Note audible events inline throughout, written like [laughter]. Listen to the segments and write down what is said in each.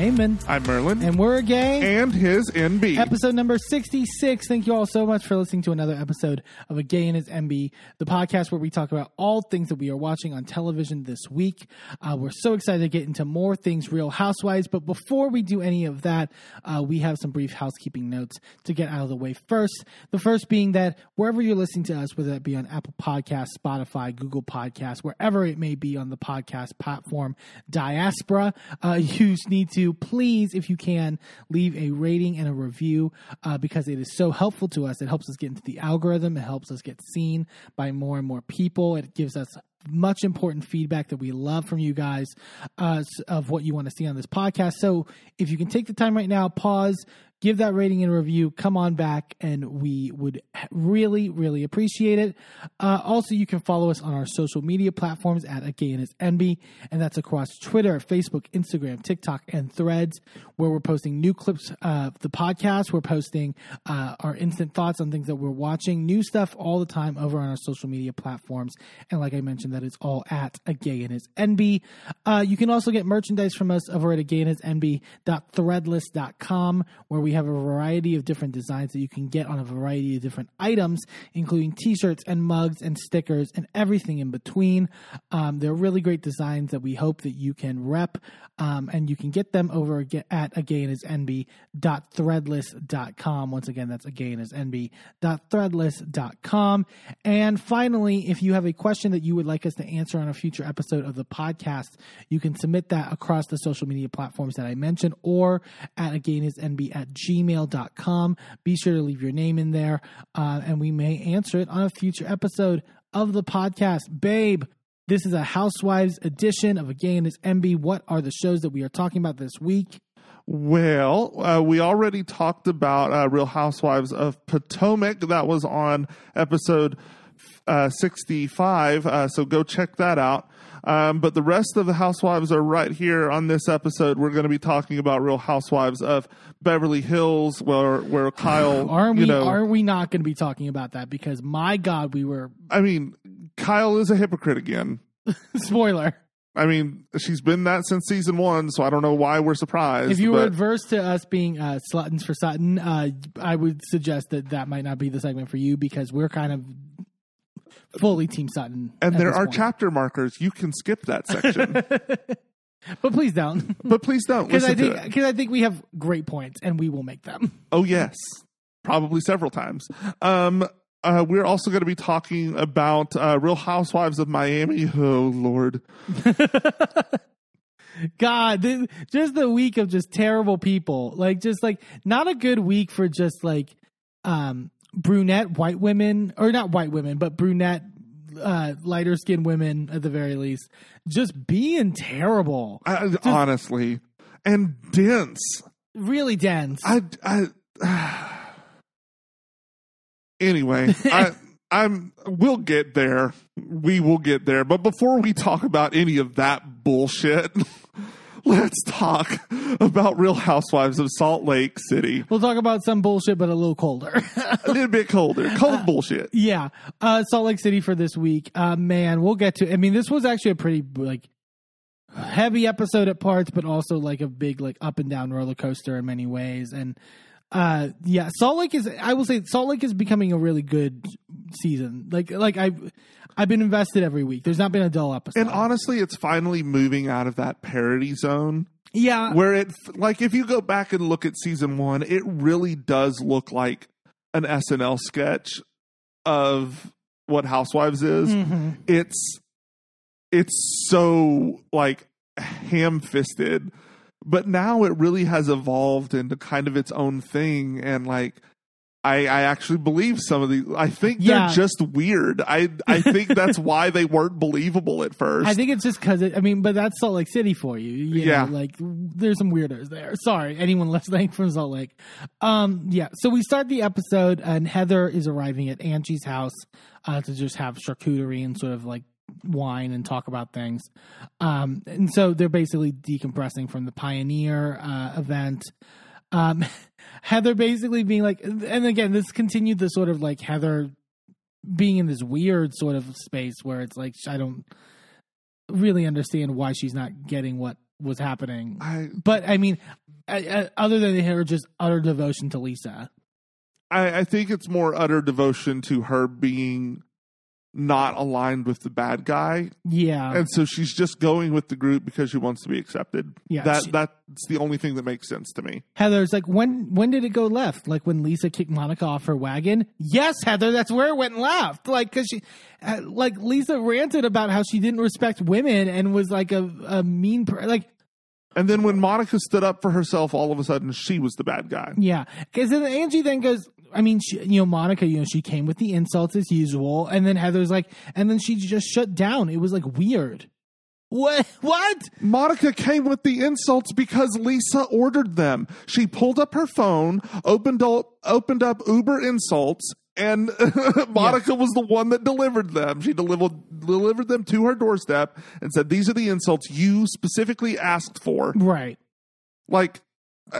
I'm I'm Merlin. And we're a gay. And his Enby. Episode number 66. Thank you all so much for listening to another episode of A Gay and His Enby, the podcast where we talk about all things that we are watching on television this week. Uh, we're so excited to get into more things Real Housewives. But before we do any of that, uh, we have some brief housekeeping notes to get out of the way first. The first being that wherever you're listening to us, whether that be on Apple Podcasts, Spotify, Google Podcasts, wherever it may be on the podcast platform diaspora, uh, [laughs] you need to please, if you can, leave a rating and a review uh, because it is so helpful to us. It helps us get into the algorithm. It helps us get seen by more and more people. It gives us much important feedback that we love from you guys uh, of what you want to see on this podcast. So if you can take the time right now, pause, give that rating and review. Come on back, and we would really, really appreciate it. Uh, also, you can follow us on our social media platforms at A Gay and His Enby, and that's across Twitter, Facebook, Instagram, TikTok, and Threads, where we're posting new clips of the podcast. We're posting uh, our instant thoughts on things that we're watching, new stuff all the time over on our social media platforms. And like I mentioned, that is all at a gay A Gay and His Enby. Uh, you can also get merchandise from us over at agayandhisenby.threadless.com, where we have a variety of different designs that you can get on a variety of different items, including t shirts and mugs and stickers and everything in between. Um, they're really great designs that we hope that you can rep, um, and you can get them over at agayandhisenby.threadless.com. Once again, that's agayandhisenby.threadless.com. And finally, if you have a question that you would like us to answer on a future episode of the podcast, you can submit that across the social media platforms that I mentioned or at agayandhisenby at gmail.com. Be sure to leave your name in there, uh, and we may answer it on a future episode of the podcast. Babe, this is a Housewives edition of A Gay and His Enby. What are the shows that we are talking about this week? Well, uh, we already talked about uh, Real Housewives of Potomac. That was on episode 65. Uh, so go check that out. Um, but the rest of the housewives are right here on this episode. We're going to be talking about Real Housewives of Beverly Hills, where where [sighs] Kyle. Are we? You know, are we not going to be talking about that? Because my God, we were. I mean, Kyle is a hypocrite again. [laughs] Spoiler. I mean, she's been that since season one, so I don't know why we're surprised. If you were adverse to us being uh, sluttons for Sutton, uh, I would suggest that that might not be the segment for you because we're kind of fully Team Sutton. And there are point. chapter markers. You can skip that [laughs] section. but please don't. But please don't. [laughs] Because I think because I think we have great points and we will make them. Oh yes, probably several times. Um, uh, we're also going to be talking about uh, Real Housewives of Miami. Oh Lord. [laughs] God, this, just the week of just terrible people. Like just like not a good week for just like um brunette white women or not white women, but brunette uh lighter skinned women at the very least just being terrible. Uh, just, honestly. And dense. Really dense. I I uh, [sighs] Anyway, [laughs] I I'm we'll get there. We will get there. But before we talk about any of that bullshit, [laughs] let's talk about Real Housewives of Salt Lake City. We'll talk about some bullshit, but a little colder. a little bit colder. [laughs] Cold uh, bullshit. Yeah. Uh, Salt Lake City for this week. Uh, man, we'll get to I mean, this was actually a pretty like heavy episode at parts, but also like a big like up and down roller coaster in many ways. And uh yeah salt lake is i will say salt lake is becoming a really good season. Like like i I've, I've been invested every week. There's not been a dull episode. And honestly it's finally moving out of that parody zone. Yeah. Where it like if you go back and look at season one it really does look like an snl sketch of what housewives is. Mm-hmm. it's it's so like ham-fisted but now it really has evolved into kind of its own thing and like I, I actually believe some of these. I think yeah. they're just weird. I I think [laughs] that's why they weren't believable at first. I think it's just because I mean, but that's Salt Lake City for you. you yeah, know, like there's some weirdos there. Sorry, anyone listening [laughs] from Salt Lake. Um, yeah. So we start the episode, and Heather is arriving at Angie's house uh, to just have charcuterie and sort of like wine and talk about things. Um, and so they're basically decompressing from the Pioneer uh, event. Um, [laughs] Heather basically being like, and again, this continued the sort of like Heather being in this weird sort of space where it's like, I don't really understand why she's not getting what was happening. I, But I mean, I, I, other than her just utter devotion to Lisa. I I think it's more utter devotion to her being not aligned with the bad guy, Yeah. and so she's just going with the group because she wants to be accepted. Yeah, that she- that's the only thing that makes sense to me. Heather's like, when when did it go left? Like when Lisa kicked Monica off her wagon? Yes, Heather, that's where it went left. Like, cause she, uh, like Lisa ranted about how she didn't respect women and was like a, a mean, like, And then when Monica stood up for herself, all of a sudden she was the bad guy. yeah. Cause then Angie then goes, I mean, she, you know, Monica, you know, she came with the insults as usual. And then Heather's like, and then she just shut down. It was like weird. What? [laughs] What? Monica came with the insults because Lisa ordered them. She pulled up her phone, opened up, opened up Uber insults, and [laughs] Monica was the one that delivered them. She delivered delivered them to her doorstep and said, "These are the insults you specifically asked for." Right. Like,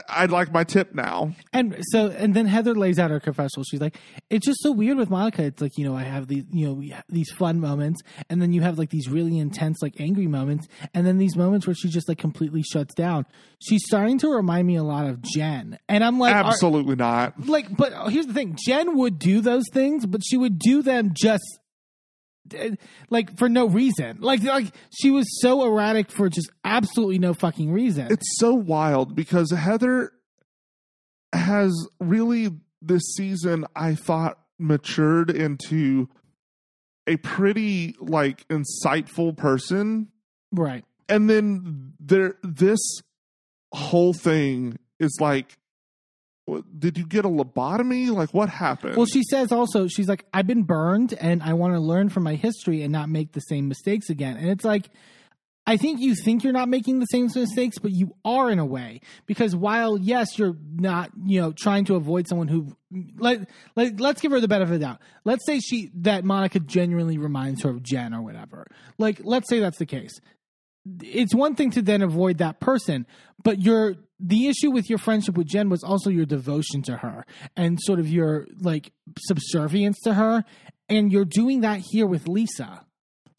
I'd like my tip now. And so, and then Heather lays out her confessional. She's like, "It's just so weird with Monica. It's like you know, I have these, you know, these fun moments, and then you have like these really intense, like angry moments, and then these moments where she just like completely shuts down. She's starting to remind me a lot of Jen, and I'm like, Absolutely not. like, but here's the thing: Jen would do those things, but she would do them just." Like for no reason, like like she was so erratic for just absolutely no fucking reason. It's so wild because Heather has really this season I thought matured into a pretty like insightful person right? and then there this whole thing is like did you get a lobotomy like what happened Well, she says also, she's like, I've been burned and I want to learn from my history and not make the same mistakes again. And it's like, I think you think you're not making the same mistakes, but you are in a way. Because while, yes, you're not, you know, trying to avoid someone who, let, let, let's give her the benefit of the doubt. Let's say she, that Monica genuinely reminds her of Jen or whatever. Like, let's say that's the case it's one thing to then avoid that person, but your the issue with your friendship with Jen was also your devotion to her and sort of your like subservience to her, and you're doing that here with Lisa.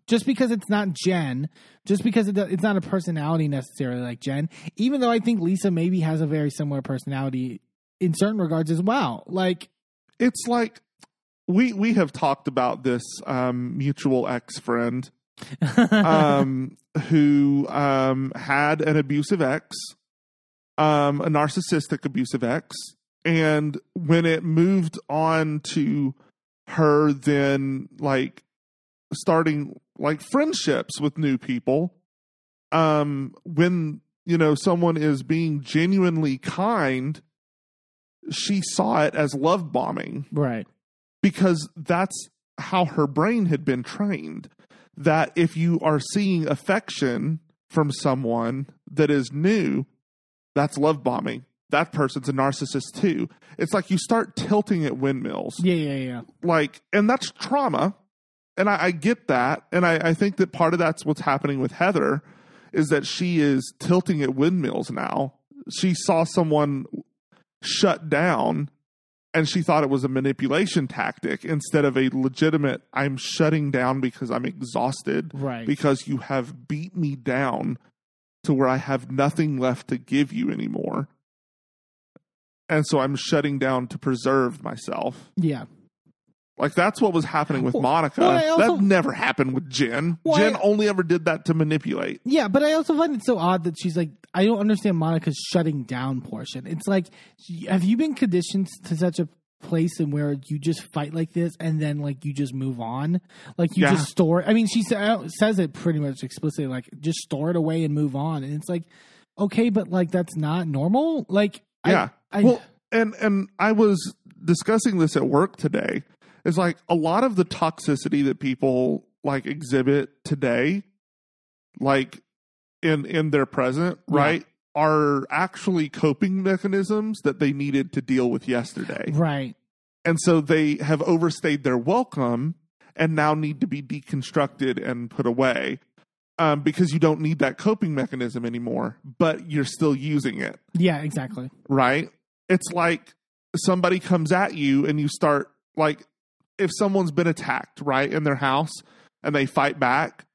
Just because it's not Jen, just because it's not a personality necessarily like Jen, even though I think Lisa maybe has a very similar personality in certain regards as well. Like, it's like we we have talked about this um mutual ex friend um, [laughs] who um, had an abusive ex, um, a narcissistic abusive ex, and when it moved on to her, then like starting like friendships with new people, um, when you know someone is being genuinely kind, she saw it as love bombing. Right, because that's how her brain had been trained that if you are seeing affection from someone that is new that's love bombing. That person's a narcissist too. It's like you start tilting at windmills. Yeah, yeah, yeah, like and that's trauma. And i, I get that. And I, I think that part of that's what's happening with heather is that she is tilting at windmills now. She saw someone shut down and she thought it was a manipulation tactic instead of a legitimate i'm shutting down because i'm exhausted right. because you have beat me down to where i have nothing left to give you anymore and so i'm shutting down to preserve myself yeah. Like that's what was happening with Well- monica well, also- that never happened with jen Well, jen I- only ever did that to manipulate Yeah, but I also find it so odd that she's like, I don't understand Monica's shutting down portion. It's like, have you been conditioned to such a place and where you just fight like this and then like you just move on? Like you Yeah. just store. I mean, she sa- says it pretty much explicitly, like just store it away and move on. And it's like, okay, but like that's not normal. Like, I- yeah I, well and and i was discussing this at work today is like a lot of the toxicity that people like exhibit today like in in their present Yeah. right are actually coping mechanisms that they needed to deal with yesterday right. and so they have overstayed their welcome and now need to be deconstructed and put away um, because you don't need that coping mechanism anymore but you're still using it Yeah, exactly. right? It's like somebody comes at you and you start like if someone's been attacked, right, in their house and they fight back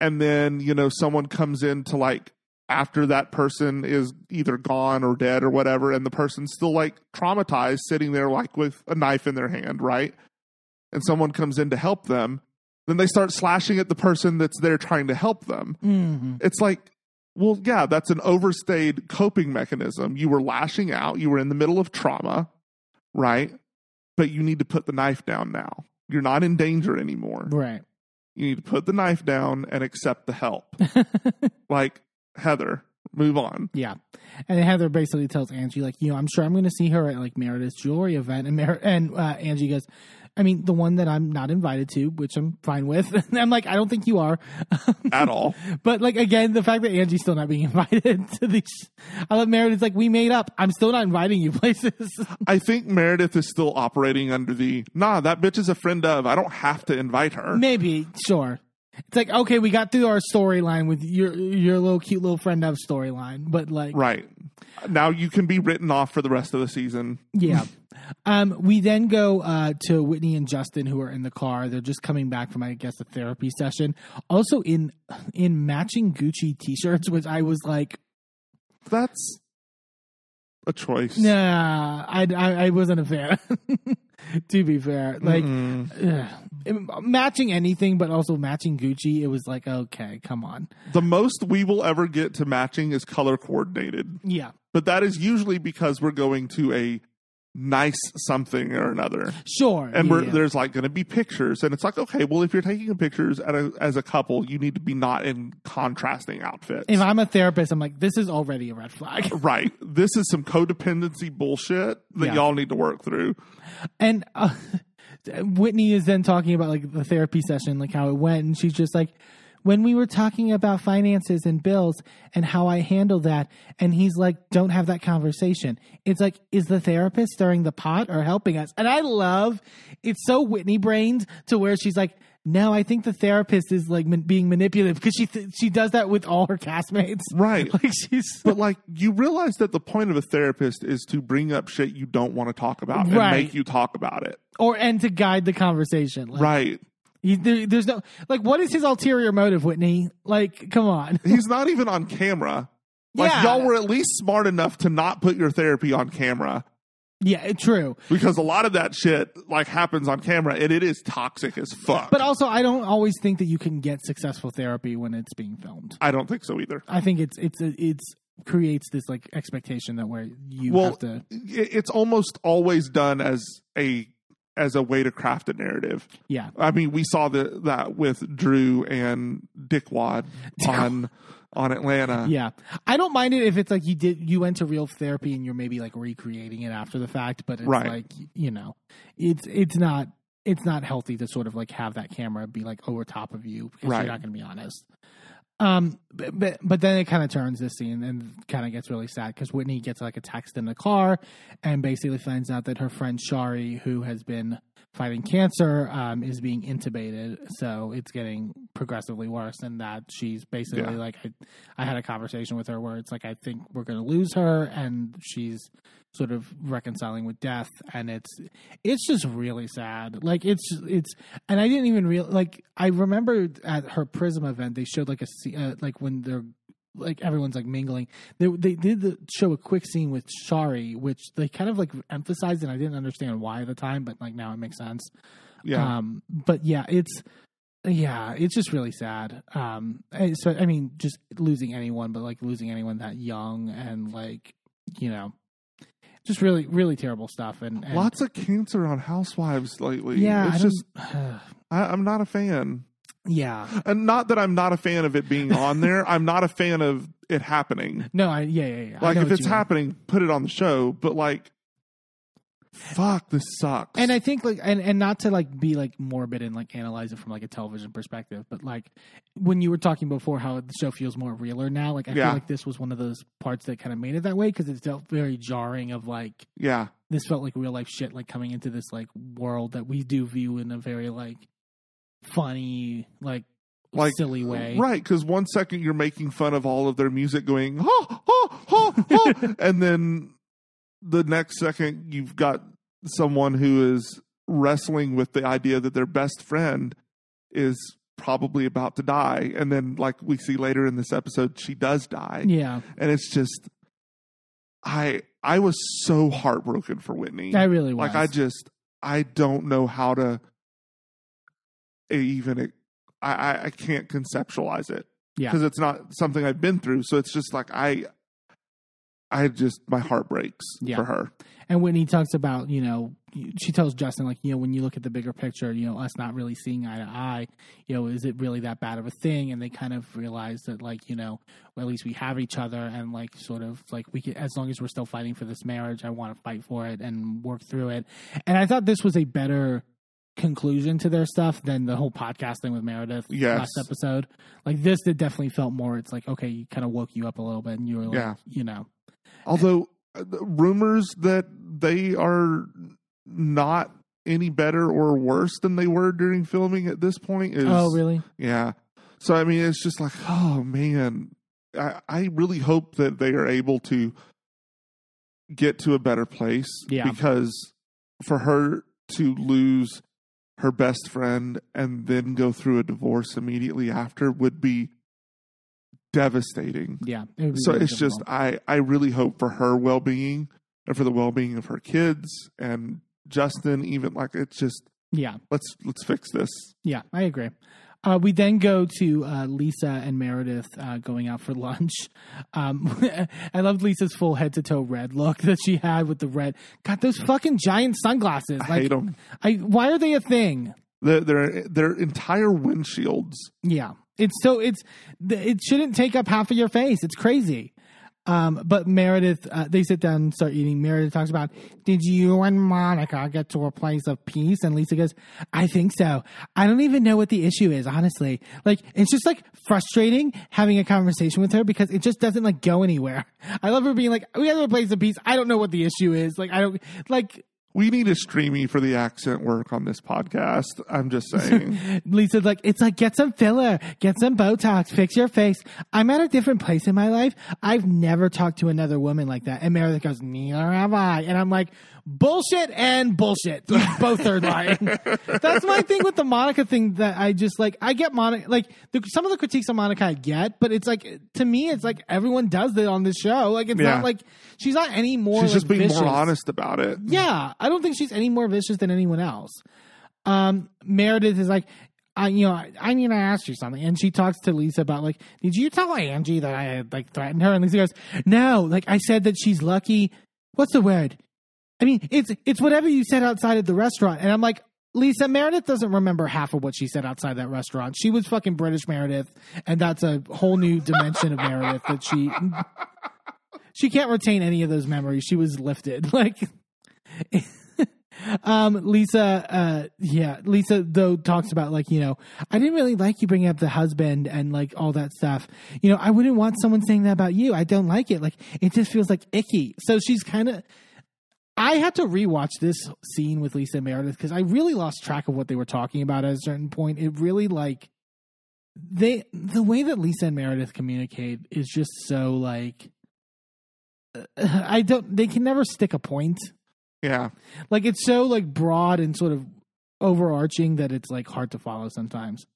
and then, you know, someone comes in to like after that person is either gone or dead or whatever, and the person's still like traumatized, sitting there like with a knife in their hand, right? And someone comes in to help them, then they start slashing at the person that's there trying to help them. Mhm. It's like, well, yeah, that's an overstayed coping mechanism. You were lashing out, you were in the middle of trauma, right? But you need to put the knife down now. You're not in danger anymore. Right. You need to put the knife down and accept the help. [laughs] like, Heather, move on. Yeah. And Heather basically tells Angie, like, you know, I'm sure I'm going to see her at like Meredith's jewelry event. And Mer- and uh, Angie goes, I mean, the one that I'm not invited to, which I'm fine with. [laughs] I'm like, I don't think you are. [laughs] At all. but like, again, the fact that Angie's still not being [laughs] invited to these, I love Meredith's like, we made up. I'm still not inviting you places. I think Meredith is still operating under the nah, that bitch is a friend of. I don't have to invite her. Maybe, sure. It's like, okay, we got through our storyline with your your little cute little friend of storyline, but like, Right. Now you can be written off for the rest of the season. Yeah. Um, we then go uh, to Whitney and Justin, who are in the car. They're just coming back from, I guess, a therapy session. Also in in matching Gucci T-shirts, which I was like, That's a choice. nah, I, I, I wasn't a fan. [laughs] to be fair, like ugh. matching anything, but also matching Gucci, it was like, okay, come on, the most we will ever get to matching is color coordinated, yeah, but that is usually because we're going to a nice something or another. sure, And yeah, we're, there's like going to be pictures, and it's like, okay, well, if you're taking pictures at a, as a couple, you need to be not in contrasting outfits. If I'm a therapist, I'm like, this is already a red flag. [laughs] right. This is some codependency bullshit that Yeah. y'all need to work through. And uh, [laughs] Whitney is then talking about like the therapy session, like how it went, and she's just like, when we were talking about finances and bills and how I handle that, and he's like, don't have that conversation. It's like, is the therapist stirring the pot or helping us? And I love it's so Whitney brained to where she's like, no, I think the therapist is like man- being manipulative because she th- she does that with all her castmates. [laughs] Right. Like she's But like you realize that the point of a therapist is to bring up shit you don't want to talk about and Right. make you talk about it. or and to guide the conversation. Like, Right. He, there, there's no like, what is his ulterior motive, Whitney? Like, come on. [laughs] He's not even on camera. Like Yeah. y'all were at least smart enough to not put your therapy on camera Yeah, true. because a lot of that shit like happens on camera and it is toxic as fuck. But also, I don't always think that you can get successful therapy when it's being filmed. I don't think so either. I think it's it's it's creates this like expectation that where you Well, have to. it's almost always done as a as a way to craft a narrative. Yeah, I mean, we saw the, that with Drew and Dickwad [laughs] on on Atlanta. yeah. I don't mind it if it's like you did you went to real therapy and you're maybe like recreating it after the fact, but it's Right. like you know, it's it's not it's not healthy to sort of like have that camera be like over top of you because Right. you're not going to be honest. Um, but but, but then it kind of turns this scene and kind of gets really sad because Whitney gets like a text in the car and basically finds out that her friend Shari, who has been fighting cancer, um, is being intubated. So it's getting progressively worse, and that she's basically Yeah. like, I, I had a conversation with her where it's like, I think we're going to lose her, and she's sort of reconciling with death, and it's it's just really sad. Like it's it's, and I didn't even real like I remember at her Prism event they showed like a uh, like when they're like everyone's like mingling. They they did the, show a quick scene with Shari, which they kind of like emphasized, and I didn't understand why at the time, but like now it makes sense. Yeah. Um, but yeah, it's yeah, it's just really sad. Um, so I mean, just losing anyone, but like losing anyone that young and like you know, just really really terrible stuff. And, and Lots of cancer on Housewives lately. yeah, I it's don't- just [sighs] I, I'm not a fan, yeah. and not that I'm not a fan of it being on there. [laughs] I'm not a fan of it happening. No, I yeah yeah yeah. Like if it's you mean. happening, put it on the show. But like, fuck, this sucks. and I think like and and not to like be like morbid and like analyze it from like a television perspective, but like when you were talking before how the show feels more realer now, like I Yeah. feel like this was one of those parts that kind of made it that way because it felt very jarring of like yeah, this felt like real life shit like coming into this like world that we do view in a very like funny like Like, silly way right? Because one second you're making fun of all of their music, going ha ha ha ha, [laughs] and then the next second you've got someone who is wrestling with the idea that their best friend is probably about to die, and then like we see later in this episode, she does die, Yeah, and it's just I I was so heartbroken for Whitney. I really was. like I just I don't know how to even I I, I can't conceptualize it Yeah. because it's not something I've been through. So it's just like I I just my heart breaks Yeah. for her. And when he talks about, you know, she tells Justin, like, you know, when you look at the bigger picture, you know, us not really seeing eye to eye, you know, is it really that bad of a thing? And they kind of realize that, like, you know, well, at least we have each other and, like, sort of, like, we can, as long as we're still fighting for this marriage, I want to fight for it and work through it. And I thought this was a better conclusion to their stuff than the whole podcast thing with Meredith Yes. last episode. Like, this, it definitely felt more, it's like, okay, you kind of woke you up a little bit and you were like, Yeah. you know, Although uh, rumors that they are not any better or worse than they were during filming at this point is oh, really? Yeah. So I mean, it's just like, oh man, I, I really hope that they are able to get to a better place. Yeah. Because for her to lose her best friend and then go through a divorce immediately after would be devastating. Yeah. it So really it's just. I I really hope for her well being and uh, for the well being of her kids and Justin. Even like it's just yeah. let's let's fix this. Yeah, I agree. Uh, we then go to uh, Lisa and Meredith uh, going out for [laughs] lunch. Um, [laughs] I loved Lisa's full head to toe red look that she had with the red. God, those fucking giant sunglasses! I hate them. I why are they a thing? Their their their entire windshields. Yeah, it's so it's it shouldn't take up half of your face. It's crazy. Um, but Meredith, uh, they sit down and start eating. Meredith talks about, did you and Monica get to a place of peace? And Lisa goes, I think so. I don't even know what the issue is, honestly. Like, it's just like frustrating having a conversation with her because it just doesn't like go anywhere. [laughs] I love her being like, we got to a place of peace. I don't know what the issue is. Like, I don't, like, We need a streamy for the accent work on this podcast. I'm just [laughs] saying. Lisa's like, it's like, get some filler, get some Botox, fix your face. I'm at a different place in my life. I've never talked to another woman like that. And Meredith goes, neither have I. And I'm like, bullshit and bullshit. [laughs] Both are lying. That's my thing with the Monica thing that I just like, I get Monica, like the, some of the critiques on Monica I get, but it's like, to me, it's like everyone does that on this show. Like, it's Yeah. not like, she's not any more She's like, just being vicious. more honest about it. Yeah, I don't think she's any more vicious than anyone else. Um, Meredith is like, I, you know, I, I need to ask you something, and she talks to Lisa about like, did you tell Angie that I had like threatened her? And Lisa goes, no, like I said that she's lucky. What's the word? I mean, it's it's whatever you said outside of the restaurant, and I'm like. Lisa Meredith doesn't remember half of what she said outside that restaurant. She was fucking British Meredith, and that's a whole new dimension of Meredith that she she can't retain any of those memories. She was lifted. [laughs] Like [laughs] um Lisa uh yeah, Lisa though talks about like, you know, I didn't really like you bringing up the husband and like all that stuff. You know, I wouldn't want someone saying that about you. I don't like it. Like it just feels like icky. So she's kind of I had to rewatch this scene with Lisa and Meredith because I really lost track of what they were talking about at a certain point. It really like they the way that Lisa and Meredith communicate is just so like [sighs] I don't they can never stick a point. Yeah. Like it's so like broad and sort of overarching that it's like hard to follow sometimes.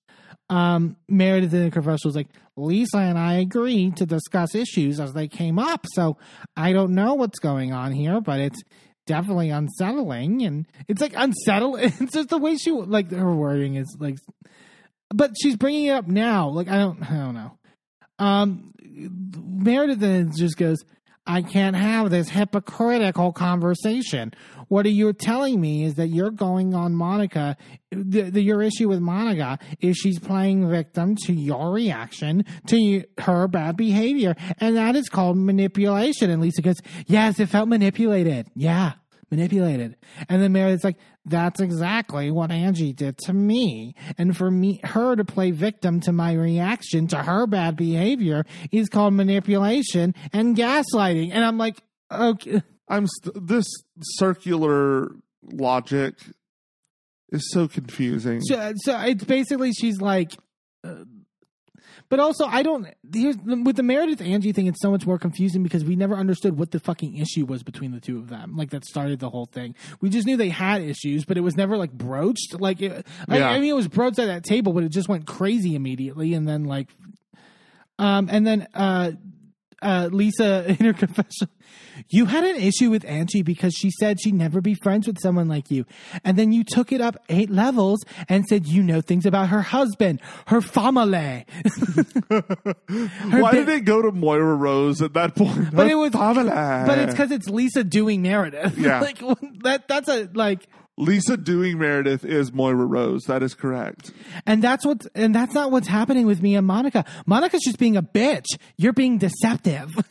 Um Meredith in the confessional was like, Lisa and I agreed to discuss issues as they came up. So I don't know what's going on here, but it's definitely unsettling and it's like unsettling. [laughs] It's just the way she like her wording is like but she's bringing it up now. Like I don't, I don't know. Um, Meredith then just goes, "I can't have this hypocritical conversation. What are you telling me is that you're going on Monica. The, the, your issue with Monica is she's playing victim to your reaction to her bad behavior, and that is called manipulation." And Lisa goes, "Yes, it felt manipulated. Yeah." Manipulated. And then Meredith's like, that's exactly what Angie did to me. And for me, her to play victim to my reaction to her bad behavior is called manipulation and gaslighting. And I'm like, okay. I'm st- this circular logic is so confusing. So, so it's basically she's like, uh, But also, I don't. Here's with the Meredith Angie thing. It's so much more confusing because we never understood what the fucking issue was between the two of them. Like that started the whole thing. We just knew they had issues, but it was never like broached. Like, it, I, Yeah. I mean, it was broached at that table, but it just went crazy immediately, and then like, um, and then uh, uh, Lisa [laughs] in her confession, you had an issue with Angie because she said she'd never be friends with someone like you. And then you took it up eight levels and said you know things about her husband, her family. [laughs] Her Why bi- did it go to Moira Rose at that point? But it was- Family. but it's because it's Lisa doing Meredith. [laughs] Yeah. like that. That's a like, Lisa doing Meredith is Moira Rose. That is correct. and that's what's and that's not what's happening with me and Monica. Monica's just being a bitch. You're being deceptive. [laughs]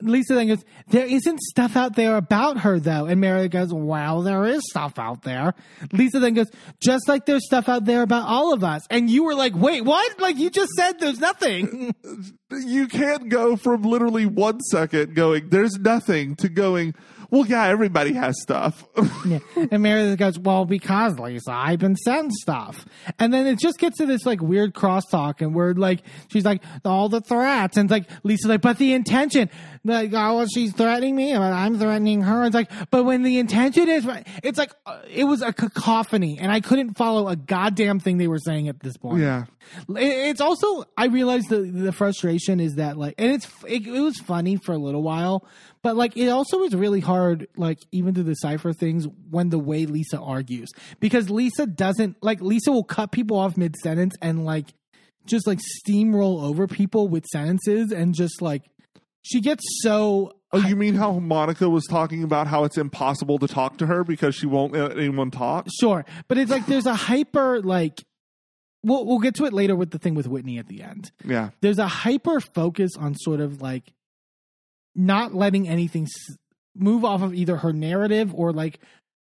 Lisa then goes, There isn't stuff out there about her, though. And Mary goes, Well, there is stuff out there. Lisa then goes, Just like there's stuff out there about all of us. And you were like, Wait, what? Like, you just said there's nothing. [laughs] You can't go from literally one second going, there's nothing, to going, well, yeah, everybody has stuff. [laughs] Yeah. And Meredith goes, Well, because Lisa, I've been sent stuff. And then it just gets to this like weird crosstalk and we're like, she's like, all the threats. And it's like, Lisa's like, but the intention. Like, oh, well, she's threatening me, but I'm threatening her. It's like, but when the intention is, it's like, uh, it was a cacophony and I couldn't follow a goddamn thing they were saying at this point. yeah. It- It's also I realized the the frustration is that like, and it's it, it was funny for a little while, but like it also was really hard like even to decipher things when the way Lisa argues because Lisa doesn't like Lisa will cut people off mid sentence and like just like steamroll over people with sentences and just like she gets so Oh, you mean how Monica was talking about how it's impossible to talk to her because she won't let anyone talk? Sure, but it's like there's a hyper like we'll we'll get to it later with the thing with Whitney at the end. Yeah. There's a hyper focus on sort of like not letting anything s- move off of either her narrative or like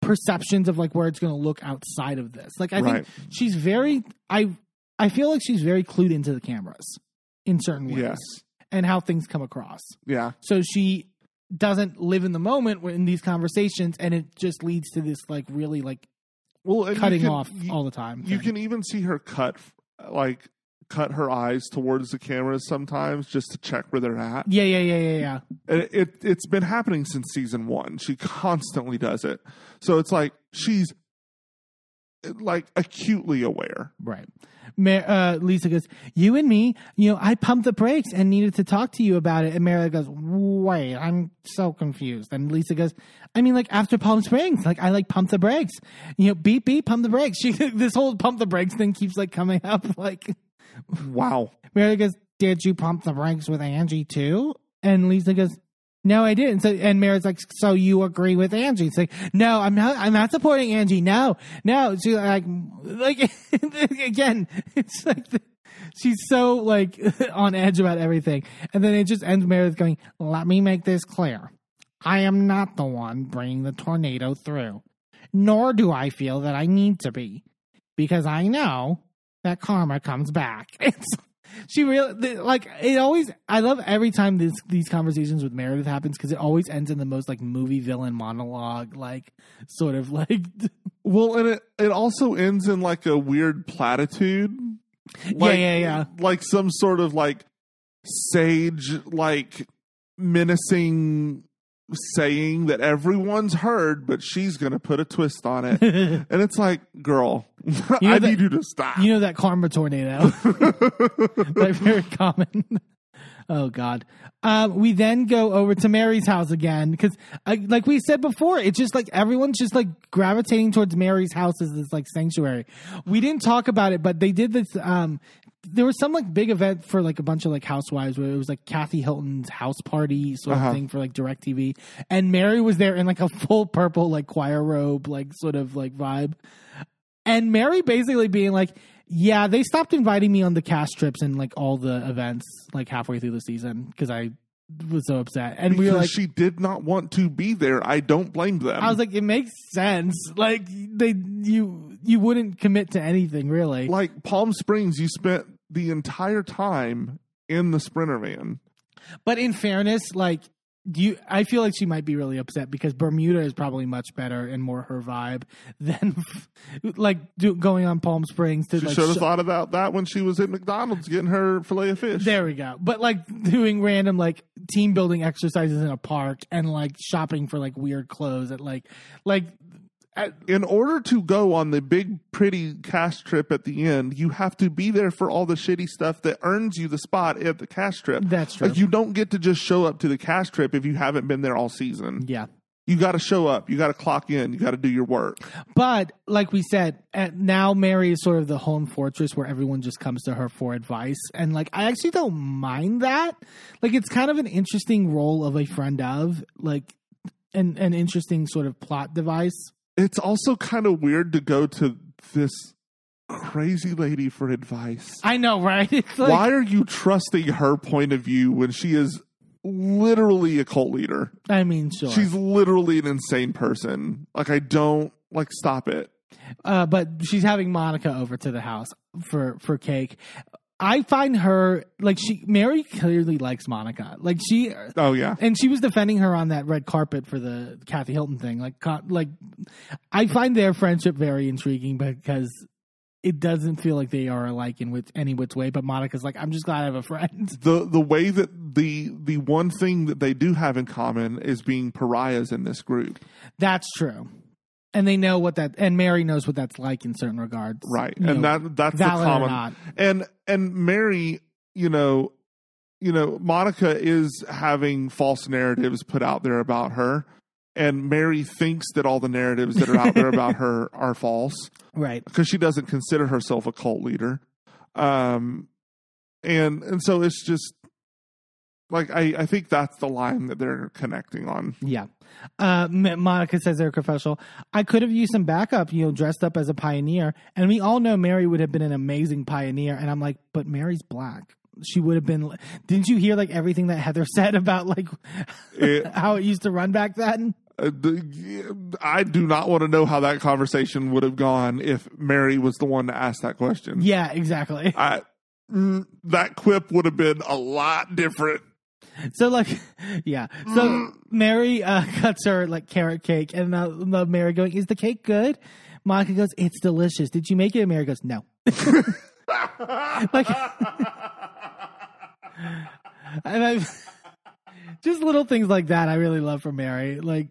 perceptions of like where it's going to look outside of this. Like I Right. think she's very I I feel like she's very clued into the cameras in certain ways Yes. and how things come across. Yeah. So she doesn't live in the moment in these conversations and it just leads to this like really like Well, cutting can- off you- all the time. You thing. can even see her cut, like, cut her eyes towards the cameras sometimes just to check where they're at. Yeah, yeah, yeah, yeah, yeah. It, it it's been happening since season one. She constantly does it. So it's like she's like acutely aware. Right. Ma- uh, Lisa goes, You and me, you know, I pumped the brakes and needed to talk to you about it. And Meredith goes, Wait, I'm so confused. And Lisa goes, I mean, like after Palm Springs, like I like pump the brakes. You know, beep, beep, pump the brakes. [laughs] She, this whole pump the brakes thing keeps like coming up. [laughs] Like, Wow. Meredith goes, Did you pump the brakes with Angie too? And Lisa goes, No, I didn't. So, and Meredith's like, So you agree with Angie? It's like, No, I'm not. I'm not supporting Angie. No, no. She's like, like [laughs] again, it's like the, she's so like [laughs] on edge about everything, and then it just ends Meredith going, "Let me make this clear. I am not the one bringing the tornado through, nor do I feel that I need to be, because I know that karma comes back." [laughs] It's, she really like it always. I love every time this these conversations with Meredith happens because it always ends in the most like movie villain monologue, like sort of [laughs] like Well, and it it also ends in like a weird platitude. Like, yeah, yeah. Like some sort of like sage, like menacing saying that everyone's heard, but she's going to put a twist on it. [laughs] and it's like, girl, know I that- need you to stop. You know that karma tornado. [laughs] like very common. Oh God. Um, we then go over to Mary's house again because, uh, like we said before, it's just like everyone's just like gravitating towards Mary's house as this like sanctuary. We didn't talk about it, but they did this. Um, there was some like big event for like a bunch of like housewives where it was like Kathy Hilton's house party sort of Uh-huh. thing for like Directv, and Mary was there in like a full purple like choir robe, like sort of like vibe and Mary basically being like, "Yeah, they stopped inviting me on the cast trips and like all the events like halfway through the season because I was so upset." And we because were like, she did not want to be there. I don't blame them. "I was like, it makes sense. Like they you you wouldn't commit to anything really." like Palm Springs, you spent the entire time in the Sprinter van. But in fairness, like do you I feel like she might be really upset because Bermuda is probably much better and more her vibe [laughs] than like do, going on Palm Springs to She like should have sh- thought about that when she was at McDonald's getting her fillet of fish. there we go. But like doing random like team building exercises in a park and like shopping for like weird clothes at like like in order to go on the big pretty cash trip at the end, you have to be there for all the shitty stuff that earns you the spot at the cash trip. That's true. Like you don't get to just show up to the cash trip if you haven't been there all season. yeah. You got to show up. You got to clock in. You got to do your work. But like we said, at, now Mary is sort of the home fortress where everyone just comes to her for advice, and like I actually don't mind that. Like it's kind of an interesting role of a friend of like an an interesting sort of plot device. It's also kind of weird to go to this crazy lady for advice. I know, right? [laughs] Like, Why are you trusting her point of view when she is literally a cult leader? I mean, sure. She's literally an insane person. Like I don't like stop it. uh, but she's having Monica over to the house for for cake. I find her like she Mary clearly likes Monica. Like she Oh yeah. and she was defending her on that red carpet for the Kathy Hilton thing. Like, like I find their friendship very intriguing because it doesn't feel like they are alike in which, any which way. But Monica's like, I'm just glad I have a friend. [laughs] The the way that the the one thing that they do have in common is being pariahs in this group. That's true, and they know what that, and Mary knows what that's like in certain regards, Right. And know, that that's the common and and Mary, you know, you know, Monica is having false narratives put out there about her. And Mary thinks that all the narratives that are out there about her [laughs] are false. Right. because she doesn't consider herself a cult leader um and and so it's just like i i think that's the line that they're connecting on Yeah. Uh, Monica says they're confessional. I could have used some backup, you know, dressed up as a pioneer. And we all know Mary would have been an amazing pioneer. And I'm like, but Mary's black. She would have been. Didn't you hear like everything that Heather [laughs] said about like It- [laughs] how it used to run back then? Uh, i do not want to know how that conversation would have gone if mary was the one to ask that question Yeah, exactly. I, mm, that quip would have been a lot different So like, [laughs] yeah. So Mary uh, [laughs] cuts her like carrot cake, and uh, the Mary going, "Is the cake good?" Monica goes, "It's delicious. Did you make it?" And Mary goes, "No." like, [laughs] and I just little things like that I really love from Mary. Like,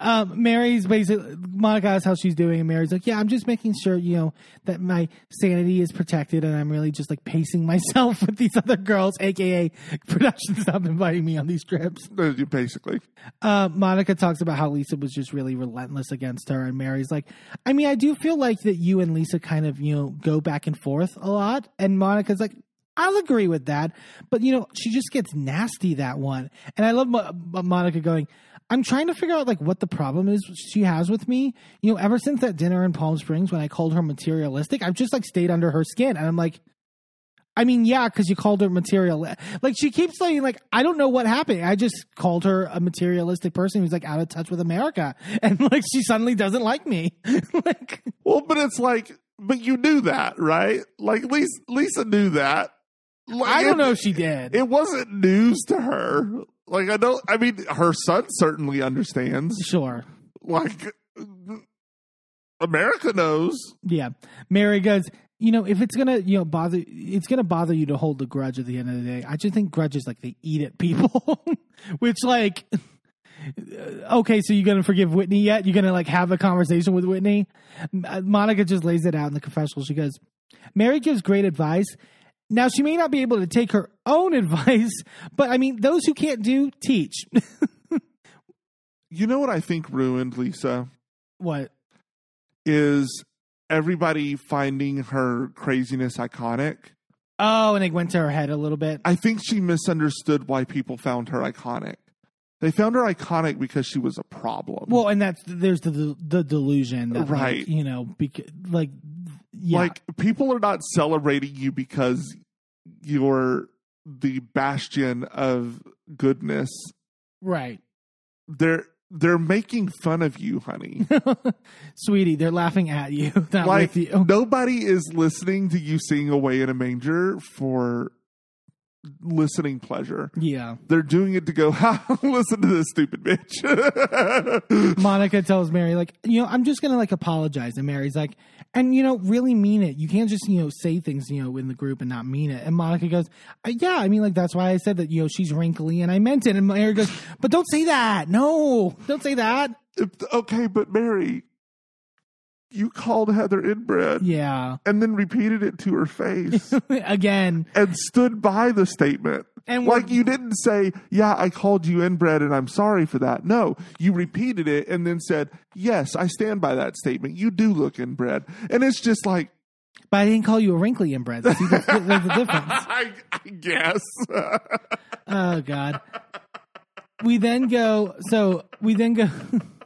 um, Mary's basically Monica asks how she's doing, and Mary's like, "Yeah, I'm just making sure you know that my sanity is protected, and I'm really just like pacing myself [laughs] with these other girls, aka production stop inviting me on these trips." Uh, basically Uh, Monica talks about how Lisa was just really relentless against her, and Mary's like, I mean, I do feel like that you and Lisa kind of, you know, go back and forth a lot. And Monica's like, I'll agree with that. But, you know, she just gets nasty that one. And I love Mo- Monica going, I'm trying to figure out like what the problem is she has with me. You know, ever since that dinner in Palm Springs when I called her materialistic, I've just like stayed under her skin. And I'm like, I mean, yeah, because you called her material. Like she keeps saying, like I don't know what happened. I just called her a materialistic person who's like out of touch with America, [laughs] and like she suddenly doesn't like me. [laughs] like well but it's like but you knew that right like lisa lisa knew that like, I don't know if she did. it wasn't news to her. Like I don't. I mean, her son certainly understands. sure, Like America knows. yeah. Mary goes. You know, if it's gonna, you know, bother, it's gonna bother you to hold the grudge at the end of the day. I just think grudges like they eat at people, [laughs] which like, okay, so you're gonna forgive Whitney yet? You're gonna like have a conversation with Whitney? Uh, Monica just lays it out in the confessional. She goes, Mary gives great advice. Now she may not be able to take her own [laughs] advice, but I mean, those who can't do teach. [laughs] You know what I think ruined Lisa what? is everybody finding her craziness iconic. Oh, and it went to her head a little bit. I think she misunderstood why people found her iconic. They found her iconic because she was a problem. Well, and that's there's the the delusion, that, like, Right. you know, because like, yeah, Like people are not celebrating you because you're the bastion of goodness. right, They're they're making fun of you, honey. [laughs] sweetie, they're laughing at you, [laughs] like you. nobody is listening to you sing away in a manger for listening pleasure. Yeah. They're doing it to go, [laughs] ha, listen to this stupid bitch. [laughs] Monica tells Mary, like, you know, I'm just gonna like apologize. And Mary's like, and you know, really mean it. You can't just, you know, say things, you know, in the group and not mean it. And Monica goes, "Uh, Yeah, I mean, like that's why I said that, you know, she's wrinkly and I meant it. And Mary goes, But don't say that. No, don't say that. okay, but Mary, you called Heather inbred Yeah. and then repeated it to her face [laughs] Again. and stood by the statement. And like you didn't say, "Yeah, I called you inbred and I'm sorry for that." No, you repeated it and then said, "Yes, I stand by that statement. You do look inbred." And it's just like, But I didn't call you a wrinkly inbred. See, that's, that's the difference. [laughs] I, I guess. Oh God. We then go. So we then go. [laughs]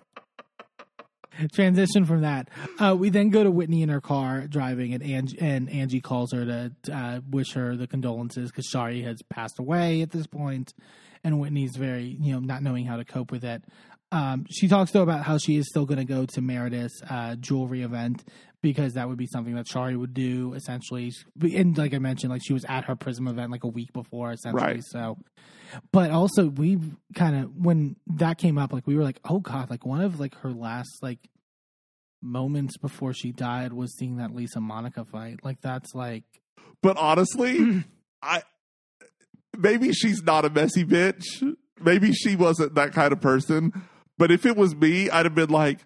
transition from that. Uh, we then go to Whitney in her car driving, and Angie, and Angie calls her to uh, wish her the condolences because Shari has passed away at this point, and Whitney's very you know not knowing how to cope with it. Um, she talks though about how she is still going to go to Meredith's uh, jewelry event because that would be something that Shari would do essentially. And like I mentioned, like she was at her Prism event like a week before essentially. Right. So, but also we kind of when that came up, like we were like, oh god, like one of like her last like moments before she died was seeing that Lisa Monica fight. Like that's like but honestly, [clears throat] I maybe she's not a messy bitch. Maybe she wasn't that kind of person. But if it was me, I'd have been like,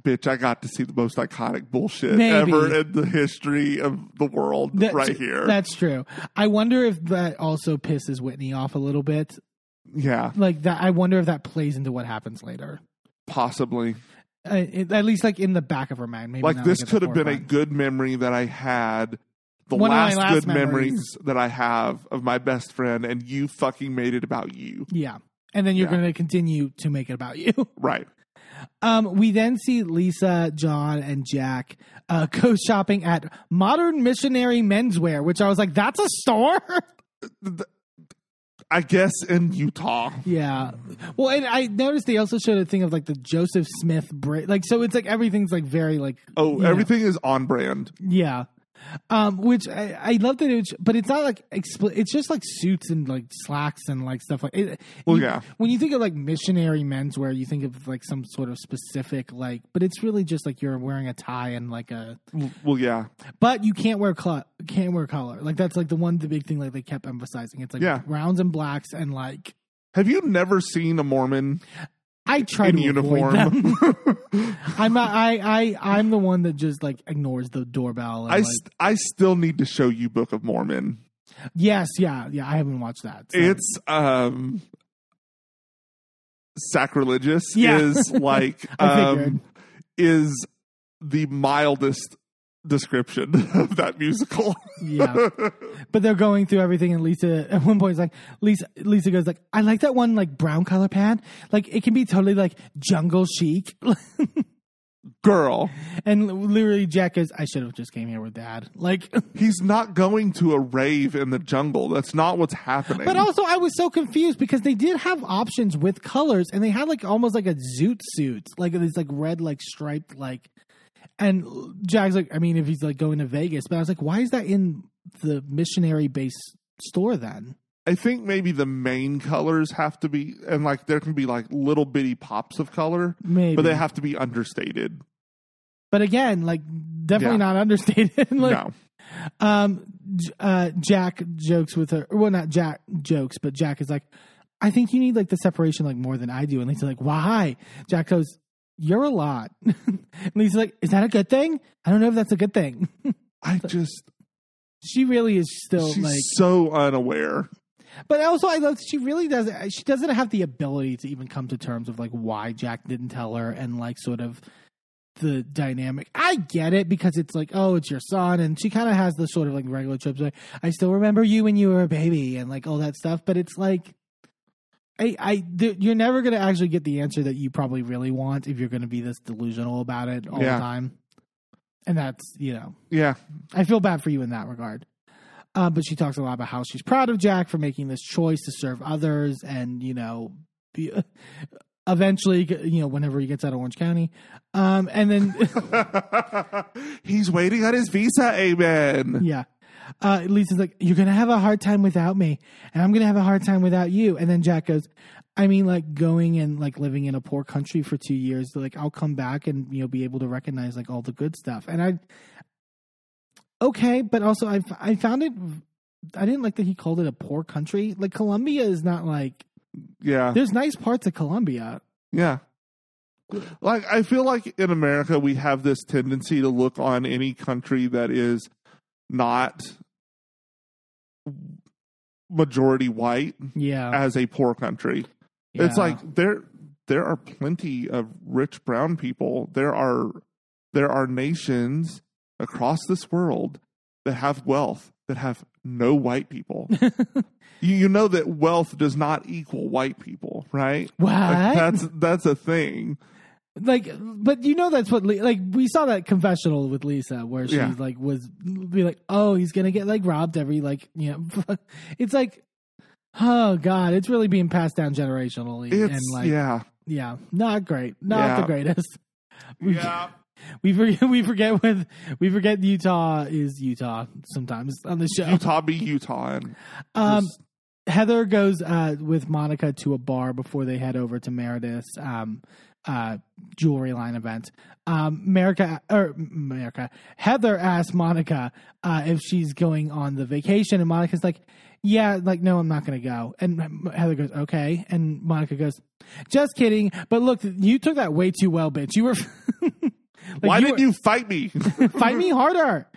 bitch, I got to see the most iconic bullshit Maybe. ever in the history of the world that's, right here. That's true. I wonder if that also pisses Whitney off a little bit. yeah, Like that. I wonder if that plays into what happens later. possibly. Uh, at least like in the back of her mind. Maybe like this could have been a good memory that I had. The One last, last good memories. memories that I have of my best friend, and you fucking made it about you. Yeah. And then you're Yeah. going to continue to make it about [laughs] you. Right. Um, we then see Lisa, John, and Jack uh, [laughs] go shopping at Modern Missionary Menswear, which I was like, that's a store? I guess in Utah. yeah. Well, and I noticed they also showed a thing of like the Joseph Smith. Like, so it's like everything's like very like, Oh, you know. everything is on brand. yeah. Um, which I, I love that it was, but it's not like expl- it's just like suits and like slacks and like stuff like it. Well, you- yeah. When you think of like missionary menswear, you think of like some sort of specific like, but it's really just like you're wearing a tie and like a Well, yeah. But you can't wear color. Can't wear color. Like that's like the one the big thing like they kept emphasizing. It's like Yeah. browns and blacks and like Have you never seen a Mormon I try in to uniform? avoid them. [laughs] [laughs] I'm I I I'm the one that just like ignores the doorbell. I, like, st- I still need to show you Book of Mormon. yes, yeah, yeah. I haven't watched that. so- It's um sacrilegious Yeah. is [laughs] like um is the mildest description [laughs] of that musical. yeah. But they're going through everything, and Lisa at one point is like, Lisa Lisa goes like, I like that one like brown color pad. Like it can be totally like jungle chic. [laughs] Girl, and literally Jack goes, I should have just came here with dad. Like. [laughs] he's not going to a rave in the jungle. That's not what's happening. But also, I was so confused because they did have options with colors, and they had like almost like a zoot suit, like these like red, like striped, like. And Jack's like, I mean, if he's like going to Vegas, but I was like, why is that in the missionary base store then? I think maybe the main colors have to be, and like there can be like little bitty pops of color, Maybe, but they have to be understated. But again, like definitely Yeah. not understated. [laughs] like, no, um, uh, Jack jokes with her. Well, not Jack jokes, but Jack is like, I think you need like the separation like more than I do. And Lisa's like, why? Jack goes, you're a lot. [laughs] and Lisa's like, is that a good thing? I don't know if that's a good thing. [laughs] I just she really is still she's like, so unaware. but also I love she really doesn't. She doesn't have the ability to even come to terms of like why Jack didn't tell her and like sort of the dynamic. I get it because it's like, oh, it's your son, and she kind of has the sort of like regular trips. Like, I still remember you when you were a baby, and like all that stuff. But it's like, I, I, th- you're never gonna actually get the answer that you probably really want if you're gonna be this delusional about it all Yeah. the time. And that's you know, Yeah, I feel bad for you in that regard. Uh, but she talks a lot about how she's proud of Jack for making this choice to serve others, and you know, be, [laughs] eventually, you know, whenever he gets out of Orange County, um, and then [laughs] he's waiting on his visa. Amen. yeah, uh, Lisa's like, "You're gonna have a hard time without me, and I'm gonna have a hard time without you." And then Jack goes, "I mean, like going and like living in a poor country for two years, like I'll come back and you know be able to recognize like all the good stuff." And I, okay, but also I I found it. I didn't like that he called it a poor country. Like Colombia is not like Yeah. there's nice parts of Colombia. Yeah. Like I feel like in America we have this tendency to look on any country that is not majority white Yeah, as a poor country. It's like there there are plenty of rich brown people. There are there are nations across this world that have wealth that have no white people. [laughs] you, you know that wealth does not equal white people, right? what? Like, that's that's a thing. Like but you know that's what Li- like we saw that confessional with lisa where she Yeah. like was be like oh he's gonna get like robbed every like you know [laughs] it's like oh god it's really being passed down generationally It's and like yeah. yeah. not great not Yeah. the greatest [laughs] we, Yeah. we forget [laughs] we forget with we forget utah is utah sometimes on the show Utah be Utah and um just- Heather goes uh, with Monica to a bar before they head over to Meredith's um, uh, jewelry line event. Um, America or America, Heather asks Monica uh, if she's going on the vacation, and Monica's like, "Yeah, like no, I'm not going to go." And Heather goes, "Okay," and Monica goes, "Just kidding." But look, you took that way too well, bitch. You were. [laughs] like, why you did were- you fight me? [laughs] fight me harder.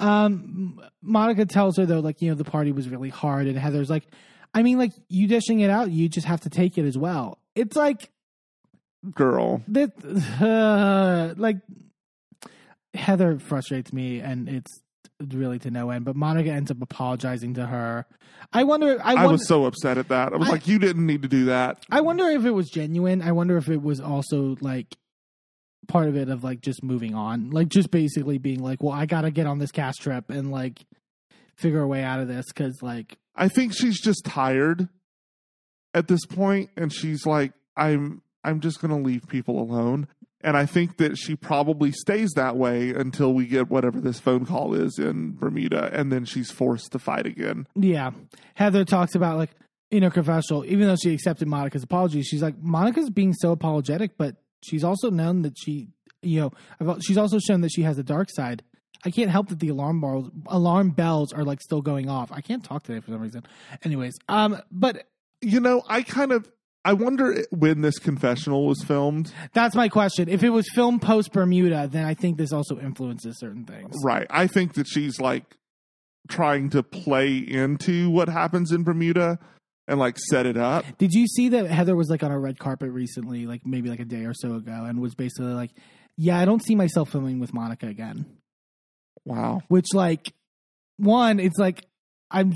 Um, Monica tells her though, like you know, the party was really hard, and Heather's like, I mean, like you dishing it out, you just have to take it as well. It's like Girl. that, uh, like Heather frustrates me, and it's really to no end. But Monica ends up apologizing to her. I wonder. I, I was so upset at that. I was I- like, you didn't need to do that. I wonder if it was genuine. I wonder if it was also like part of it of like just moving on, like just basically being like, well, I got to get on this cast trip and like figure a way out of this because like I think she's just tired at this point and she's like I'm I'm just going to leave people alone. And I think that she probably stays that way until we get whatever this phone call is in Bermuda and then she's forced to fight again. yeah. Heather talks about like in her confessional, even though she accepted Monica's apology, she's like Monica's being so apologetic, but she's also known that she, you know, she's also shown that she has a dark side. I can't help that the alarm bells, alarm bells are like still going off. I can't talk today for some reason. Anyways, um, but You know, I kind of I wonder when this confessional was filmed. That's my question. If it was filmed post Bermuda, then I think this also influences certain things. Right. I think that she's like trying to play into what happens in Bermuda and like set it up. Did you see that Heather was like on a red carpet recently, like maybe like a day or so ago, and was basically like, "Yeah, I don't see myself filming with Monica again." Wow. Which, like, one, it's like I'm,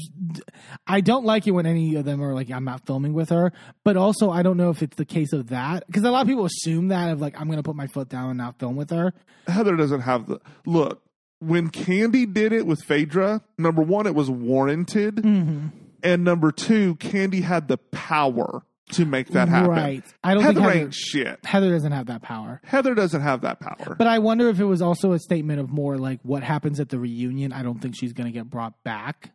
I don't like it when any of them are like, "I'm not filming with her," but also I don't know if it's the case of that because a lot of people assume that of like, "I'm going to put my foot down and not film with her." Heather doesn't have the look. When Kandi did it with Phaedra, number one, it was warranted, Mm-hmm. and number two, Kandi had the power to make that happen. Right. I don't Heather think Heather, ain't shit. Heather doesn't have that power. Heather doesn't have that power. But I wonder if it was also a statement of more like what happens at the reunion. I don't think she's going to get brought back.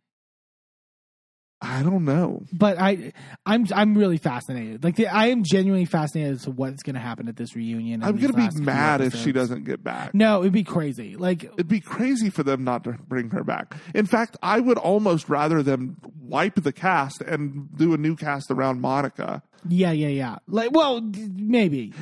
I don't know. But I, I'm, I'm really fascinated. Like the, I am genuinely fascinated as to what's going to happen at this reunion. I'm gonna be mad if she doesn't get back. No, it'd be crazy. Like It'd be crazy for them not to bring her back. In fact, I would almost rather them wipe the cast and do a new cast around Monica. yeah, yeah, yeah. Like well, maybe.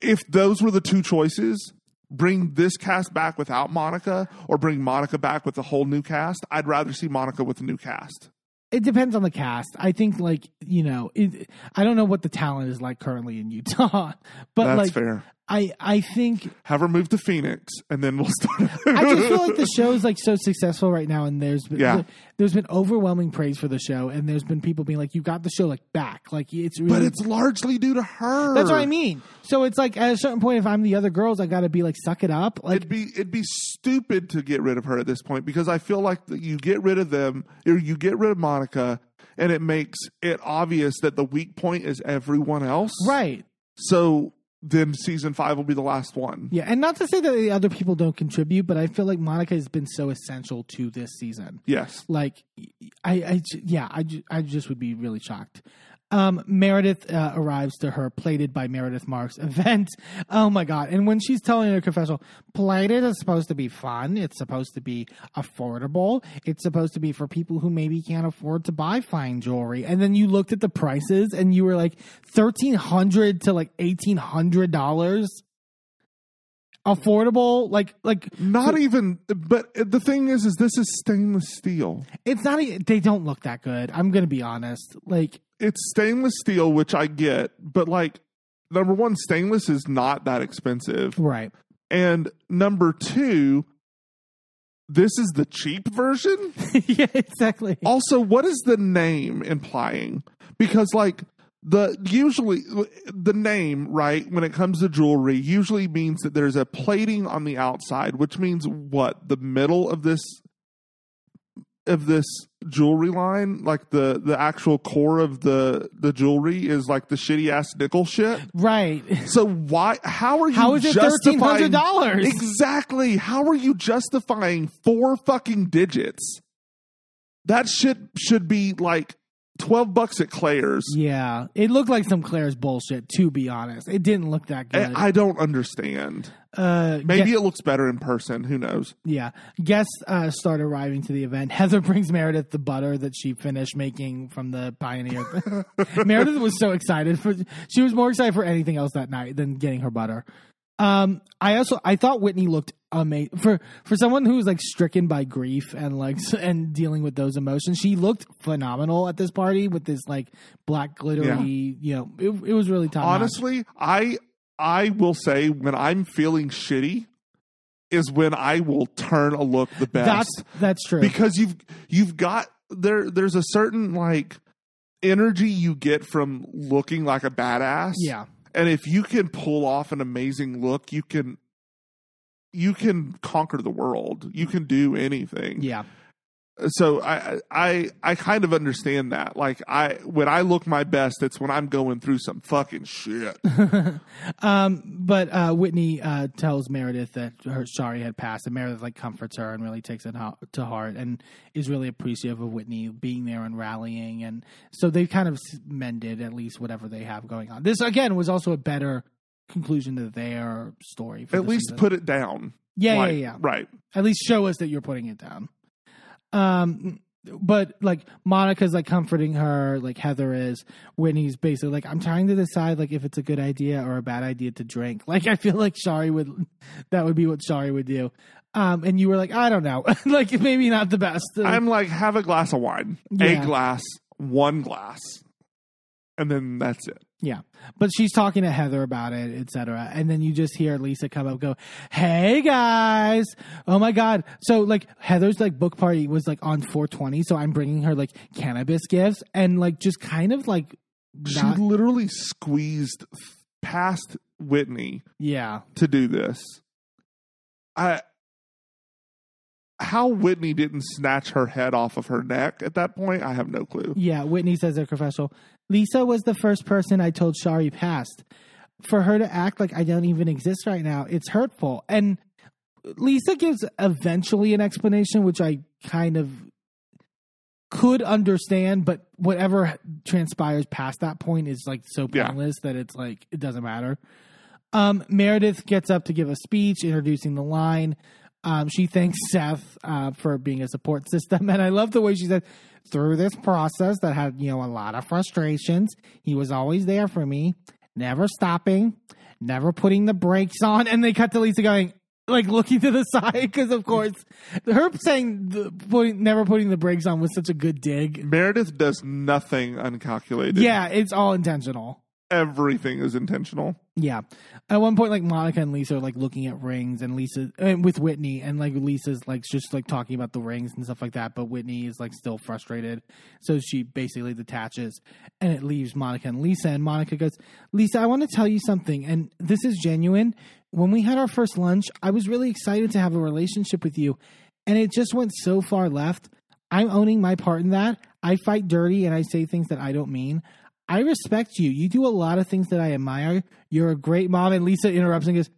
If those were the two choices, bring this cast back without Monica or bring Monica back with a whole new cast, I'd rather see Monica with a new cast. It depends on the cast. I think like you know, it, I don't know what the talent is like currently in Utah, [laughs] but That's like fair. I, I think Have her move to Phoenix and then we'll [laughs] start. I just feel like the show is like so successful right now, and there's been, Yeah. there's been overwhelming praise for the show, and there's been people being like, "You got the show like back, like it's really." but it's largely due to her. that's what I mean. So it's like at a certain point, if I'm the other girls, I got to be like, suck it up. Like It'd be it'd be stupid to get rid of her at this point because I feel like you get rid of them or you get rid of Monica and it makes it obvious that the weak point is everyone else. right, So then season five will be the last one. Yeah, and not to say that the other people don't contribute, but I feel like Monica has been so essential to this season. Yes. Like, I, I yeah, I, I just would be really shocked. Um, Meredith uh, arrives to her plated by Meredith Marks event. [laughs] Oh my god! And when she's telling her confessional, plated is supposed to be fun. It's supposed to be affordable. It's supposed to be for people who maybe can't afford to buy fine jewelry. And then you looked at the prices, and you were like thirteen hundred to like eighteen hundred dollars. Affordable, like like Not even, but the thing is, is this is stainless steel. it's not. They don't look that good. I'm gonna be honest. Like It's stainless steel, which I get, but like, number one, stainless is not that expensive. right. And number two, this is the cheap version. [laughs] yeah, exactly. Also, what is the name implying? Because like the usually the name, right, when it comes to jewelry, usually means that there's a plating on the outside, which means what? The middle of this of this jewelry line, like the the actual core of the the jewelry is like the shitty ass nickel shit. Right. So why? How are you? How is it $1,300? Exactly. How are you justifying four fucking digits? That shit should be like twelve bucks at Claire's. Yeah, it looked like some Claire's bullshit. To be honest, it didn't look that good. And I don't understand. Uh, Maybe it looks better in person. Who knows? yeah. Guests uh, start arriving to the event. [laughs] Heather brings Meredith the butter that she finished making from the Pioneer. [laughs] Meredith was so excited for. She was more excited for anything else that night than getting her butter. Um, I also I thought Whitney looked amazing for for someone who was like stricken by grief and like and dealing with those emotions. She looked phenomenal at this party with this like black glittery. You know, it, it was really top. Honestly, I I will say when I'm feeling shitty is when I will turn a look the best. that's that's true. because you've you've got there there's a certain like energy you get from looking like a badass yeah, and if you can pull off an amazing look you can you can conquer the world you can do anything yeah. So i i i kind of understand that like i when i look my best it's when i'm going through some fucking shit [laughs] um, but uh, Whitney uh, tells Meredith that her Shari had passed, and Meredith like comforts her and really takes it ho- to heart, and is really appreciative of Whitney being there and rallying, and so they kind of mended at least whatever they have going on. This again was also a better conclusion to their story. At least season. put it down yeah, Like, yeah, yeah. right At least show us that you're putting it down. Um, but like Monica's like comforting her, like Heather is. when he's basically like, I'm trying to decide like if it's a good idea or a bad idea to drink. Like I feel like Shari would, that would be what Shari would do. Um, and you were like, I don't know, [laughs] like maybe not the best. i'm like have a glass of wine Yeah. a glass one glass and then that's it Yeah. But she's talking to Heather about it, etc. And then you just hear Lisa come up and go, Hey guys. Oh my God. So like Heather's like book party was like on 420. So I'm bringing her like cannabis gifts and like just kind of like, she literally squeezed past Whitney yeah. to do this. I how Whitney didn't snatch her head off of her neck at that point, I have no clue. Yeah. Whitney says at confessional, Lisa was the first person I told Shari passed. For her to act like I don't even exist right now, it's hurtful. And Lisa gives eventually an explanation, which I kind of could understand, but whatever transpires past that point is like so Yeah. pointless that it's like it doesn't matter. Um, Meredith gets up to give a speech introducing the line. Um, she thanks Seth uh, for being a support system, [laughs] and I love the way she said, "Through this process that had you know a lot of frustrations, he was always there for me, never stopping, never putting the brakes on." And they cut to Lisa going, like looking to the [laughs] side because, of course, her saying the, putting, never putting the brakes on was such a good dig. Meredith does nothing uncalculated. Yeah, it's all intentional. Everything is intentional. Yeah. At one point, like Monica and Lisa are like looking at rings, and Lisa and with Whitney, and like Lisa's like just like talking about the rings and stuff like that. But Whitney is like still frustrated, so she basically detaches, and it leaves Monica and Lisa. And Monica goes, "Lisa, I want to tell you something, and this is genuine. When we had our first lunch, I was really excited to have a relationship with you, and it just went so far left. I'm owning my part in that. I fight dirty and I say things that I don't mean." I respect you. You do a lot of things that I admire. You're a great mom. And Lisa interrupts and goes,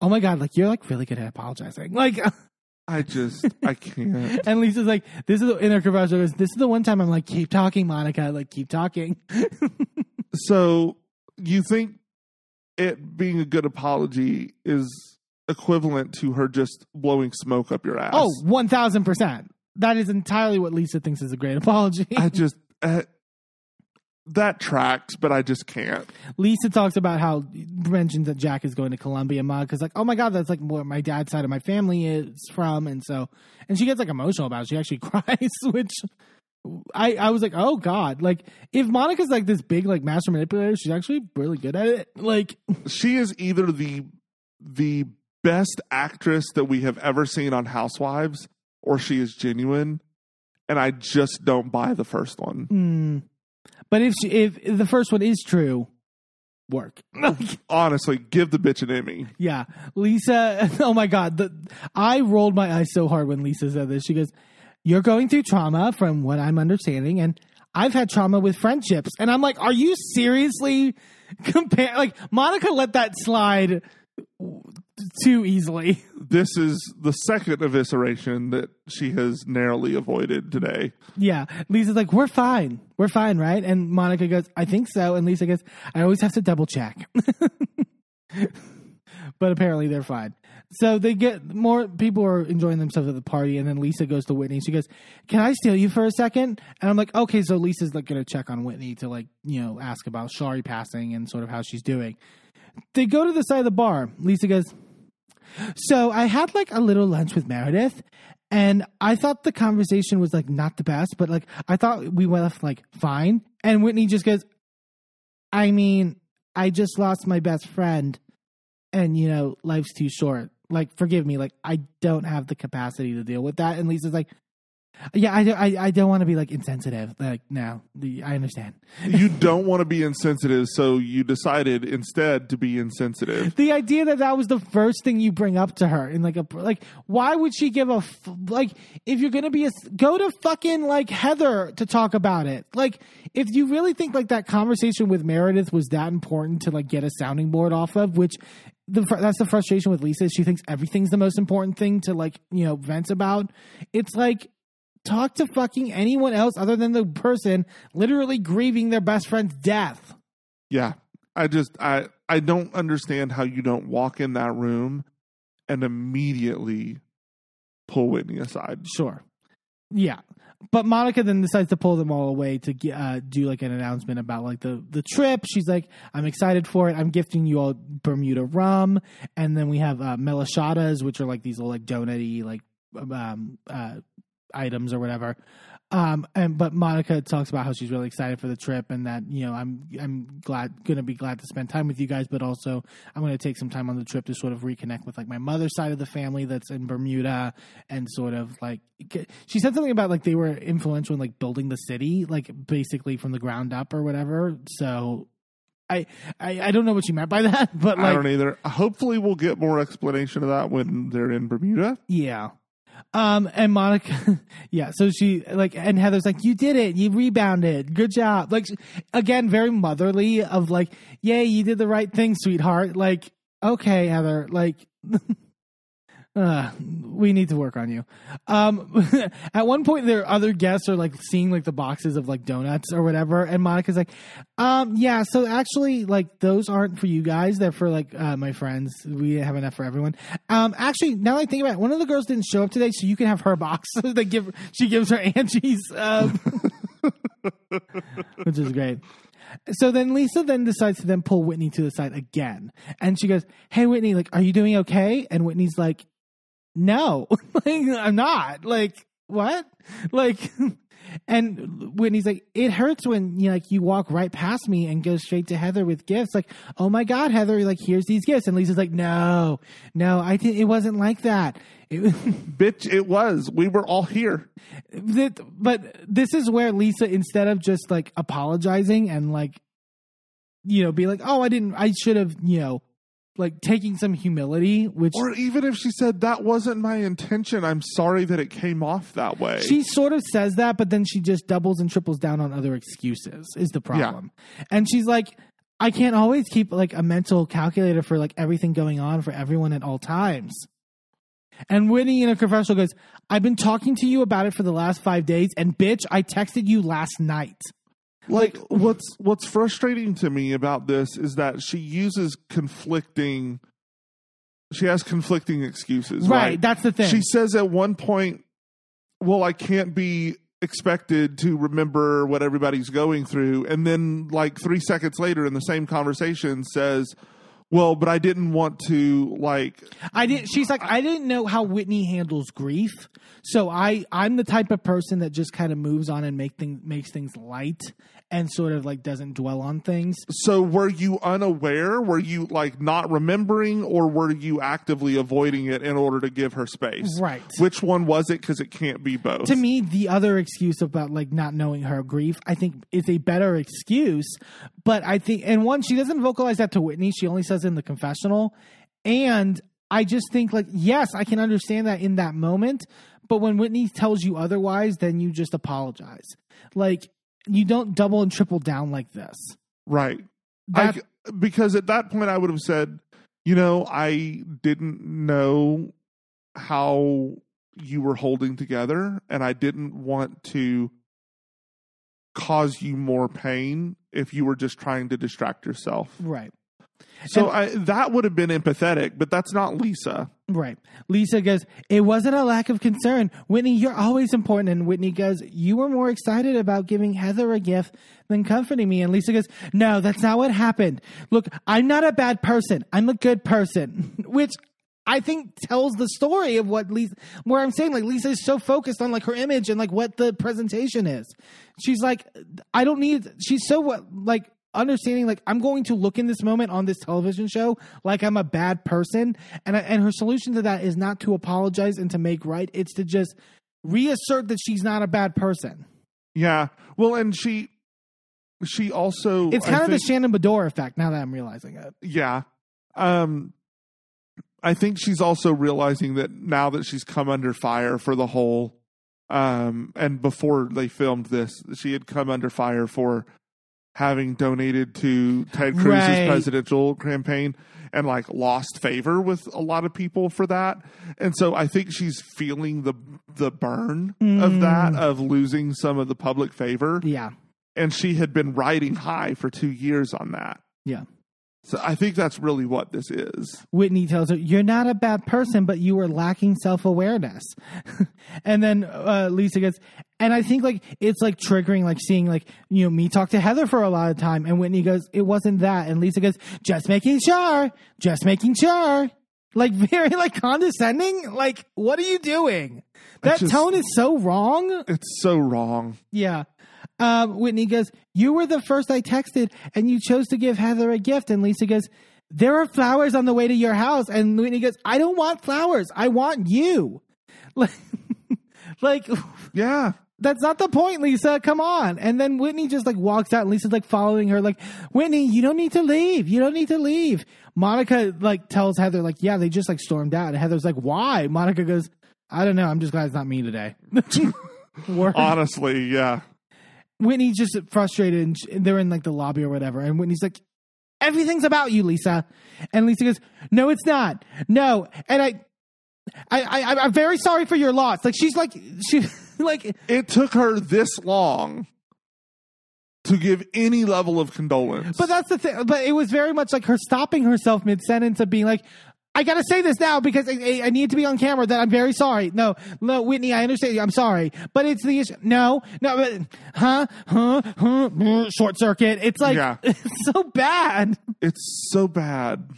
Oh my God, like you're like really good at apologizing. [laughs] Like, I just [laughs] I can't. and Lisa's like, This is the inner commercial goes, This is the one time I'm like, Keep talking, Monica. Like, keep talking. [laughs] So you think it being a good apology is equivalent to her just blowing smoke up your ass? Oh, 1000%. That is entirely what Lisa thinks is a great apology. I just uh, that tracks, but I just can't. Lisa talks about how mentions that Jack is going to Colombia. Mug Monica's like, "Oh my god, that's like where my dad's side of my family is from," and so, and she gets like emotional about it. She actually [laughs] cries, which I I was like, "Oh god!" Like if Monica's like this big like master manipulator, she's actually really good at it. Like, [laughs] She is either the the best actress that we have ever seen on Housewives, or she is genuine. And I just don't buy the first one. hmm. But if she if, the first one is true, work. [laughs] Honestly, give the bitch an Emmy. Yeah, Lisa. [laughs] Oh my God, the, I rolled my eyes so hard when Lisa said this. She goes, "You're going through trauma, from what I'm understanding, and I've had trauma with friendships." And I'm like, "Are you seriously [laughs] compare?" Like Monica let that slide too easily. This is the second evisceration that she has narrowly avoided today. Yeah, Lisa's like, "We're fine, we're fine, right?" And Monica goes, "I think so." And Lisa goes, "I always have to double check." [laughs] but apparently they're fine. So they get more people are enjoying themselves at the party, and then Lisa goes to Whitney. She goes, "Can I steal you for a second? And I'm like, "Okay." So Lisa's like gonna check on Whitney to like you know ask about Shari passing and sort of how she's doing. They go to the side of the bar. Lisa goes, "So I had like a little lunch with Meredith." And I thought the conversation was like not the best, but like I thought we left like fine. And Whitney just goes, I mean, I just lost my best friend, and you know, life's too short. Like, forgive me, like I don't have the capacity to deal with that. And Lisa's like, Yeah, I, I, I don't want to be like insensitive. Like, no, I understand. You don't want to be insensitive, so you decided instead to be insensitive. The idea that that was the first thing you bring up to her in like a like, why would she give a f- like if you're gonna be a go to fucking like Heather to talk about it? Like, if you really think like that conversation with Meredith was that important to like get a sounding board off of, which the that's the frustration with Lisa. She thinks everything's the most important thing to like you know vent about. It's like talk to fucking anyone else other than the person literally grieving their best friend's death. Yeah. I just I I don't understand how you don't walk in that room and immediately pull Whitney aside. Sure. Yeah. But Monica then decides to pull them all away to uh, do like an announcement about like the the trip. She's like, "I'm excited for it. I'm gifting you all Bermuda rum." And then we have uh, which are like these little like donutty like um, uh, items or whatever. Um, and but Monica talks about how she's really excited for the trip and that you know I'm I'm glad gonna be glad to spend time with you guys, but also I'm gonna take some time on the trip to sort of reconnect with like my mother's side of the family that's in Bermuda and sort of like she said something about like they were influential in like building the city like basically from the ground up or whatever. So I I, I don't know what she meant by [laughs] that, but I like don't either. Hopefully we'll get more explanation of that when they're in Bermuda. Yeah. Um and Monica [laughs] yeah, so she like and Heather's like you did it. You rebounded. Good job. Like again very motherly of like, "Yay, you did the right thing, sweetheart." Like, "Okay, Heather, like [laughs] uh, we need to work on you. Um, [laughs] at one point, their other guests are like seeing like the boxes of like donuts or whatever, and Monica's like, um, "Yeah, so actually, like those aren't for you guys; they're for like uh, my friends. We have enough for everyone. Um, actually, now that I think about it, one of the girls didn't show up today, so you can have her box. [laughs] They give she gives her Angie's, um, [laughs] which is great. So then Lisa then decides to then pull Whitney to the side again, and she goes, "Hey, Whitney, like, are you doing okay?" And Whitney's like, no. [laughs] Like i'm not. Like what? Like [laughs] and whitney's like it hurts when you know, like you walk right past me and go straight to heather with gifts. Like oh my god heather like here's these gifts. And lisa's like no no i think it wasn't like that. It, [laughs] Bitch, it was. We were all here. that, but this is where lisa instead of just like apologizing and like you know be like oh i didn't i should have you know like taking some humility, which Or even if she said that wasn't my intention, I'm sorry that it came off that way. she sort of says that, but then she just doubles and triples down on other excuses is the problem. And she's like, I can't always keep like a mental calculator for like everything going on for everyone at all times. And Whitney in a confessional goes, I've been talking to you about it for the last five days, and bitch, I texted you last night. Like what's what's frustrating to me about this is that she uses conflicting she has conflicting excuses Right, right, that's the thing. she says at one point well i can't be expected to remember what everybody's going through and then like 3 seconds later in the same conversation says well but i didn't want to like I didn't. She's like, I didn't know how Whitney handles grief, so I I'm the type of person that just kind of moves on and make things makes things light and sort of like doesn't dwell on things. so were you unaware were you like not remembering or were you actively avoiding it in order to give her space Right. which one was it because it can't be both To me, the other excuse about like not knowing her grief, I think is a better excuse. But I think, and one, she doesn't vocalize that to Whitney. She only says in the confessional, and I just think like, yes, I can understand that in that moment. But when Whitney tells you otherwise, then you just apologize. Like you don't double and triple down like this. Right. I, because at that point, I would have said, you know, I didn't know how you were holding together, and I didn't want to cause you more pain if you were just trying to distract yourself. Right. So I, that would have been empathetic, but that's not Lisa. Right. Lisa goes, It wasn't a lack of concern. Whitney, you're always important. And Whitney goes, You were more excited about giving Heather a gift than comforting me. And Lisa goes, No, that's not what happened. Look, I'm not a bad person. I'm a good person, [laughs] which I think tells the story of what Lisa, where I'm saying like Lisa is so focused on like her image and like what the presentation is. She's like, I don't need, she's so what, like, understanding like I'm going to look in this moment on this television show like I'm a bad person and I, and her solution to that is not to apologize and to make right it's to just reassert that she's not a bad person. Yeah. Well, and she, she also, It's I kind of the Shannon Beador effect now that I'm realizing it. yeah um i think she's also realizing that now that she's come under fire for the whole um and before they filmed this she had come under fire for having donated to ted cruz's Right. presidential campaign and like lost favor with a lot of people for that and so i think she's feeling the the burn of that of losing some of the public favor Yeah. and she had been riding high for two years on that Yeah. so I think that's really what this is. Whitney tells her, You're not a bad person, but you were lacking self awareness. [laughs] and then uh, Lisa gets, and I think like it's like triggering, like seeing like, you know, me talk to Heather for a lot of time. And Whitney goes, It wasn't that. And Lisa goes, Just making sure, just making sure. Like [laughs] very like condescending. Like, what are you doing? That just- tone is so wrong. It's so wrong. Yeah. Um, Whitney goes, You were the first I texted, and you chose to give Heather a gift. And Lisa goes, There are flowers on the way to your house. And Whitney goes, I don't want flowers. I want you. [laughs] Like, like Yeah. That's not the point, Lisa. Come on. And then Whitney just like walks out, and Lisa's like following her, like, Whitney, you don't need to leave. You don't need to leave. Monica like tells Heather, like, yeah, they just like stormed out. And Heather's like, why? Monica goes, I don't know. I'm just glad it's not me today. [laughs] Honestly, yeah. Whitney's just frustrated and they're in like the lobby or whatever. And Whitney's like, everything's about you, Lisa. And Lisa goes, no, it's not. No. And I, I, I, I'm very sorry for your loss. Like she's like, she, [laughs] like, It took her this long to give any level of condolence. but that's the thing. But it was very much like her stopping herself mid sentence of being like, I gotta say this now because I, I- need to be on camera that I'm very sorry. No, no, Whitney, I understand you. I'm sorry, but it's the issue. No, no, but, huh, huh, huh, huh, short circuit. It's like Yeah. [laughs] it's so bad. it's so bad.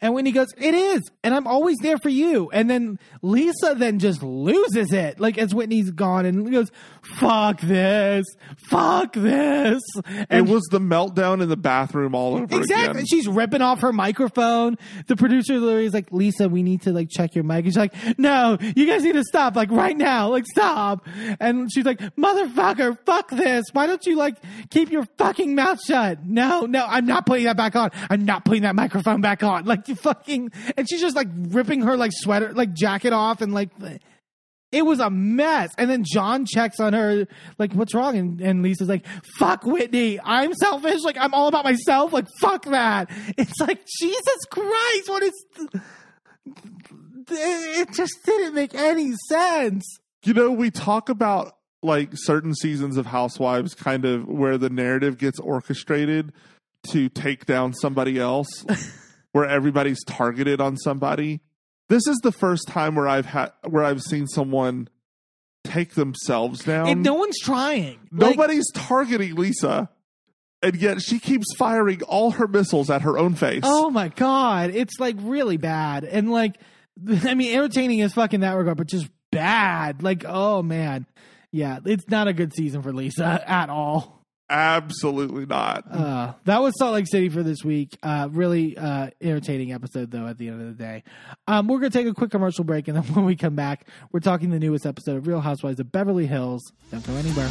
And when he goes, It is. And I'm always there for you. And then Lisa then just loses it. Like as Whitney's gone and goes, Fuck this. Fuck this. And It was the meltdown in the bathroom all over Exactly. again. She's ripping off her microphone. The producer literally is like, Lisa, we need to like check your mic. And she's like, no, you guys need to stop like right now. Like stop. And she's like, motherfucker, fuck this. Why don't you like keep your fucking mouth shut? No, no, I'm not putting that back on. I'm not putting that microphone back on. Like like fucking, and she's just like ripping her like sweater, like jacket off, and like it was a mess. And then John checks on her, like, what's wrong? And, and Lisa's like, fuck Whitney. I'm selfish. Like, I'm all about myself. Like, fuck that. It's like, Jesus Christ. What is. Th- it just didn't make any sense. You know, we talk about like certain seasons of Housewives kind of where the narrative gets orchestrated to take down somebody else, [laughs] where everybody's targeted on somebody. This is the first time where I've had where I've seen someone take themselves down. And no one's trying. Like, Nobody's targeting Lisa, and yet she keeps firing all her missiles at her own face. Oh my god, it's like really bad, and like, [laughs] I mean, entertaining is fucking that regard, but just bad. Like, oh man, yeah, it's not a good season for Lisa at all. Absolutely not. Uh, that was Salt Lake City for this week. Uh, really uh, episode, though, at the end of the day. Um, we're going to take a quick commercial break, and then [laughs] when we come back, we're talking the newest episode of Real Housewives of Beverly Hills. Don't go anywhere.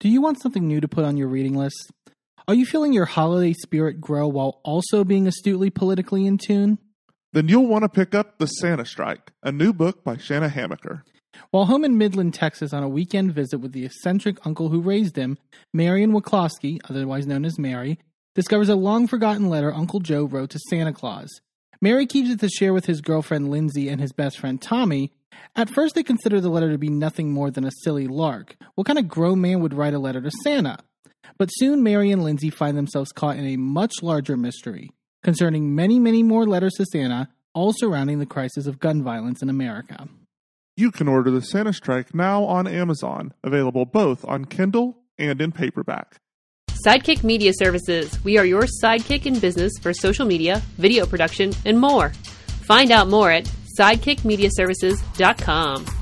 Do you want something new to put on your reading list? Are you feeling your holiday spirit grow while also being astutely politically in tune? Then you'll want to pick up The Santa Strike, a new book by Shanna Hamaker. While home in Midland, Texas, on a weekend visit with the eccentric uncle who raised him, Marion Waclowski, otherwise known as Mary, discovers a long forgotten letter Uncle Joe wrote to Santa Claus. Mary keeps it to share with his girlfriend Lindsay and his best friend Tommy. At first, they consider the letter to be nothing more than a silly lark. What kind of grown man would write a letter to Santa? But soon, Mary and Lindsay find themselves caught in a much larger mystery concerning many, many more letters to Santa, all surrounding the crisis of gun violence in America. You can order The Santa Strike now on Amazon, available both on Kindle and in paperback. Sidekick Media Services. We are your sidekick in business for social media, video production, and more. Find out more at sidekickmediaservices.com.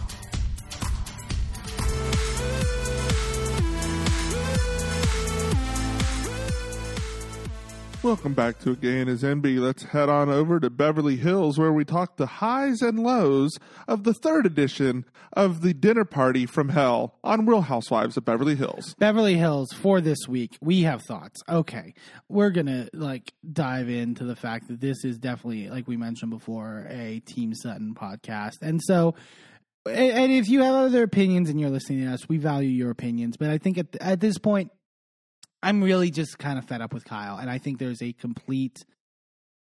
Welcome back to A Gay and His Enby. Let's head on over to Beverly Hills where we talk the highs and lows of the third edition of the dinner party from hell on Real Housewives of Beverly Hills. Beverly Hills for this week, we have thoughts. Okay. We're going to like dive into the fact that this is definitely like we mentioned before a Team Sutton podcast. And so and- if you have other opinions and you're listening to us, we value your opinions, but I think at at this point I'm really just kind of fed up with Kyle and I think there's a complete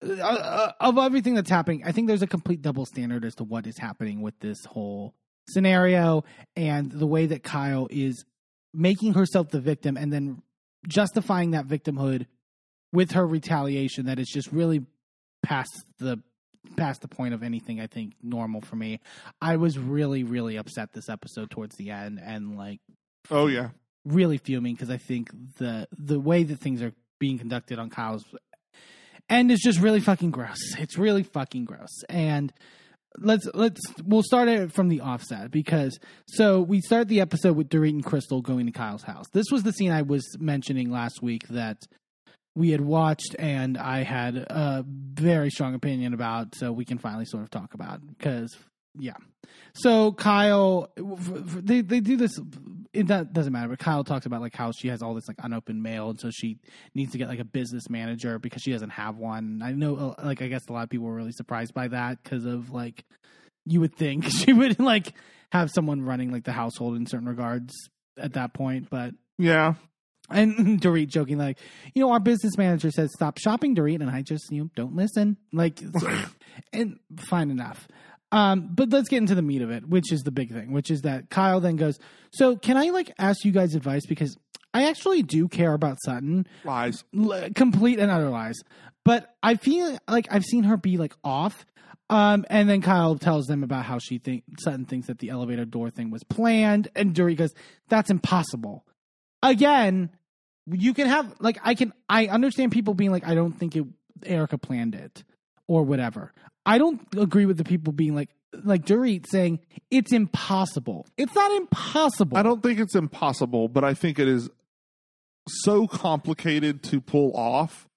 uh, uh, of everything that's happening, I think there's a complete double standard as to what is happening with this whole scenario and the way that Kyle is making herself the victim and then justifying that victimhood with her retaliation that is just really past the past the point of anything I think normal for me. I was really really upset this episode towards the end and like Oh, yeah. Really fuming because I think the the way that things are being conducted on Kyle's end is just really fucking gross. It's really fucking gross. And let's let's we'll start it from the offset because so we start the episode with Dorit and Crystal going to Kyle's house. This was the scene I was mentioning last week that we had watched and I had a very strong opinion about, so we can finally sort of talk about because yeah. So Kyle, they they do this. It do- doesn't matter, but Kyle talks about like how she has all this like unopened mail, and so she needs to get like a business manager because she doesn't have one. I know, uh, like I guess a lot of people were really surprised by that because of like you would think [laughs] she would like have someone running like the household in certain regards at that point, but Yeah. and [laughs] Dorit joking like, you know, our business manager says stop shopping, Dorit, and I just you know don't listen. Like, so- [laughs] and fine enough. Um, but let's get into the meat of it, which is the big thing, which is that Kyle then goes, so can I like ask you guys advice because I actually do care about Sutton, Lies. L- complete and utter lies, but I feel like I've seen her be like off. Um, and then Kyle tells them about how she think Sutton thinks that the elevator door thing was planned, and Dorit goes, "That's impossible." again, you can have like I can I understand people being like I don't think it Erica planned it or whatever. I don't agree with the people being like like Dorit saying it's impossible. It's not impossible. I don't think it's impossible, but I think it is so complicated to pull off.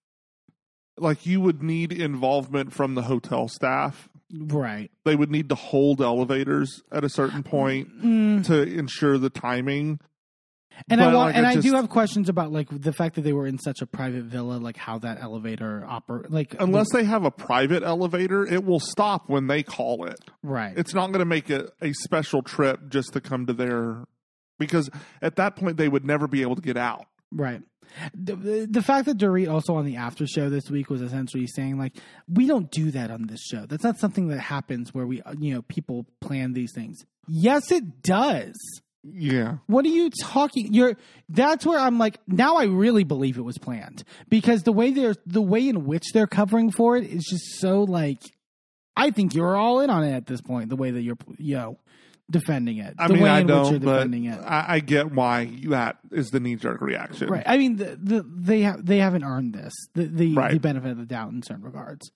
Like you would need involvement from the hotel staff. right. They would need to hold elevators at a certain point Mm, to ensure the timing. And I want like, and I do have questions about like the fact that they were in such a private villa, like how that elevator operate. Like Unless they have a private elevator, it will stop when they call it. right. It's not going to make it a special trip just to come to their because at that point they would never be able to get out. Right. The, the, the fact that Dorit also on the after show this week was essentially saying like we don't do that on this show. That's not something that happens where we uh, you know people plan these things. Yes, it does. Yeah. What are you talking? You're that's where I'm like now I really believe it was planned because the way they're the way in which they're covering for it is just so like I think you're all in on it at this point. The way that you're you know defending it, I the mean, way I in which don't, you're but defending it. I, I get why that is the knee jerk reaction. Right. I mean, the, the, they have they haven't earned this the the, Right. the benefit of the doubt in certain regards.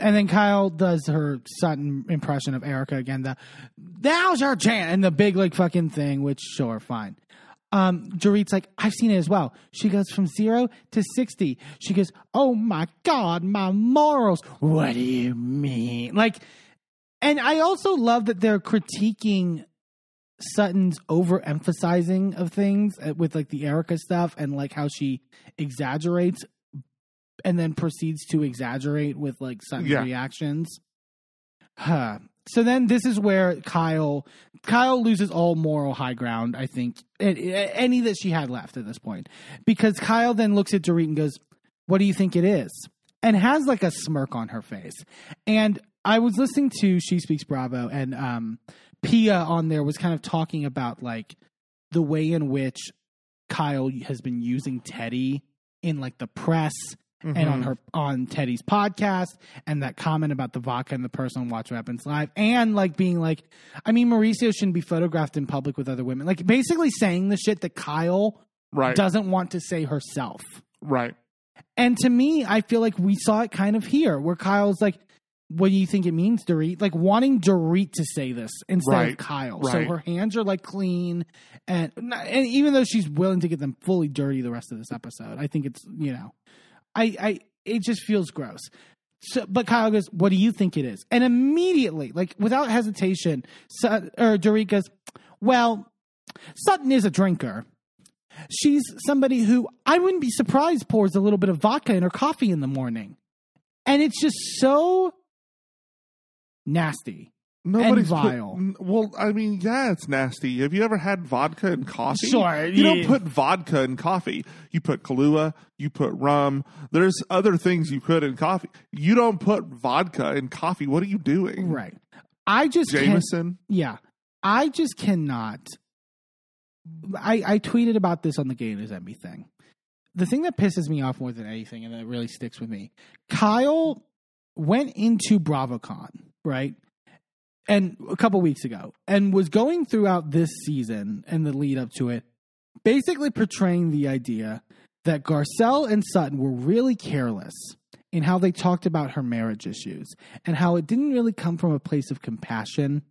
And then Kyle does her Sutton impression of Erica again. The now's your chance and the big like fucking thing. Which sure, fine. Um, Dorit's like, I've seen it as well. She goes from zero to sixty. She goes, Oh my god, my morals. What do you mean? Like, and I also love that they're critiquing Sutton's overemphasizing of things uh, with like the Erica stuff and like how she exaggerates and then proceeds to exaggerate with like Sutton's Yeah. reactions. Huh. So then this is where Kyle Kyle loses all moral high ground, I think, any that she had left at this point. Because Kyle then looks at Dorit and goes, What do you think it is? And has like a smirk on her face. And I was listening to She Speaks Bravo and um Pia on there was kind of talking about like the way in which Kyle has been using Teddy in like the press and on Mhm. her on Teddy's podcast and that comment about the vodka and the person on Watch What Happens Live and like being like I mean Mauricio shouldn't be photographed in public with other women. Like basically saying the shit that Kyle Right. doesn't want to say herself. right. And to me, I feel like we saw it kind of here where Kyle's like, what do you think it means, Dorit? Like wanting Dorit to say this instead of Right, Kyle. So her hands are like clean. And, and even though she's willing to get them fully dirty the rest of this episode, I think it's, you know, I, I, it just feels gross. So, but Kyle goes, what do you think it is? And immediately, like without hesitation, or Dorit goes, well, Sutton is a drinker. She's somebody who I wouldn't be surprised pours a little bit of vodka in her coffee in the morning. And it's just so nasty. Nobody's put- vile. n- well, I mean, yeah, it's nasty. Have you ever had vodka and coffee? Sure, You don't put vodka in coffee. You put Kahlua. You put rum. There's other things you put in coffee. You don't put vodka in coffee. What are you doing? Right. I just Jameson. yeah. I just cannot I I tweeted about this on the Gay and His Enby thing. The thing that pisses me off more than anything, and that really sticks with me, Kyle went into BravoCon, right? And a couple weeks ago, and was going throughout this season and the lead up to it, basically portraying the idea that Garcelle and Sutton were really careless in how they talked about her marriage issues and how it didn't really come from a place of compassion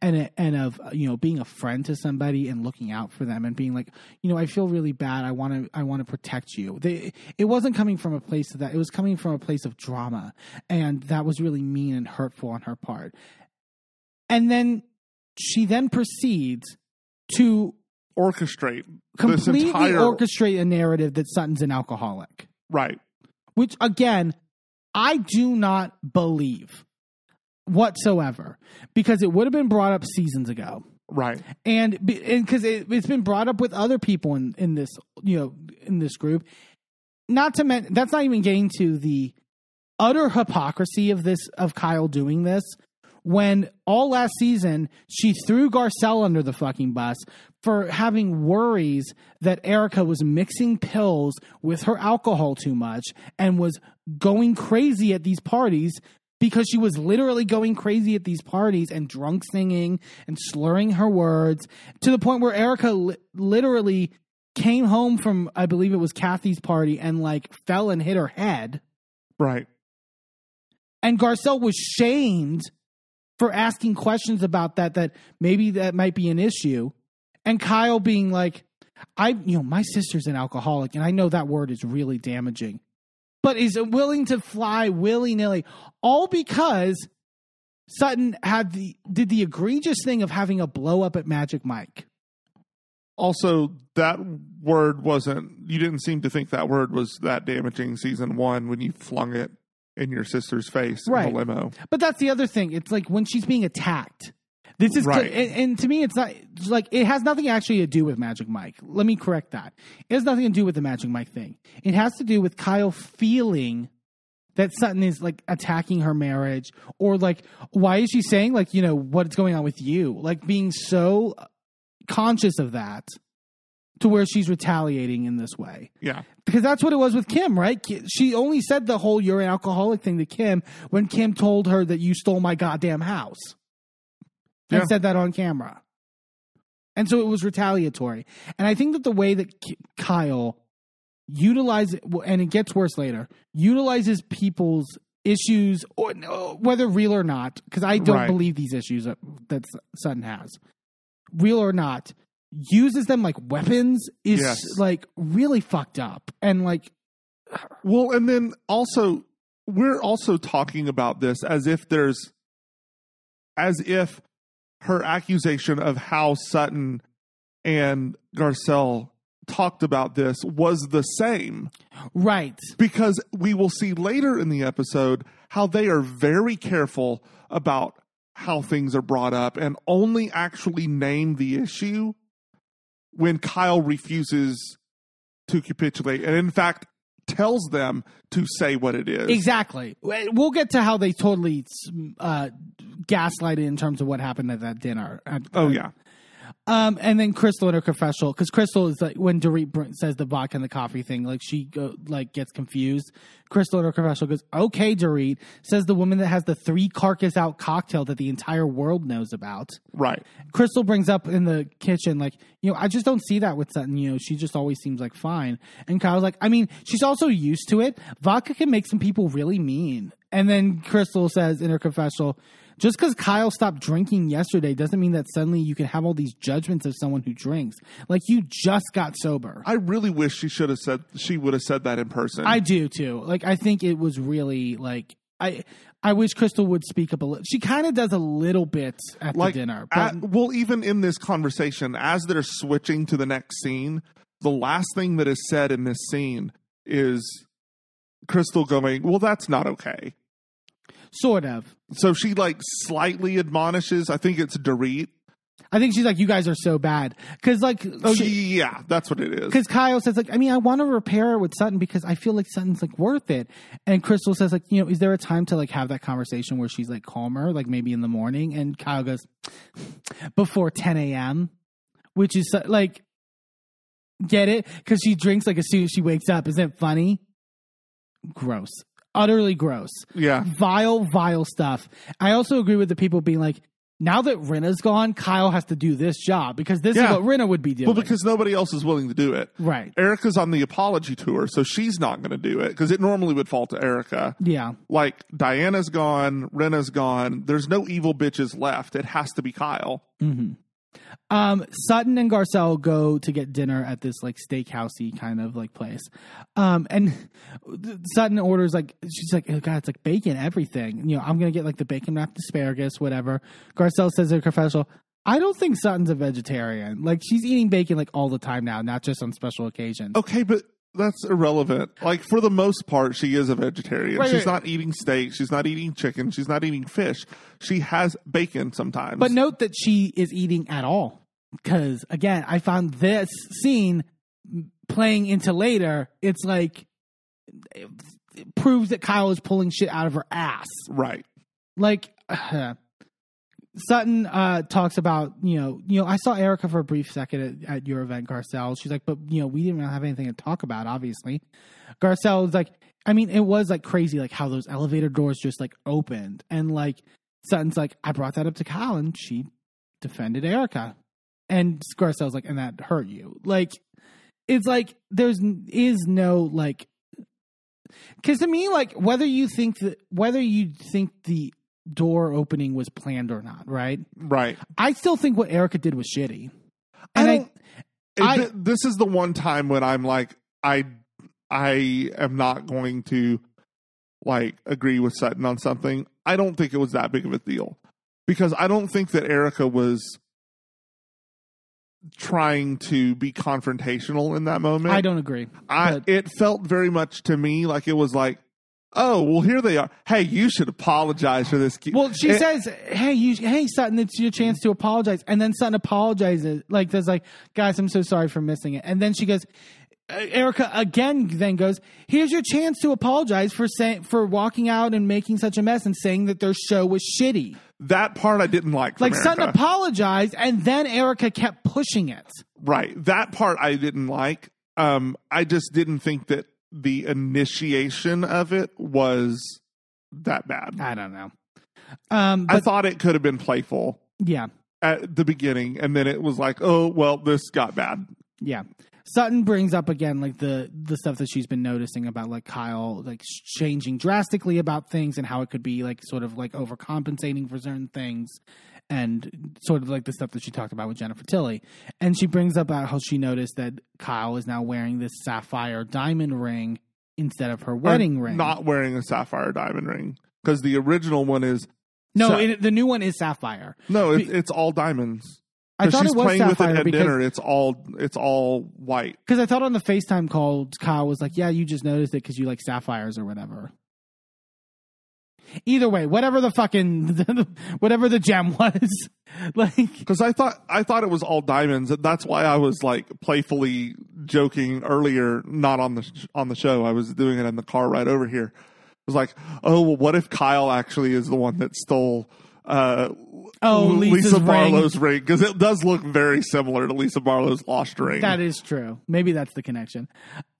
and and of you know being a friend to somebody and looking out for them and being like you know I feel really bad. I want to I want to protect you. They, it wasn't coming from a place of that. It was coming from a place of drama and that was really mean and hurtful on her part and then she then proceeds to Orchestrate completely entire orchestrate a narrative that Sutton's an alcoholic right. which again, I do not believe whatsoever because it would have been brought up seasons ago. Right. And because it, it's been brought up with other people in, in this, you know, in this group. Not to mention, that's not even getting to the utter hypocrisy of this, of Kyle doing this. When all last season she threw Garcelle under the fucking bus for having worries that Erica was mixing pills with her alcohol too much and was going crazy at these parties because she was literally going crazy at these parties and drunk singing and slurring her words to the point where Erica li- literally came home from I believe it was Kathy's party and like fell and hit her head. Right. And Garcelle was shamed for asking questions about that that maybe that might be an issue. And Kyle being like, I you know, my sister's an alcoholic and I know that word is really damaging. But is willing to fly willy-nilly all because Sutton had the did the egregious thing of having a blow up at Magic Mike. Also, that word wasn't. You didn't seem to think that word was that damaging season one when you flung it in your sister's face Right. in the limo. But that's the other thing. It's like when she's being attacked. This is Right. and, and to me, it's not it's like it has nothing actually to do with Magic Mike. Let me correct that. It has nothing to do with the Magic Mike thing. It has to do with Kyle feeling that Sutton is like attacking her marriage, or like why is she saying like you know what's going on with you? Like being so conscious of that to where she's retaliating in this way Yeah. because that's what it was with Kim, right? She only said the whole "you're an alcoholic" thing to Kim when Kim told her that you stole my goddamn house, and Yeah. said that on camera, and so it was retaliatory. And I think that the way that Kyle utilizes, and it gets worse later, utilizes people's issues, or whether real or not, because I don't Right. believe these issues that, that Sutton has, real or not, uses them like weapons is Yes. like really fucked up and like Well, and then also, we're also talking about this as if there's, as if her accusation of how Sutton and Garcelle talked about this was the same. right Because we will see later in the episode how they are very careful about how things are brought up and only actually name the issue when Kyle refuses to capitulate and in fact tells them to say what it is. exactly we'll get to how they totally uh gaslighted in terms of what happened at that dinner At- Oh yeah. Um, and then Crystal in her confessional, because Crystal is like when Dorit says the vodka and the coffee thing, like she go, like gets confused. Crystal in her confessional goes, "Okay, Dorit," says the woman that has the three carcass out cocktail that the entire world knows about. Right. Crystal brings up in the kitchen, like, you know, I just don't see that with Sutton. You know, she just always seems like fine. And Kyle's like, I mean, she's also used to it. Vodka can make some people really mean. And then Crystal says in her confessional, just because Kyle stopped drinking yesterday doesn't mean that suddenly you can have all these judgments of someone who drinks. Like, you just got sober. I really wish she should have said she would have said that in person. I do too. Like, I think it was really like, I. I wish Crystal would speak up a little. She kind of does a little bit at like the dinner, but at- well, even in this conversation, as they're switching to the next scene, the last thing that is said in this scene is Crystal going, "Well, that's not okay." sort of. So she like slightly admonishes. I think it's Dorit. I think she's like, you guys are so bad. Cause like, Oh she- yeah, that's what it is. Because Kyle says like, I mean, I want to repair it with Sutton because I feel like Sutton's like worth it. And Crystal says like, you know, is there a time to like have that conversation where she's like calmer, like maybe in the morning? And Kyle goes, [laughs] before 10 a.m., which is uh, like, get it? Because she drinks like as soon as she wakes up. Isn't it funny? Gross. Utterly gross. Yeah, Vile, vile stuff. I also agree with the people being like, now that Rinna's gone, Kyle has to do this job because this Yeah. is what Rinna would be doing. well, because nobody else is willing to do it. right. Erica's on the apology tour, so she's not going to do it because it normally would fall to Erica. Yeah. Like Diana's gone, Rinna's gone. There's no evil bitches left. It has to be Kyle. Mm-hmm. Um, Sutton and Garcelle go to get dinner at this like steakhousey kind of like place. Um, and [laughs] Sutton orders like she's like, oh god, it's like bacon everything. You know, I'm gonna get like the bacon wrapped asparagus, whatever. Garcelle says in her confessional, I don't think Sutton's a vegetarian. Like she's eating bacon like all the time now, not just on special occasions. Okay, but that's irrelevant. Like for the most part, she is a vegetarian. Right, she's right. not eating steak. She's not eating chicken. She's not eating fish. She has bacon sometimes. But note that she is eating at all. Because again, I found this scene playing into later. It's like it proves that Kyle is pulling shit out of her ass. right. Like [sighs] uh, Sutton uh, talks about, you know, you know, I saw Erica for a brief second at, at your event, Garcelle. She's like, but you know, we didn't have anything to talk about. Obviously, Garcelle is like, I mean, it was like crazy, like how those elevator doors just like opened, and like Sutton's like, I brought that up to and she defended Erica, and Garcelle's like, and that hurt you, like. it's like there's is no like because to me like whether you think that whether you think the door opening was planned or not right Right. i still think what erica did was shitty I and i, don't. I- th- this is the one time when I'm like, I, I am not going to like agree with Sutton on something. I don't think it was that big of a deal because I don't think that Erica was trying to be confrontational in that moment. I don't agree I but- it felt very much to me like it was like, oh well, here they are. Hey, you should apologize for this. ki-" well she It- says hey you hey sutton it's your chance to apologize and then sutton apologizes like there's like guys i'm so sorry for missing it and then she goes uh, Erica again then goes, "Here's your chance to apologize for saying for walking out and making such a mess and saying that their show was shitty." that part I didn't like. Like Sutton apologized, and then Erica kept pushing it. Right. That part I didn't like. Um, I just didn't think that the initiation of it was that bad. I don't know. Um, I thought it could have been playful yeah, at the beginning, and then it was like, oh, well, this got bad. yeah. Sutton brings up again like the the stuff that she's been noticing about like Kyle like changing drastically about things and how it could be like sort of like overcompensating for certain things and sort of like the stuff that she talked about with Jennifer Tilly. And she brings up how she noticed that Kyle is now wearing this sapphire diamond ring instead of her wedding Or ring. Not wearing a sapphire diamond ring. Because the original one is no, sa- it, the new one is sapphire. no, it, it's all diamonds. I thought she's it was playing with it at because dinner. It's all it's all white. Because I thought on the FaceTime call, Kyle was like, "Yeah, you just noticed it because you like sapphires or whatever." Either way, whatever the fucking [laughs] whatever the gem was, [laughs] like Because I thought I thought it was all diamonds. and That's why I was like playfully joking earlier, not on the sh- on the show. I was doing it in the car right over here. It was like, oh, well, what if Kyle actually is the one that stole uh, Oh, Lisa's Lisa. Barlow's ring? Because it does look very similar to Lisa Barlow's lost ring. that is true. Maybe that's the connection.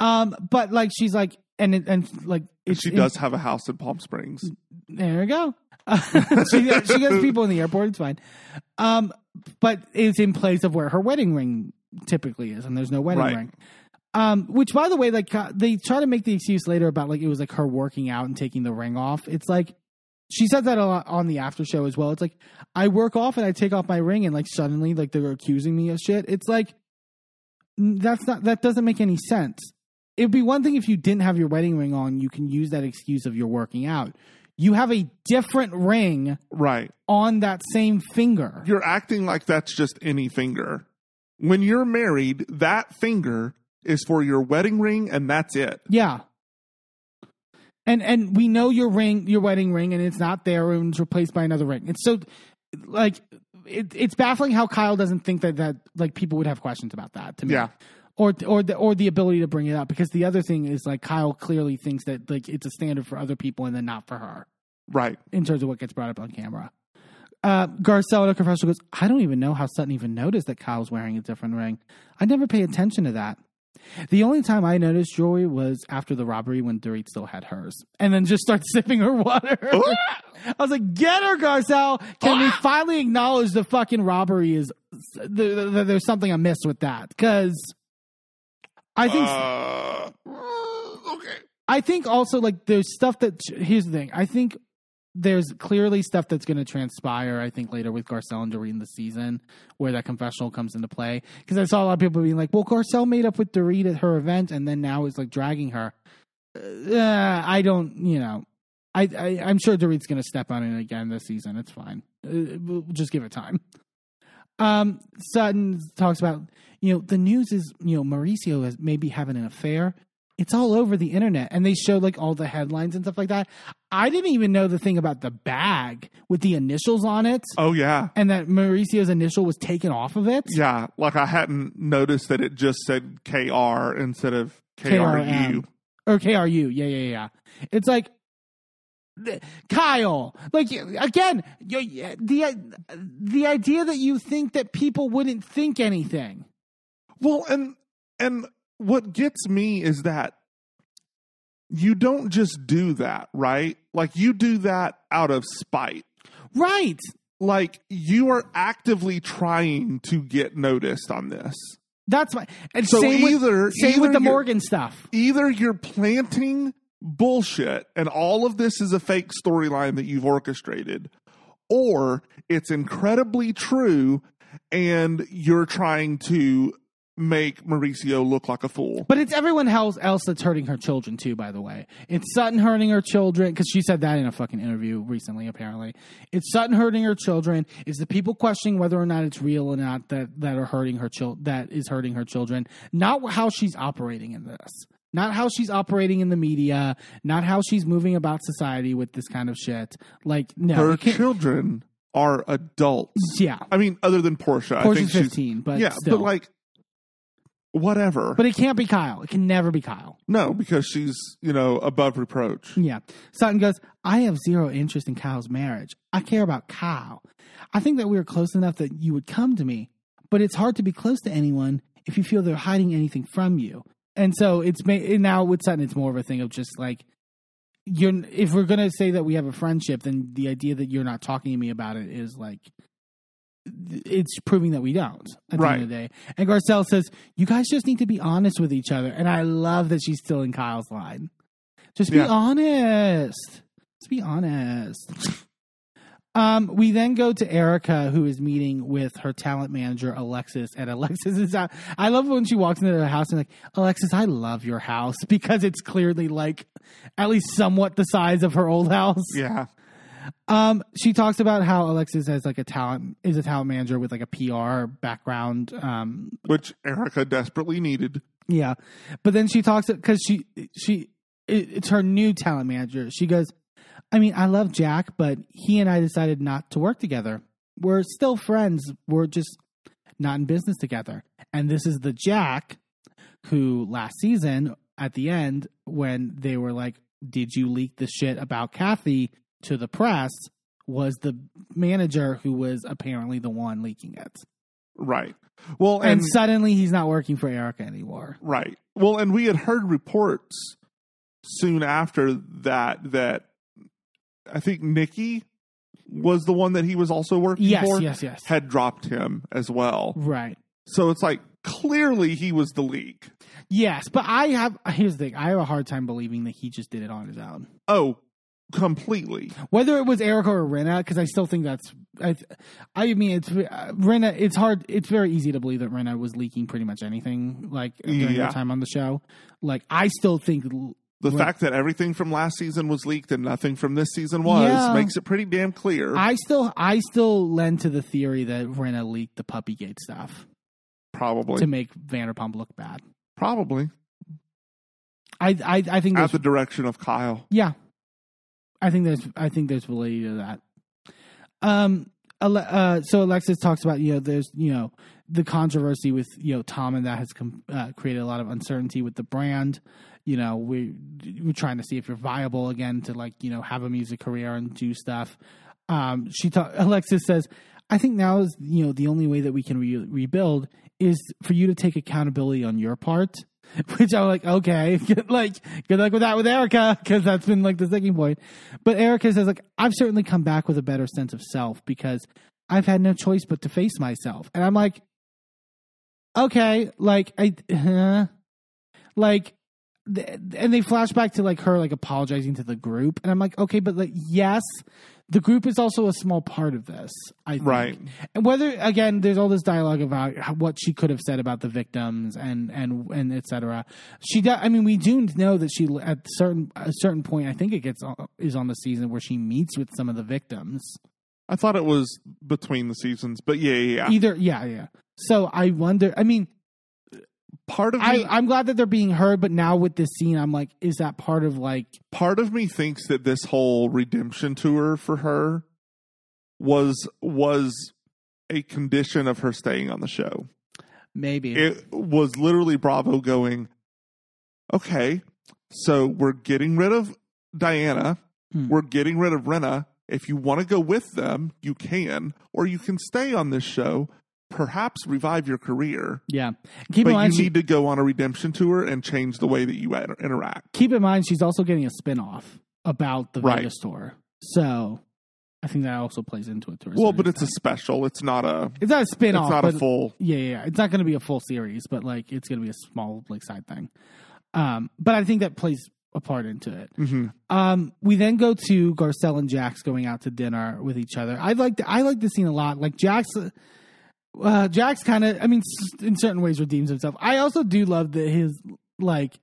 Um, but like she's like, and and like it's, she does have a house in Palm Springs. There we go. [laughs] she, she gets [laughs] people in the airport. It's fine. Um, but it's in place of where her wedding ring typically is, and there's no wedding Right. ring. Um, which, by the way, like uh, they try to make the excuse later about like it was like her working out and taking the ring off. It's like she said that a lot on the after show as well. It's like I work off and I take off my ring, and like suddenly like they're accusing me of shit. It's like that's not that doesn't make any sense. It'd be one thing if you didn't have your wedding ring on. You can use that excuse of you're working out. You have a different ring Right. on that same finger. You're acting like that's just any finger. When you're married, that finger is for your wedding ring, and that's it. Yeah. And and we know your ring, your wedding ring, and it's not there and it's replaced by another ring. It's so like it, it's baffling how Kyle doesn't think that that like people would have questions about that to me. Yeah. Or or the or the ability to bring it up because the other thing is like Kyle clearly thinks that like it's a standard for other people and then not for her Right. in terms of what gets brought up on camera. Uh, Garcelle at a confessional goes, I don't even know how Sutton even noticed that Kyle's wearing a different ring. I never pay attention to that. The only time I noticed jewelry was after the robbery when Dorit still had hers, and then just starts [laughs] sipping her water. I was like, "Get her, Garcelle! Can we finally acknowledge the fucking robbery is th- th- th- there's something amiss with that?" Because I think Uh, okay. I think also like there's stuff that here's the thing. I think there's clearly stuff that's going to transpire. I think later with Garcelle in the season where that confessional comes into play. Because I saw a lot of people being like, "Well, Garcelle made up with Dorit at her event, and then now is like dragging her." Uh, I don't, you know. I, I I'm sure Dorit's going to step on it again this season. It's fine. Uh, we'll just give it time. Um, Sutton talks about you know the news is you know Mauricio is maybe having an affair. It's all over the internet, and they show like all the headlines and stuff like that. I didn't even know the thing about the bag with the initials on it, Oh yeah. and that Mauricio's initial was taken off of it. Yeah. Like I hadn't noticed that it just said KR instead of KRM. KRU. or KRU. Yeah, yeah, yeah. It's like Kyle. Like again, you- the the idea that you think that people wouldn't think anything. Well, and and what gets me is that you don't just do that, right? Like you do that out of spite. Right. Like you are actively trying to get noticed on this. That's my and So same either- with, same either with the Morgan stuff. Either you're planting bullshit and all of this is a fake storyline that you've orchestrated, or it's incredibly true and you're trying to make Mauricio look like a fool. But it's everyone else else that's hurting her children too. By the way, it's Sutton hurting her children because she said that in a fucking interview recently. Apparently, it's Sutton hurting her children. It's the people questioning whether or not it's real or not that that are hurting her child that is hurting her children. Not how she's operating in this. Not how she's operating in the media. Not how she's moving about society with this kind of shit. Like no, Her children are adults. yeah, I mean, other than Portia. I Portia's think she's, fifteen, but yeah, still. but like, whatever. but it can't be Kyle. It can never be Kyle. no, because she's, you know, above reproach. Yeah. Sutton goes, I have zero interest in Kyle's marriage. I care about Kyle. I think that we are close enough that you would come to me, but it's hard to be close to anyone if you feel they're hiding anything from you. And so it's ma- now with Sutton, it's more of a thing of just like, you're, if we're going to say that we have a friendship, then the idea that you're not talking to me about it is like, it's proving that we don't at the Right. end of the day. And Garcelle says, You guys just need to be honest with each other. And I love that she's still in Kyle's line. Just be Yeah. honest. Just be honest. [laughs] Um, we then go to Erica, who is meeting with her talent manager, Alexis. And Alexis is out. I love when she walks into the house and like, Alexis, I love your house [laughs] because it's clearly like at least somewhat the size of her old house. Yeah. Um, she talks about how Alexis has like a talent is a talent manager with like a PR background. Um, Which Erica desperately needed. yeah, but then she talks because she she it, it's her new talent manager. She goes, I mean, I love Jack, but he and I decided not to work together. We're still friends. We're just not in business together. And this is the Jack who last season at the end when they were like, "Did you leak the shit about Kathy to the press?" Was the manager who was apparently the one leaking it. Right. Well, And, and, suddenly he's not working for Erica anymore. right. Well, and we had heard reports soon after that that I think Nikki was the one that he was also working Yes, for. yes, yes. Had dropped him as well. Right. So it's like clearly he was the leak. Yes, but I have here's the thing. I have a hard time believing that he just did it on his own. Oh, completely. Whether it was Erica or Rinna, because I still think that's. I, I mean, it's uh, Rinna. It's hard. It's very easy to believe that Rinna was leaking pretty much anything like during Yeah. her time on the show. Like I still think The fact that everything from last season was leaked and nothing from this season was Yeah. makes it pretty damn clear. I still I still lend to the theory that Rinna leaked the Puppygate stuff probably. to make Vanderpump look bad. probably. I I, I think At the direction of Kyle. Yeah, I think there's I think there's validity to that. Um, uh, so Alexis talks about you know there's you know the controversy with you know Tom and that has com- uh, created a lot of uncertainty with the brand. You know we we're trying to see if you're viable again to like you know have a music career and do stuff. Um, she ta- Alexis says, I think now is you know the only way that we can re- rebuild is for you to take accountability on your part. [laughs] Which I'm like, okay, [laughs] good, like good luck with that with Erica because that's been like the sticking point. But Erica says like I've certainly come back with a better sense of self because I've had no choice but to face myself, and I'm like, okay, like I, [laughs] like, and they flash back to like her like apologizing to the group, and I'm like, okay, but like yes, the group is also a small part of this, I think. Right. And whether again, there's all this dialogue about what she could have said about the victims and and and etc. She, do, I mean, we do know that she at certain a certain point, I think it gets on- is on the season where she meets with some of the victims. I thought it was between the seasons, but yeah, yeah, yeah. Either, yeah, yeah. So I wonder. I mean, Part of I, me, I'm glad that they're being heard, but now with this scene, I'm like, is that part of like? part of me thinks that this whole redemption tour for her was was a condition of her staying on the show. Maybe It was literally Bravo going, okay, so we're getting rid of Diana, Hmm. we're getting rid of Rinna. If you want to go with them, you can, or you can stay on this show, perhaps revive your career. yeah. Keep but in mind, you she, need to go on a redemption tour and change the way that you inter- interact. keep in mind, she's also getting a spinoff about the Right. Vegas tour. So I think that also plays into it. To Well, but it's a special. It's not a. it's not a spin It's not a full. Yeah, yeah. It's not going to be a full series, but like it's going to be a small like side thing. Um, but I think that plays a part into it. Mhm. Um, we then go to Garcelle and Jax going out to dinner with each other. I like I like the scene a lot. Like Jax, uh, Jax kind of, I mean, in certain ways redeems himself. I also do love that his like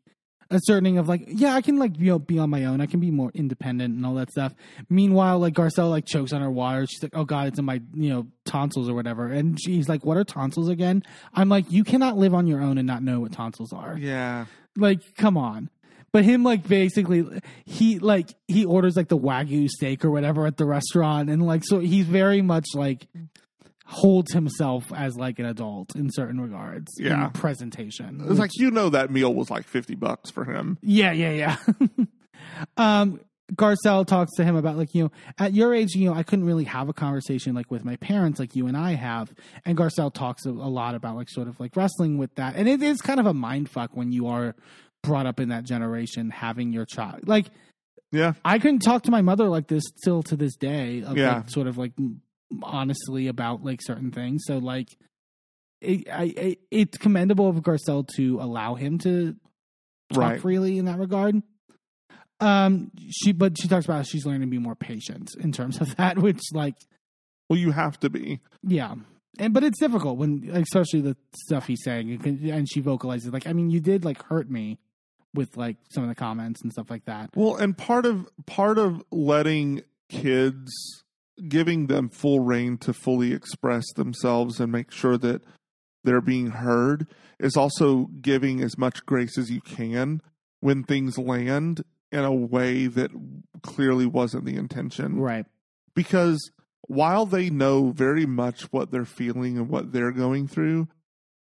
asserting of like, yeah, I can like you know be on my own. I can be more independent and all that stuff. Meanwhile, like Garcelle like chokes on her water. She's like, oh god, it's in my you know tonsils or whatever. And she's like, what are tonsils again? I'm like, you cannot live on your own and not know what tonsils are. Yeah. Like, come on. But him, like, basically, he like he orders like the wagyu steak or whatever at the restaurant, and like, so he's very much like holds himself as like an adult in certain regards. Yeah. in presentation. It's like you know that meal was like fifty bucks for him. Yeah, yeah, yeah. [laughs] um, Garcelle talks to him about like you know at your age you know I couldn't really have a conversation like with my parents like you and I have, and Garcelle talks a, a lot about like sort of like wrestling with that, and it is kind of a mind fuck when you are brought up in that generation having your child like Yeah. I couldn't talk to my mother like this still to this day of Yeah. like sort of like honestly about like certain things. So like it, I, I, it's commendable of Garcelle to allow him to talk Right. freely in that regard. Um, she but she talks about she's learning to be more patient in terms of [laughs] that, which like Well, you have to be. yeah. And but it's difficult when especially the stuff he's saying and she vocalizes like I mean you did like hurt me with like some of the comments and stuff like that. Well, and part of part of letting kids giving them full reign to fully express themselves and make sure that they're being heard is also giving as much grace as you can when things land in a way that clearly wasn't the intention. Right. Because while they know very much what they're feeling and what they're going through,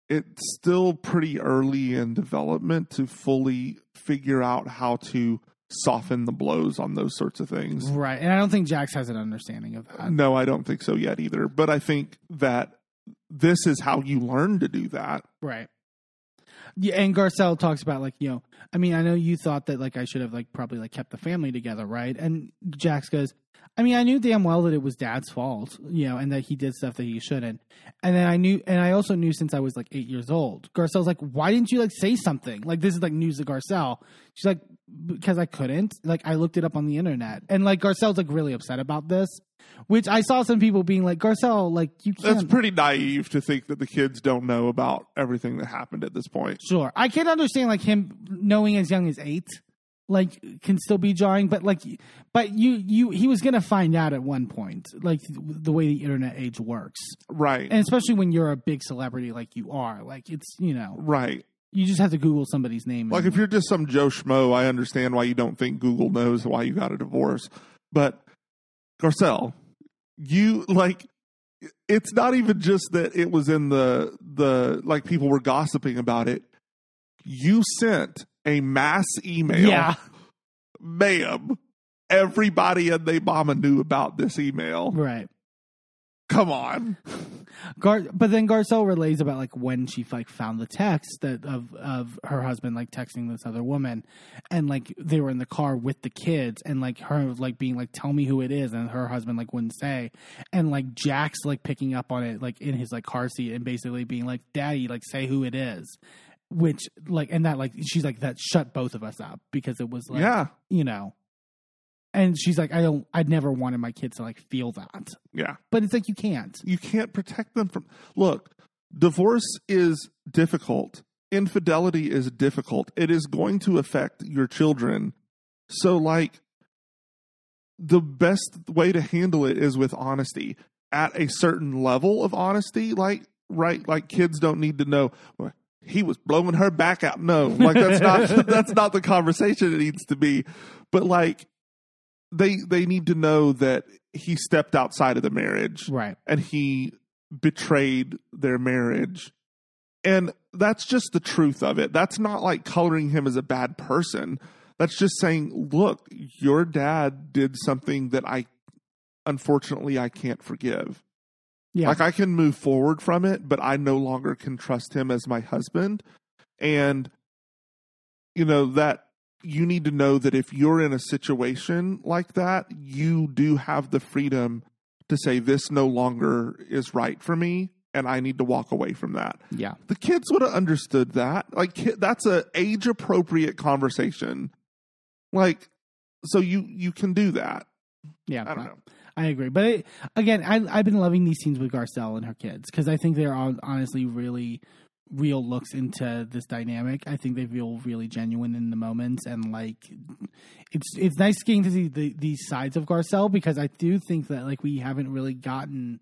it's still pretty early in development to fully figure out how to soften the blows on those sorts of things. Right. And I don't think Jax has an understanding of that. No, I don't think so yet either. But I think that this is how you learn to do that. Right. Yeah, and Garcelle talks about like, you know, I mean, I know you thought that like I should have like probably like kept the family together, right? And Jax goes, I mean, I knew damn well that it was dad's fault, you know, and that he did stuff that he shouldn't. And then I knew, and I also knew since I was like eight years old. Garcelle's like, why didn't you like say something? Like, this is like news to Garcelle. She's like, because I couldn't. Like, I looked it up on the internet. And like, Garcelle's like really upset about this, which I saw some people being like, Garcelle, like, you can't. That's pretty naive to think that the kids don't know about everything that happened at this point. Sure, I can understand like him knowing as young as eight, like can still be jarring. But like, but you you he was gonna find out at one point, like the way the internet age works, Right. and especially when you're a big celebrity like you are, like it's you know right. you just have to Google somebody's name. Like and- if you're just some Joe Schmo, I understand why you don't think Google knows why you got a divorce. But Garcelle, you like it's not even just that it was in the the like people were gossiping about it. You sent a mass email. yeah, Ma'am. Everybody and they mama knew about this email. right. Come on. Gar, but then Garcelle relays about like when she like found the text that of of her husband like texting this other woman, and like they were in the car with the kids, and like her like being like, "Tell me who it is," and her husband like wouldn't say, and like Jax's like picking up on it like in his like car seat and basically being like, "Daddy, like say who it is," which like and that like she's like that shut both of us up because it was like yeah. you know, and she's like, "I don't, I'd never wanted my kids to like feel that," Yeah. but it's like you can't. you can't protect them from look divorce is difficult. Infidelity is difficult. It is going to affect your children. So like the best way to handle it is with honesty. At a certain level of honesty like right like kids don't need to know "Well, he was blowing her back out. No like that's not [laughs] that's not the conversation it needs to be. But like they they need to know that he stepped outside of the marriage Right. and he betrayed their marriage. And that's just the truth of it. That's not like coloring him as a bad person. That's just saying, look, your dad did something that I unfortunately I can't forgive. Yeah. Like I can move forward from it, but I no longer can trust him as my husband. And you know that you need to know that if you're in a situation like that, you do have the freedom to say this no longer is right for me and I need to walk away from that. Yeah. The kids would have understood that. Like that's a age appropriate conversation. Like so you you can do that. Yeah. I don't know. I agree. But it, again, I, I've been loving these scenes with Garcelle and her kids because I think they're all honestly really real looks into this dynamic. I think they feel really genuine in the moments, and like it's it's nice getting to see the, these sides of Garcelle because I do think that like we haven't really gotten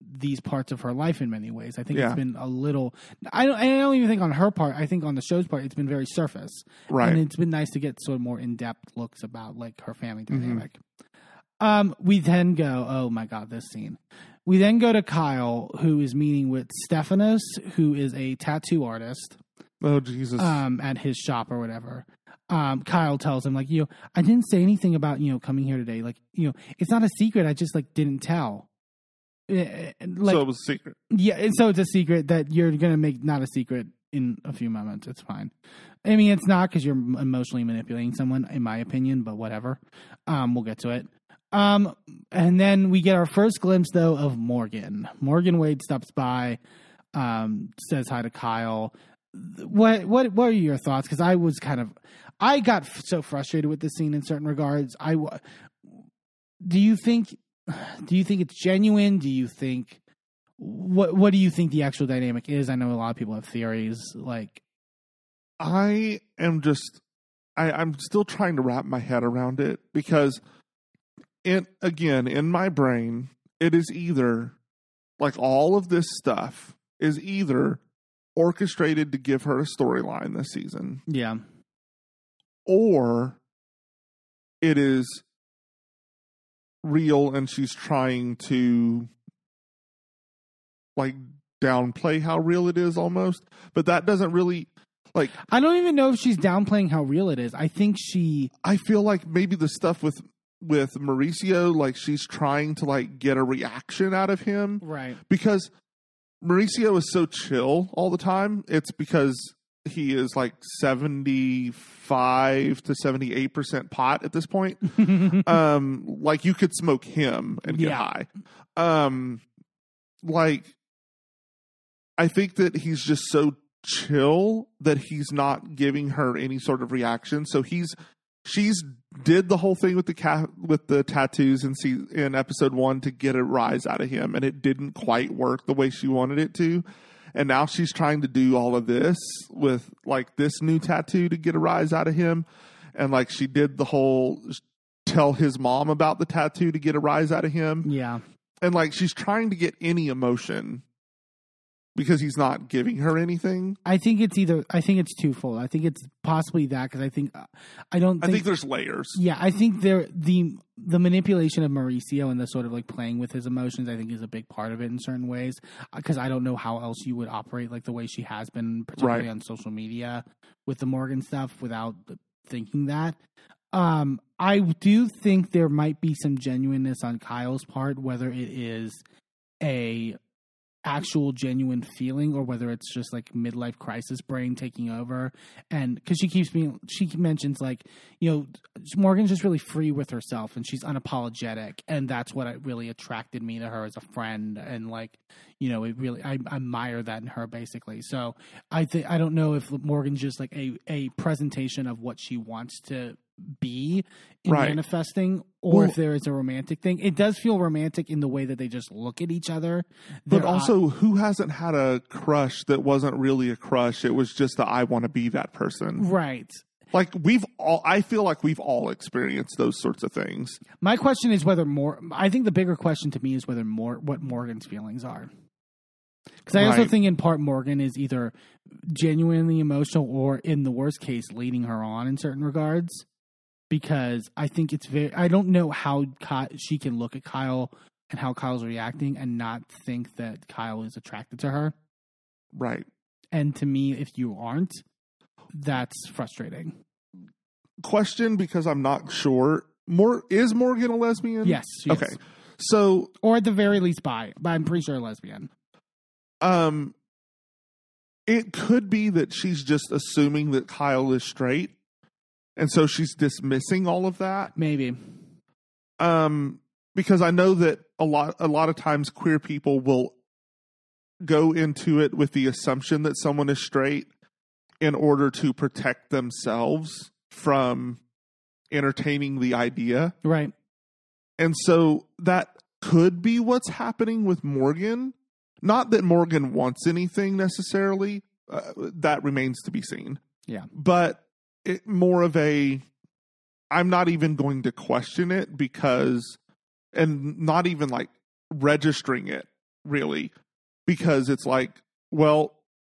these parts of her life in many ways. I think Yeah. it's been a little. I don't. I don't even think on her part. I think on the show's part, it's been very surface. Right. And it's been nice to get sort of more in depth looks about like her family Mm-hmm. Um, we then go, oh my god, this scene. We then go to Kyle, who is meeting with Stephanos, who is a tattoo artist, oh Jesus. um, at his shop or whatever. Um, Kyle tells him, like, you know, I didn't say anything about, you know, coming here today. Like, you know, it's not a secret. I just like didn't tell. Eh, eh, Like, so it was a secret. yeah, and so it's a secret that you're gonna make not a secret in a few moments. It's fine. I mean, it's not because you're emotionally manipulating someone, in my opinion. But whatever. Um, we'll get to it. Um, and then we get our first glimpse though of Morgan. Morgan Wade stops by, um, says hi to Kyle. What what what are your thoughts? Because I was kind of, I got f- so frustrated with this scene in certain regards. I do you think do you think it's genuine? Do you think what what do you think the actual dynamic is? I know a lot of people have theories. Like, I am just I, I'm still trying to wrap my head around it because it again in my brain it is either like all of this stuff is either orchestrated to give her a storyline this season yeah, or it is real and she's trying to like downplay how real it is almost but that doesn't really like I don't even know if she's downplaying how real it is. I think she, I feel like maybe the stuff with with Mauricio, like she's trying to like get a reaction out of him right, because Mauricio is so chill all the time. It's because he is like seventy five to seventy eight percent pot at this point. [laughs] um, like you could smoke him and get Yeah. high. Um, like I think that he's just so chill that he's not giving her any sort of reaction. So he's she's did the whole thing with the cat with the tattoos in see in episode one to get a rise out of him, and it didn't quite work the way she wanted it to. And now she's trying to do all of this with like this new tattoo to get a rise out of him, and like she did the whole tell his mom about the tattoo to get a rise out of him. Yeah, and like she's trying to get any emotion because he's not giving her anything. I think it's either. I think it's twofold. I think it's possibly that because I think I don't. I Think, think there's layers. Yeah, I think there the the manipulation of Mauricio and the sort of like playing with his emotions. I think is a big part of it in certain ways because I don't know how else you would operate like the way she has been, particularly Right. on social media with the Morgan stuff, without thinking that. Um, I do think there might be some genuineness on Kyle's part, whether it is a actual genuine feeling or whether it's just like midlife crisis brain taking over. And because she keeps being she mentions like you know morgan's just really free with herself and she's unapologetic and that's what really attracted me to her as a friend and like you know it really i, I admire that in her basically. So i think i don't know if morgan's just like a a presentation of what she wants to be in Right. manifesting or if there is a romantic thing it does feel romantic in the way that they just look at each other But They're- also, who hasn't had a crush that wasn't really a crush? It was just that I want to be that person. right Like we've all, I feel like we've all experienced those sorts of things. My question is whether more. I think the bigger question to me is whether more what Morgan's feelings are. Because I also Right. think in part Morgan is either genuinely emotional or, in the worst case, leading her on in certain regards. Because I think it's very. I don't know how Ky- she can look at Kyle and how Kyle's reacting and not think that Kyle is attracted to her. Right. And to me, if you aren't, that's frustrating. Question because I'm not sure. More is Morgan a lesbian? Yes. Okay. So, Or at the very least, bi. But I'm pretty sure a lesbian. um, it could be that she's just assuming that Kyle is straight and so she's dismissing all of that. Maybe. Um, because I know that a lot a lot of times queer people will go into it with the assumption that someone is straight in order to protect themselves from entertaining the idea. Right. And so that could be what's happening with Morgan. Not that Morgan wants anything necessarily, uh, that remains to be seen. Yeah. But it more of a I'm not even going to question it because and not even like registering it really because it's like well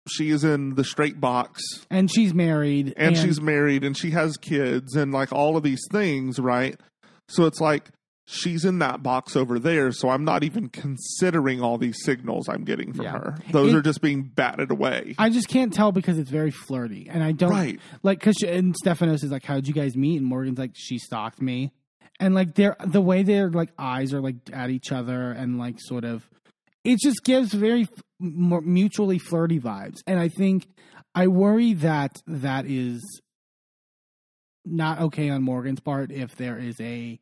she is in the straight box And she's married. and, she's married and she has kids and like all of these things, right? So it's like she's in that box over there, so I'm not even considering all these signals I'm getting from Yeah. her. Those It- are just being batted away. I just can't tell because it's very flirty, and I don't Right. like because and Stephanos is like, "How'd you guys meet?" And Morgan's like, "She stalked me," and like they're the way their like eyes are like at each other and like sort of, it just gives very mutually flirty vibes, and I think I worry that that is not okay on Morgan's part if there is a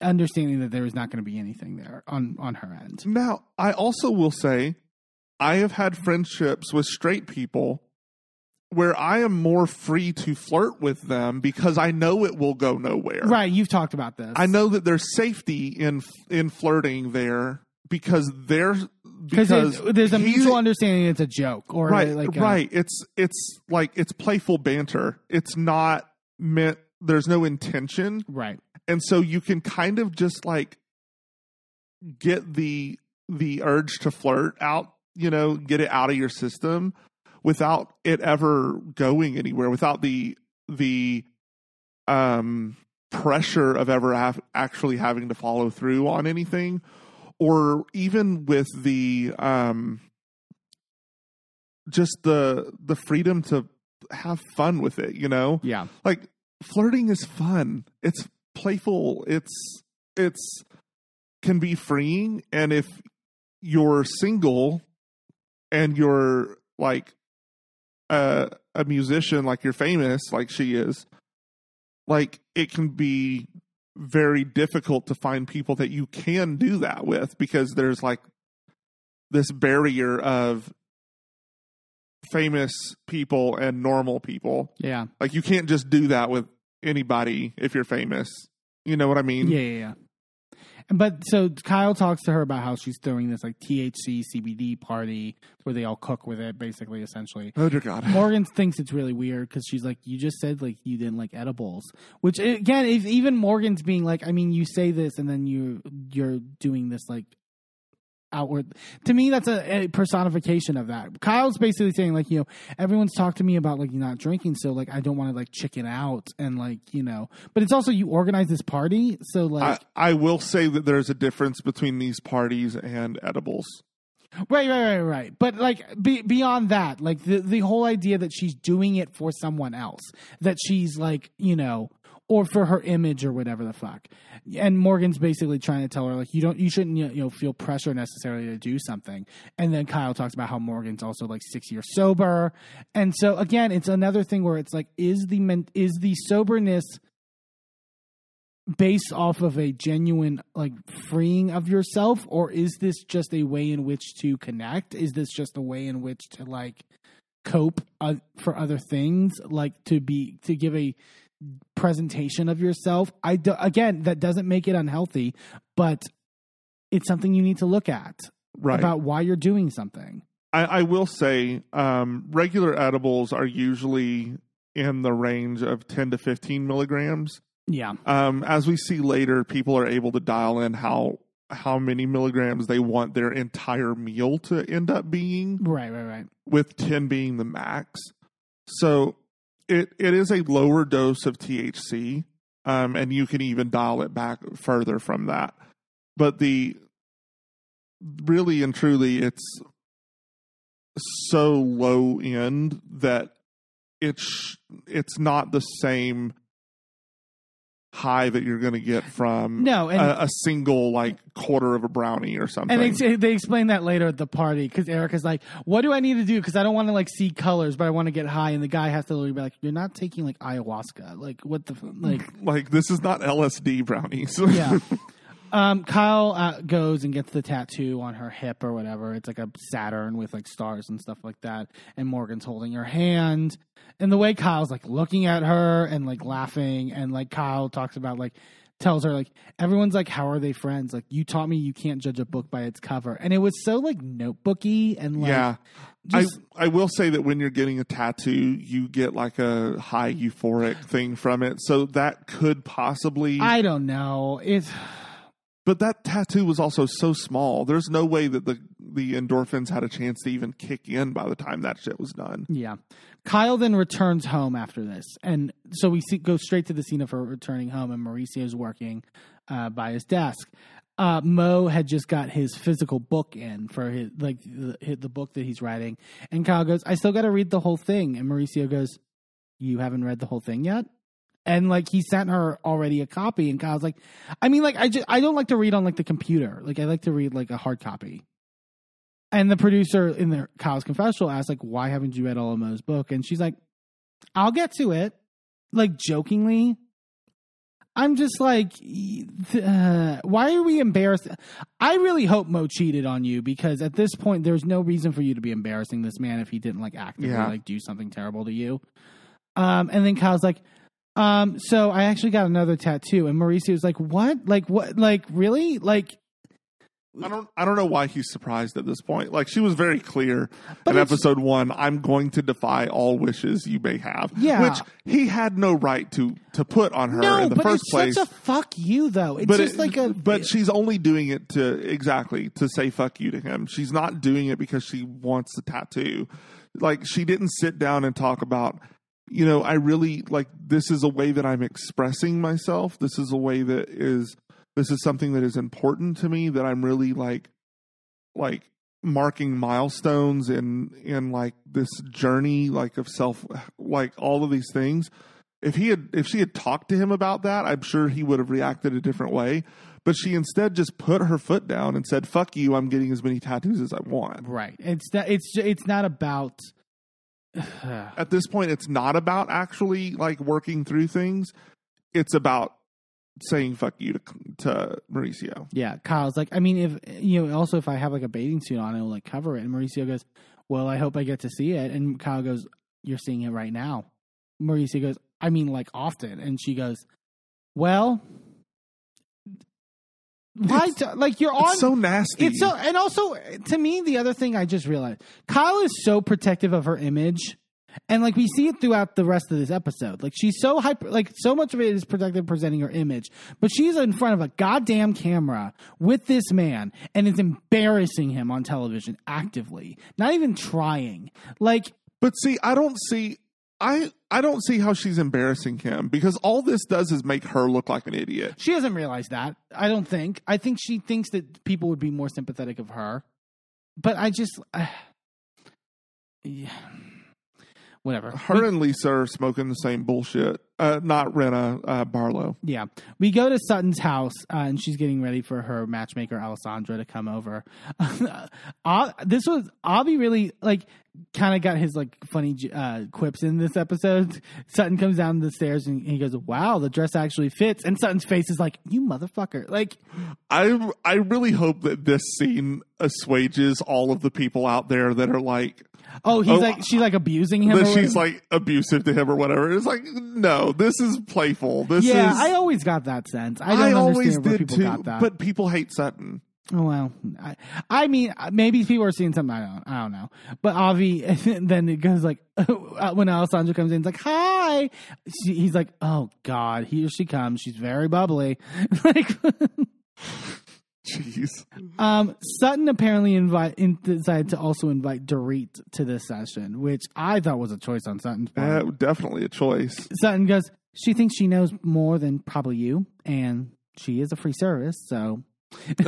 understanding that there is not going to be anything there on on her end. Now, I also will say I have had friendships with straight people where I am more free to flirt with them because I know it will go nowhere. Right, you've talked about this. I know that there's safety in in flirting there because there's because there's a mutual understanding it's a joke or right like a- right it's it's like it's playful banter it's not meant there's no intention right and so you can kind of just like get the the urge to flirt out you know get it out of your system without it ever going anywhere without the the um pressure of ever have, actually having to follow through on anything or even with the um just the the freedom to have fun with it you know? Yeah. Like flirting is fun. It's playful it's it's can be freeing and if you're single and you're like a a musician like you're famous like she is like it can be very difficult to find people that you can do that with because there's like this barrier of famous people and normal people. Yeah. Like you can't just do that with anybody if you're famous. You know what I mean? yeah yeah yeah but so Kyle talks to her about how she's throwing this like THC CBD party where they all cook with it, basically, essentially. Oh dear God. Morgan thinks it's really weird because she's like, "You just said like you didn't like edibles," which again, if even Morgan's being like, "I mean, you say this and then you you're doing this like outward." To me, that's a, a personification of that. Kyle's basically saying like, you know, everyone's talked to me about like not drinking, so like I don't want to like chicken out and like you know, but it's also you organize this party, so like I, I will say that there's a difference between these parties and edibles. Right, right, right, right. But like be, beyond that, like the the whole idea that she's doing it for someone else, that she's like, you know, or for her image or whatever the fuck. And Morgan's basically trying to tell her like you don't you shouldn't you know feel pressure necessarily to do something. And then Kyle talks about how Morgan's also like 6 years sober. And so again, it's another thing where it's like is the men, is the soberness based off of a genuine like freeing of yourself or is this just a way in which to connect is this just a way in which to like cope uh, for other things like to be to give a presentation of yourself i do, again that doesn't make it unhealthy but it's something you need to look at Right. about why you're doing something I, I will say um, regular edibles are usually in the range of 10 to 15 milligrams. yeah Um, as we see later, people are able to dial in how how many milligrams they want their entire meal to end up being. right right right with 10 being the max. So it it is a lower dose of THC, um, and you can even dial it back further from that. But the really and truly, it's so low end that it's it's not the same high that you're going to get from No, and- a, a single like quarter of a brownie or something. And they, they explain that later at the party because Erica's like, "What do I need to do? Because I don't want to like see colors, but I want to get high." And the guy has to literally be like, "You're not taking like ayahuasca. Like what the like?" [laughs] like this is not LSD brownies. [laughs] Yeah. Um, Kyle uh, goes and gets the tattoo on her hip or whatever. It's like a Saturn with like stars and stuff like that. And Morgan's holding her hand. And the way Kyle's like looking at her and like laughing, and like Kyle talks about like tells her like everyone's like how are they friends like you taught me you can't judge a book by its cover and it was so like notebooky and like yeah. just- I I will say that when you're getting a tattoo, you get like a high euphoric thing from it. So that could possibly I don't know it's But that tattoo was also so small. There's no way that the the endorphins had a chance to even kick in by the time that shit was done. Yeah. Kyle then returns home after this. And so we see, go straight to the scene of her returning home, and Mauricio's working uh, by his desk. Uh, Mo had just got his physical book in for his, like, the, the book that he's writing. And Kyle goes, I still got to read the whole thing. And Mauricio goes, You haven't read the whole thing yet? And like he sent her already a copy, and Kyle's like, I mean, like I just I don't like to read on like the computer. Like I like to read like a hard copy. And the producer in the Kyle's confessional asked, like, why haven't you read all Mo's book? And she's like, I'll get to it. Like jokingly. I'm just like, uh, why are we embarrassed? I really hope Mo cheated on you because at this point, there's no reason for you to be embarrassing this man if he didn't like actively Yeah. like do something terrible to you. Um, and then Kyle's like, um, so I actually got another tattoo, and Mauricio's like, what? Like what? Like really? Like I don't I don't know why he's surprised at this point. Like she was very clear But in episode 1, I'm going to defy all wishes you may have. Yeah. Which he had no right to to put on her no, in the but first it's place. such a fuck you though. It's but just it- like a but she's only doing it to exactly to say fuck you to him. She's not doing it because she wants the tattoo. Like she didn't sit down and talk about, you know, I really like this is a way that I'm expressing myself. This is a way that is this is something that is important to me that I'm really like like marking milestones in in like this journey like of self like all of these things if he had if she had talked to him about that i'm sure he would have reacted a different way but she instead just put her foot down and said fuck you i'm getting as many tattoos as i want right. It's not, it's it's not about. [sighs] at this point it's not about actually like working through things it's about saying fuck you to to mauricio Yeah, Kyle's like, I mean, if you know, also if I have like a bathing suit on, it'll like cover it. And Mauricio goes, Well, I hope I get to see it. And Kyle goes, You're seeing it right now. Mauricio goes, I mean, like often. And she goes, Well, why? do- like you're on. it's so nasty It's so, and also to me, the other thing I just realized, Kyle is so protective of her image, and like we see it throughout the rest of this episode. Like she's so hyper, like so much of it is protective presenting her image, but she's in front of a goddamn camera with this man and is embarrassing him on television actively, not even trying. Like But see, I don't see I I don't see how she's embarrassing him because all this does is make her look like an idiot. she doesn't realize that. I don't think. I think she thinks that people would be more sympathetic of her, but I just. Uh, [sighs] yeah. Whatever. Her and Lisa are smoking the same bullshit. Uh, not Rinna uh, Barlow. Yeah. We go to Sutton's house uh, and she's getting ready for her matchmaker, Alessandra, to come over. [laughs] this was, Avi really, like, kind of got his, like, funny uh, quips in this episode. [laughs] Sutton comes down the stairs and he goes, Wow, the dress actually fits. And Sutton's face is like, You motherfucker. Like, I I really hope that this scene assuages all of the people out there that are like oh, he's Oh, like, she's like abusing him. that she's like abusive to him or whatever. It's like no, this is playful. This yeah, is I always got that sense. I don't I always did people too. got that. But people hate Sutton. Oh, well, I, I mean, maybe people are seeing something. I don't, I don't know. But Avi, [laughs] then it goes like [laughs] uh, when Alessandra comes in, it's like, "Hi." She, he's like, "Oh God, here she comes. She's very bubbly." [laughs] like, Jeez. um, Sutton apparently invite in, decided to also invite Dorit to this session, which I thought was a choice on Sutton's part. Uh, definitely a choice. Sutton goes, "She thinks she knows more than probably you, and she is a free service, so." [laughs]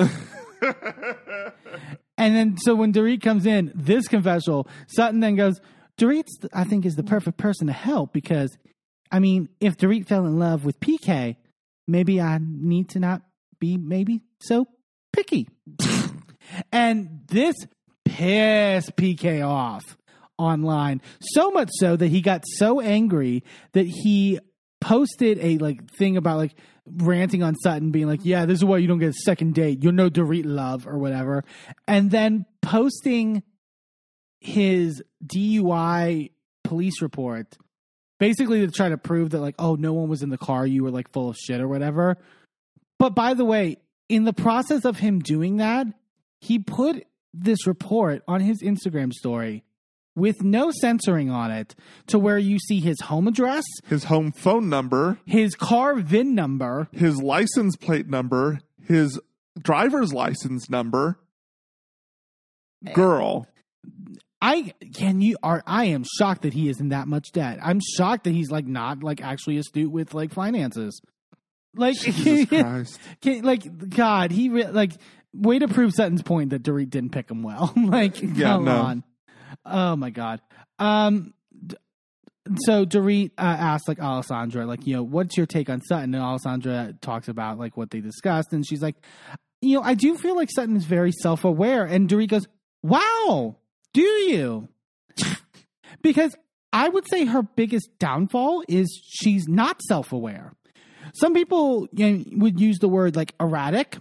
And then, so when Dorit comes in, this confessional, Sutton then goes, Dorit, I think, is the perfect person to help because, I mean, if Dorit fell in love with PK, maybe I need to not be maybe so picky. and this pissed PK off online so much so that he got so angry that he posted a like thing about like ranting on Sutton being like, "Yeah, this is why you don't get a second date. You're no Dorit love or whatever," and then posting his DUI police report, basically to try to prove that like, oh, no one was in the car. You were like full of shit or whatever. But by the way, in the process of him doing that, he put this report on his Instagram story with no censoring on it to where you see his home address, His home phone number, his car VIN number, his license plate number, his driver's license number. Eh, Girl, I can you are I am shocked that he is in that much debt. I'm shocked that he's like not like actually astute with like finances. Like [laughs] Jesus Christ. [laughs] can, like God, he re- like way to prove Sutton's point that Dorit didn't pick him well. [laughs] like Yeah, come no. on. Oh my God. Um so Dorit uh, asked like Alessandra like you know what's your take on Sutton and Alessandra talks about like what they discussed and she's like you know I do feel like Sutton is very self-aware and Dorit goes wow do you because I would say her biggest downfall is she's not self-aware some people you know, would use the word like erratic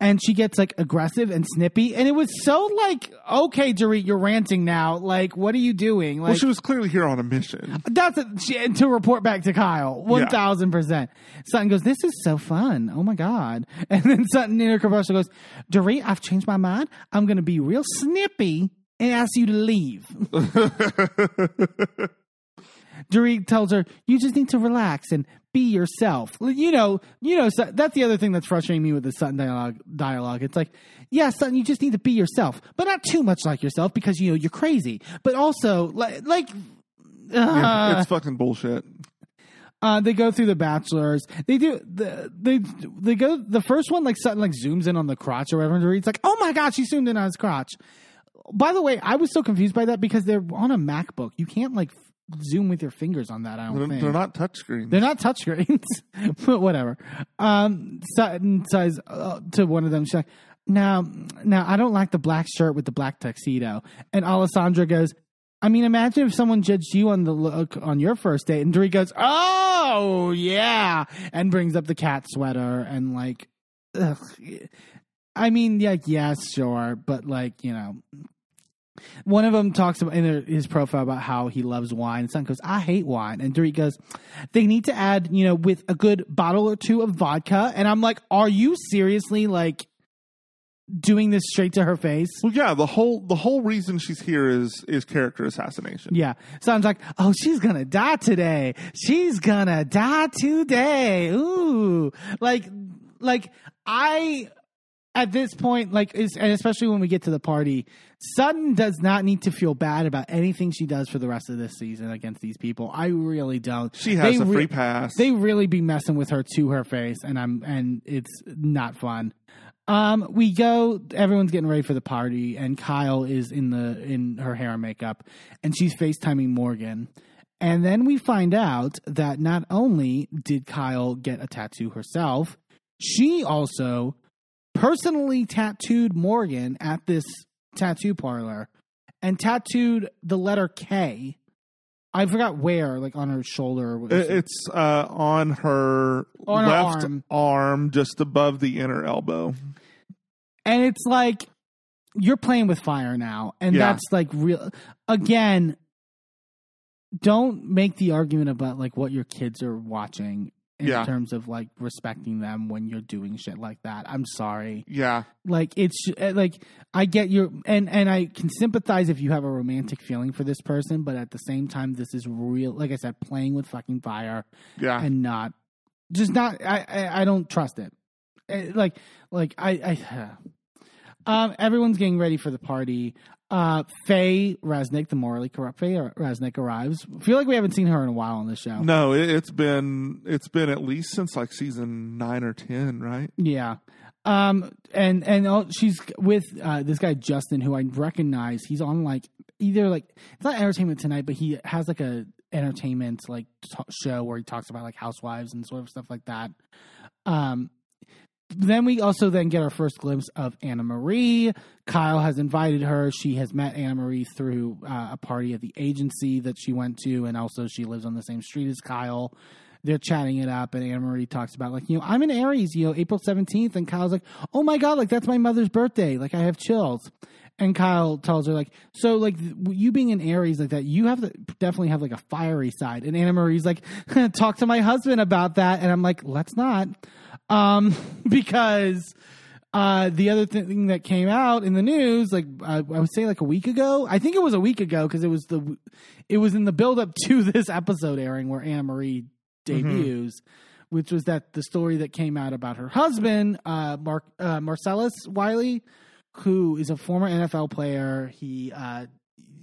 and she gets like aggressive and snippy and it was so like okay Dorit you're ranting now like what are you doing like well, she was clearly here on a mission. that's a, she, to report back to Kyle. One thousand percent. Sutton goes, "This is so fun. Oh my god!" [laughs] And then Sutton in her commercial goes, "Dorit, I've changed my mind. I'm going to be real snippy and ask you to leave." [laughs] Dorit tells her, "You just need to relax and be yourself." You know, you know. Sut- That's the other thing that's frustrating me with the Sutton dialogue. Dialogue. It's like, yeah, Sutton, you just need to be yourself, but not too much like yourself because you know you're crazy. But also, like, like. Yeah, uh, it's fucking bullshit. uh, they go through the bachelors. They do the they they go the first one like Sutton like zooms in on the crotch or whatever. It's like, oh my god, she zoomed in on his crotch. By the way, I was so confused by that because they're on a MacBook. You can't like zoom with your fingers on that. I don't They're, think they're not touchscreens. they're not touchscreens, [laughs] but whatever. Um, Sutton says uh, to one of them, she's like, "Now, now, I don't like the black shirt with the black tuxedo." And Alessandra goes, "I mean, imagine if someone judged you on the look on your first date." And Dorit goes, "Oh yeah," and brings up the cat sweater and like, ugh. I mean, yeah, yes, sure, but like you know. One of them talks about in his profile about how he loves wine. And son goes, "I hate wine," and Dorit goes, "They need to add, you know, with a good bottle or two of vodka." And I'm like, "Are you seriously like doing this straight to her face?" well, yeah, the whole the whole reason she's here is is character assassination. Yeah. So I'm like, "Oh, she's gonna die today. She's gonna die today." Ooh, like, like I at this point, like, and especially when we get to the party, Sutton does not need to feel bad about anything she does for the rest of this season against these people. I really don't. She has They a re- free pass. They really be messing with her to her face, and I'm and it's not fun. Um, we go. Everyone's getting ready for the party, and Kyle is in the in her hair and makeup, and she's FaceTiming Morgan. And then we find out that not only did Kyle get a tattoo herself, she also personally tattooed Morgan at this tattoo parlor and tattooed the letter K. I forgot where, like on her shoulder. or It's uh, on her On her left arm. arm, just above the inner elbow. and it's like you're playing with fire now and Yeah. that's like real again don't make the argument about like what your kids are watching in Yeah. terms of like respecting them when you're doing shit like that i'm sorry Yeah, like it's uh, like i get your and and i can sympathize if you have a romantic feeling for this person but at the same time this is real like i said playing with fucking fire yeah. and not just not I, I I don't trust it. Eh, Like like I I [sighs] um everyone's getting ready for the party. Uh Faye Resnick, the morally corrupt Faye Resnick arrives. feel like we haven't seen her in a while on this show. no, it, it's been it's been at least since like season nine or ten, right? Yeah. Um and and oh, she's with uh this guy Justin who I recognize. He's on like either like it's not entertainment tonight, but he has like a entertainment like t- show where he talks about like housewives and sort of stuff like that. Um, then we also then get our first glimpse of Annemarie. Kyle has invited her. She has met Annemarie through uh, a party at the agency that she went to, and also she lives on the same street as Kyle. They're chatting it up, and Annemarie talks about like, you know, I'm in Aries, you know, April 17th, and Kyle's like, oh my god, like that's my mother's birthday, like I have chills. And Kyle tells her like, so like you being an Aries like that, you have to definitely have like a fiery side. And Annemarie's like, [laughs] talk to my husband about that, and I'm like, let's not, um, [laughs] because uh, the other thing that came out in the news, like uh, I would say, like a week ago, I think it was a week ago because it was the, it was in the build up [laughs] to this episode airing where Annemarie debuts, which was that the story that came out about her husband, uh, Mark uh, Marcellus Wiley, who is a former NFL player. He, uh,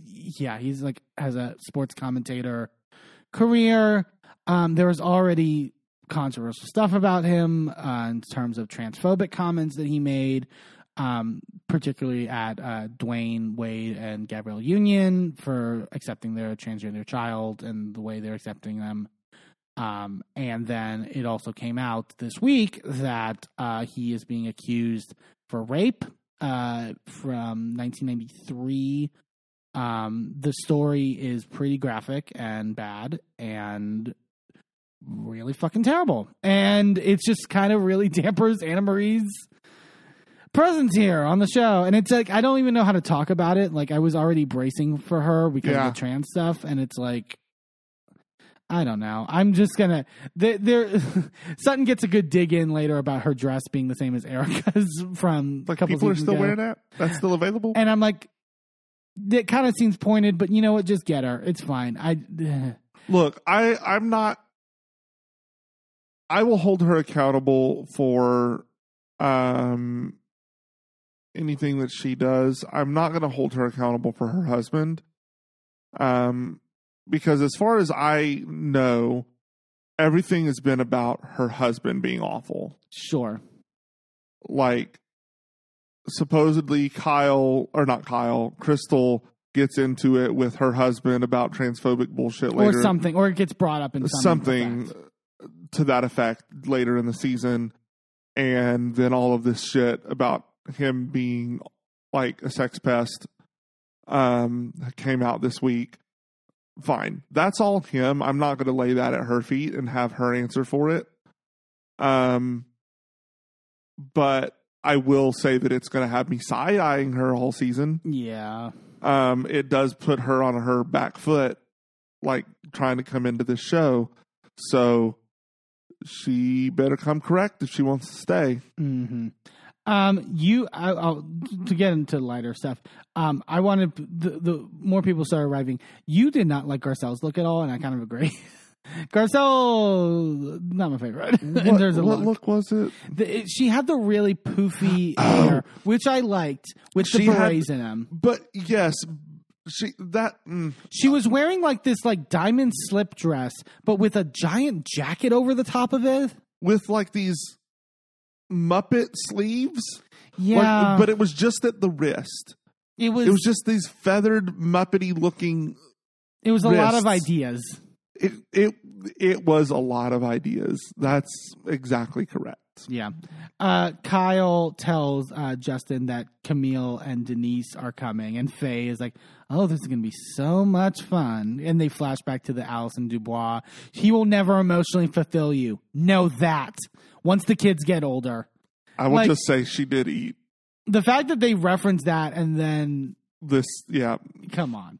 yeah, he's like has a sports commentator career. Um, there was already controversial stuff about him uh, in terms of transphobic comments that he made, um, particularly at uh, Dwyane Wade and Gabrielle Union for accepting their transgender child and the way they're accepting them. Um, and then it also came out this week that uh, he is being accused for rape uh, from 1993. Um, the story is pretty graphic and bad and really fucking terrible. And it's just kind of really [laughs] dampers Annemarie's presence here on the show. And it's like, I don't even know how to talk about it. Like, I was already bracing for her because Yeah. of the trans stuff. And it's like, I don't know. I'm just gonna. There, there [laughs] Sutton gets a good dig in later about her dress being the same as Erica's [laughs] from a Like couple people are still ago. wearing that. That's still available. And I'm like, it kind of seems pointed, but you know what? Just get her. It's fine. I. [sighs] Look, I I'm not. I will hold her accountable for um anything that she does. I'm not going to hold her accountable for her husband. Um because as far as I know, everything has been about her husband being awful. Sure. Like supposedly Kyle or not Kyle, Crystal gets into it with her husband about transphobic bullshit later Or something, or it gets brought up in some something effect. To that effect later in the season. And then all of this shit about him being like a sex pest um came out this week. Fine. That's all him. I'm not going to lay that at her feet and have her answer for it. Um but i will say that it's going to have me side-eyeing her all season. Yeah. um, it does put her on her back foot, like trying to come into this show. So she better come correct if she wants to stay. hmm Um, you, I, I'll, to get into lighter stuff. Um, I wanted the, the more people started arriving. You did not like Garcelle's look at all, and I kind of agree. [laughs] Garcelle, not my favorite. [laughs] in terms of what look. look was it? The- it- she had the really poofy [clears throat] hair, which I liked, with the She had- in them. But yes, she that mm, She was wearing like this like diamond slip dress, but with a giant jacket over the top of it. with like these Muppet sleeves. Like, Yeah, but it was just at the wrist. it was It was just these feathered Muppety looking. it was a lot of ideas. It it it was a lot of ideas. That's exactly correct. Yeah. Uh, Kyle tells uh, Justin that Camille and Denise are coming, and Faye is like, "Oh, this is going to be so much fun." And they flash back to the Allison Dubois. He will never emotionally fulfill you. Know that. Once the kids get older, I will Like- just say she did eat the fact that they reference that and then this. Yeah, come on.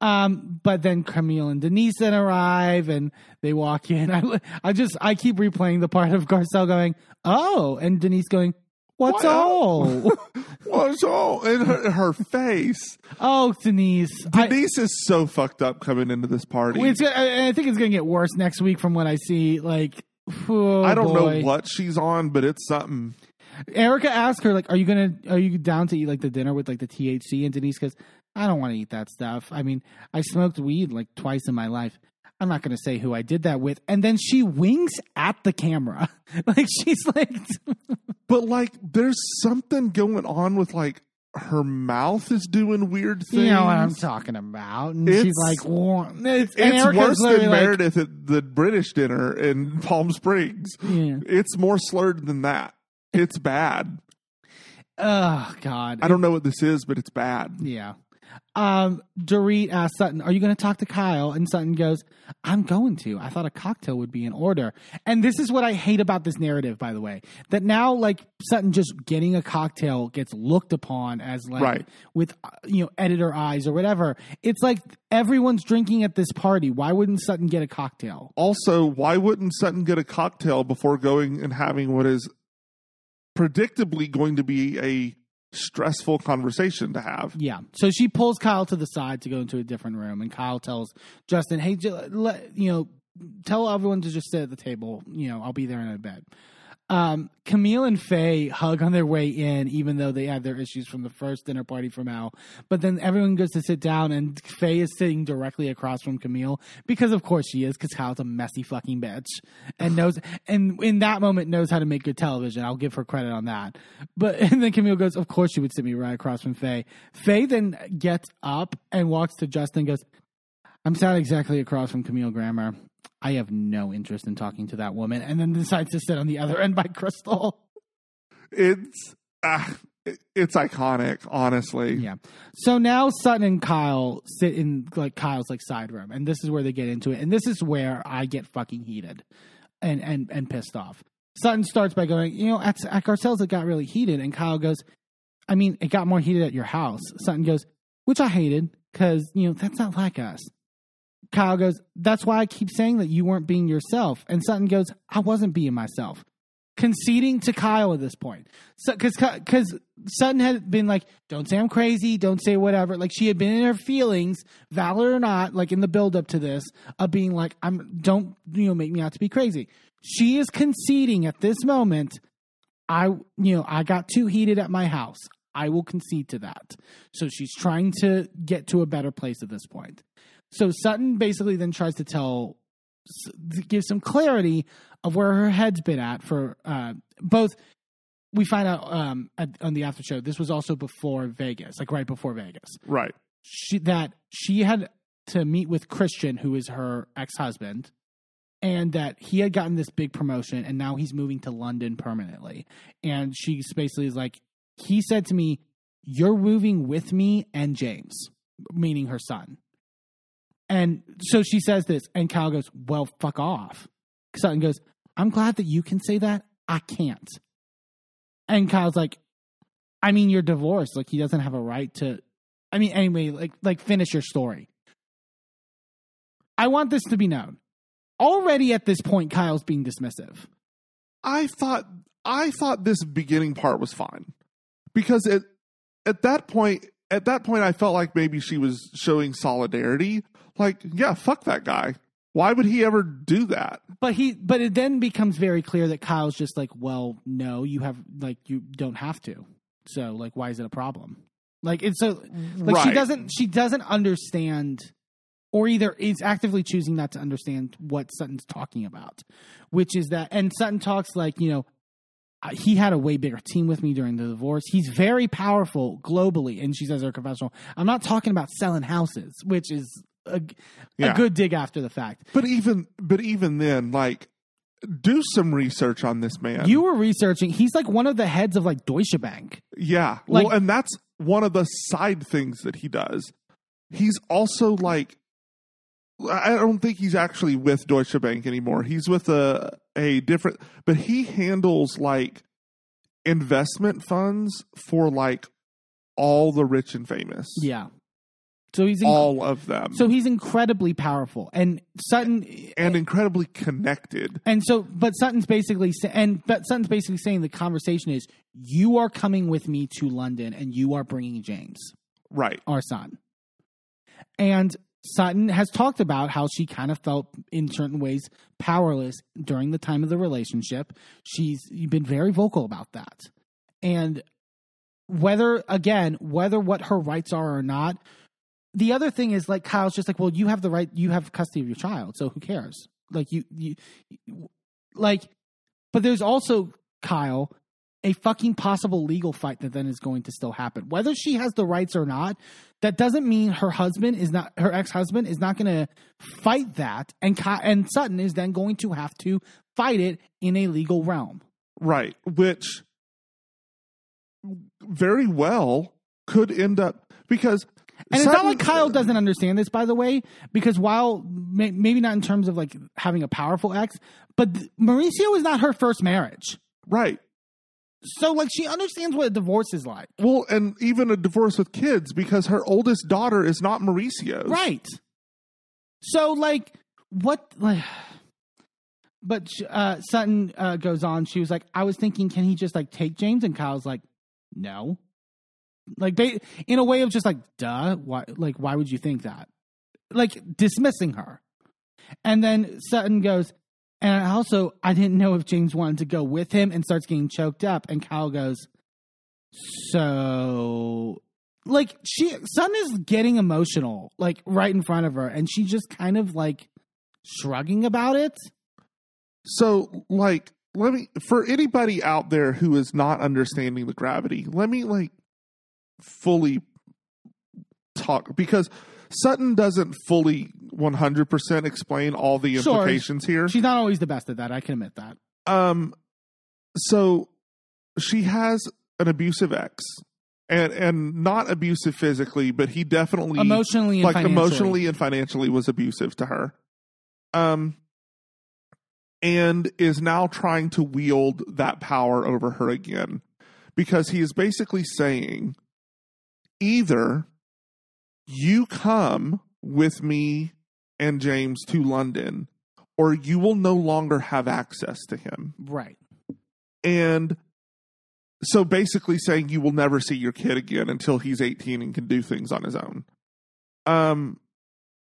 Um, but then Camille and Denise then arrive and they walk in. [laughs] I, I just I keep replaying the part of Garcelle going, "Oh," and Denise going, "What's What? all?" [laughs] What's all in her, her face? oh, Denise. I, Denise is so fucked up coming into this party. I, I think it's gonna get worse next week from what I see. Like, oh, I don't boy. know what she's on, but it's something. Erica asked her, like, "Are you gonna? Are you down to eat like the dinner with like the THC?" And Denise goes, "I don't want to eat that stuff. I mean, I smoked weed like twice in my life. I'm not gonna say who I did that with." And then she winks at the camera, [laughs] like she's like, [laughs] But like, there's something going on with like her mouth is doing weird things. You know what I'm talking about. And It's- she's like, it's, It's worse than like, Meredith at the British dinner in [laughs] Palm Springs. Yeah. It's more slurred than that. It's bad. Oh God. I don't know what this is, but it's bad. Yeah. Um, Dorit asks Sutton, "Are you going to talk to Kyle?" And Sutton goes, "I'm going to. I thought a cocktail would be in order." And this is what I hate about this narrative, by the way, that now like Sutton just getting a cocktail gets looked upon as like Right. with uh, you know editor eyes or whatever. It's like everyone's drinking at this party. Why wouldn't Sutton get a cocktail? Also, why wouldn't Sutton get a cocktail before going and having what is predictably going to be a stressful conversation to have? Yeah. So she pulls Kyle to the side to go into a different room, and Kyle tells Justin, "Hey, let, you know, tell everyone to just sit at the table. You know, I'll be there in a bit." Um, Camille and Faye hug on their way in, even though they had their issues from the first dinner party from Al. But then everyone goes to sit down, and Faye is sitting directly across from Camille because, of course, she is. Because Kyle's a messy fucking bitch and knows, and in that moment knows how to make good television. I'll give her credit on that. But [laughs] and then Camille goes, "Of course, you would sit me right across from Faye." Faye then gets up and walks to Justin. Goes, "I'm sat exactly across from Camille Grammer." I have no interest in talking to that woman, and then decides to sit on the other end by Crystal. It's it- it's iconic, honestly. Yeah. So now Sutton and Kyle sit in like Kyle's like side room, and this is where they get into it, and this is where I get fucking heated, and and and pissed off. Sutton starts by going, you know, at, at Garcelle's it got really heated, and Kyle goes, I mean, it got more heated at your house. Sutton goes, which I hated because you know that's not like us. Kyle goes, that's why I keep saying that you weren't being yourself, and Sutton goes, I wasn't being myself conceding to Kyle at this point. Because because Sutton had been like, "Don't say I'm crazy. Don't say whatever." Like she had been in her feelings, valid or not, like in the build up to this, of being like, "I'm don't you know make me out to be crazy." She is conceding at this moment. I you know I got too heated at my house. I will concede to that. So she's trying to get to a better place at this point. So Sutton basically then tries to tell give some clarity of where her head's been at for uh, both. We find out um, at, on the after show this was also before Vegas, like right before Vegas. Right. She that she had to meet with Christian, who is her ex husband, and that he had gotten this big promotion, and now he's moving to London permanently. And she basically is like, he said to me, "You're moving with me and James," meaning her son. And so she says this, and Kyle goes, Well, fuck off. Sutton goes, I'm glad that you can say that. I can't. And Kyle's like, I mean, you're divorced. Like, he doesn't have a right to. I mean, anyway, like, like finish your story. I want this to be known. Already at this point, Kyle's being dismissive. I thought I thought this beginning part was fine because at at that point at that point I felt like maybe she was showing solidarity. Like, yeah, fuck that guy. Why would he ever do that? But he, but it then becomes very clear that Kyle's just like, well, no, you have, like, you don't have to. So, like, why is it a problem? Like, it's so, like, she doesn't, she doesn't understand, or either is actively choosing not to understand what Sutton's talking about, which is that, and Sutton talks like, you know, he had a way bigger team with me during the divorce. He's very powerful globally. And she says her confessional, I'm not talking about selling houses, which is a, Yeah. a good dig after the fact. But even but even then, like, do some research on this man. You were researching. He's like one of the heads of like Deutsche Bank. Yeah. Like- well, and that's one of the side things that he does. He's also like I don't think he's actually with Deutsche Bank anymore. He's with a a different but he handles like investment funds for like all the rich and famous. Yeah. So he's inc- All of them. so he's incredibly powerful, and Sutton and incredibly connected. and so but Sutton's basically and but Sutton's basically saying the conversation is you are coming with me to London and you are bringing James Right. our son, and Sutton has talked about how she kind of felt in certain ways powerless during the time of the relationship. She's been very vocal about that. And whether, again, whether what her rights are or not, the other thing is like Kyle's just like, well, you have the right, you have custody of your child, so who cares? Like, you, you, like, but there's also Kyle, a fucking possible legal fight that then is going to still happen. Whether she has the rights or not, that doesn't mean her husband is not her ex-husband is not going to fight that and and Sutton is then going to have to fight it in a legal realm. Right. Which very well could end up because And it's not like Kyle doesn't understand this, by the way, because while may, maybe not in terms of like having a powerful ex, but th- Mauricio is not her first marriage. Right. So like she understands what a divorce is like. Well, and even a divorce with kids because her oldest daughter is not Mauricio's. Right. So like what like [sighs] but uh Sutton uh goes on she was like I was thinking can he just like take James and Kyle's like no. Like they in a way of just like duh why like why would you think that? Like dismissing her. And then Sutton goes and also I didn't know if James wanted to go with him and starts getting choked up and Kyle goes so like she Sun is getting emotional like right in front of her and she just kind of like shrugging about it. So, like, let me, for anybody out there who is not understanding the gravity, let me, like, fully talk because Sutton doesn't fully 100% explain all the Sure. implications here. She's not always the best at that. I can admit that. Um, so she has an abusive ex, and and not abusive physically, but he definitely Emotionally and like financially. emotionally and financially was abusive to her. Um, and is now trying to wield that power over her again, because he is basically saying, either you come with me and James to London, or you will no longer have access to him. Right. And so basically saying you will never see your kid again until he's 18 and can do things on his own. Um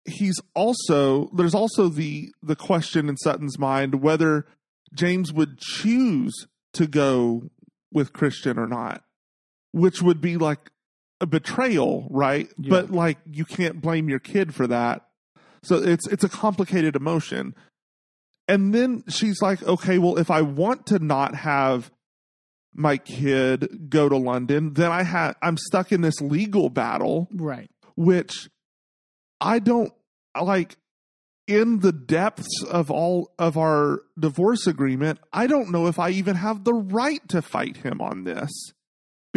he's also there's also the the question in Sutton's mind whether James would choose to go with Christian or not, which would be like a betrayal, right? Yeah. But like you can't blame your kid for that. So it's it's a complicated emotion. And then she's like, okay, well, if I want to not have my kid go to London, then I have I'm stuck in this legal battle, Right. which I don't like in the depths of all of our divorce agreement, I don't know if I even have the right to fight him on this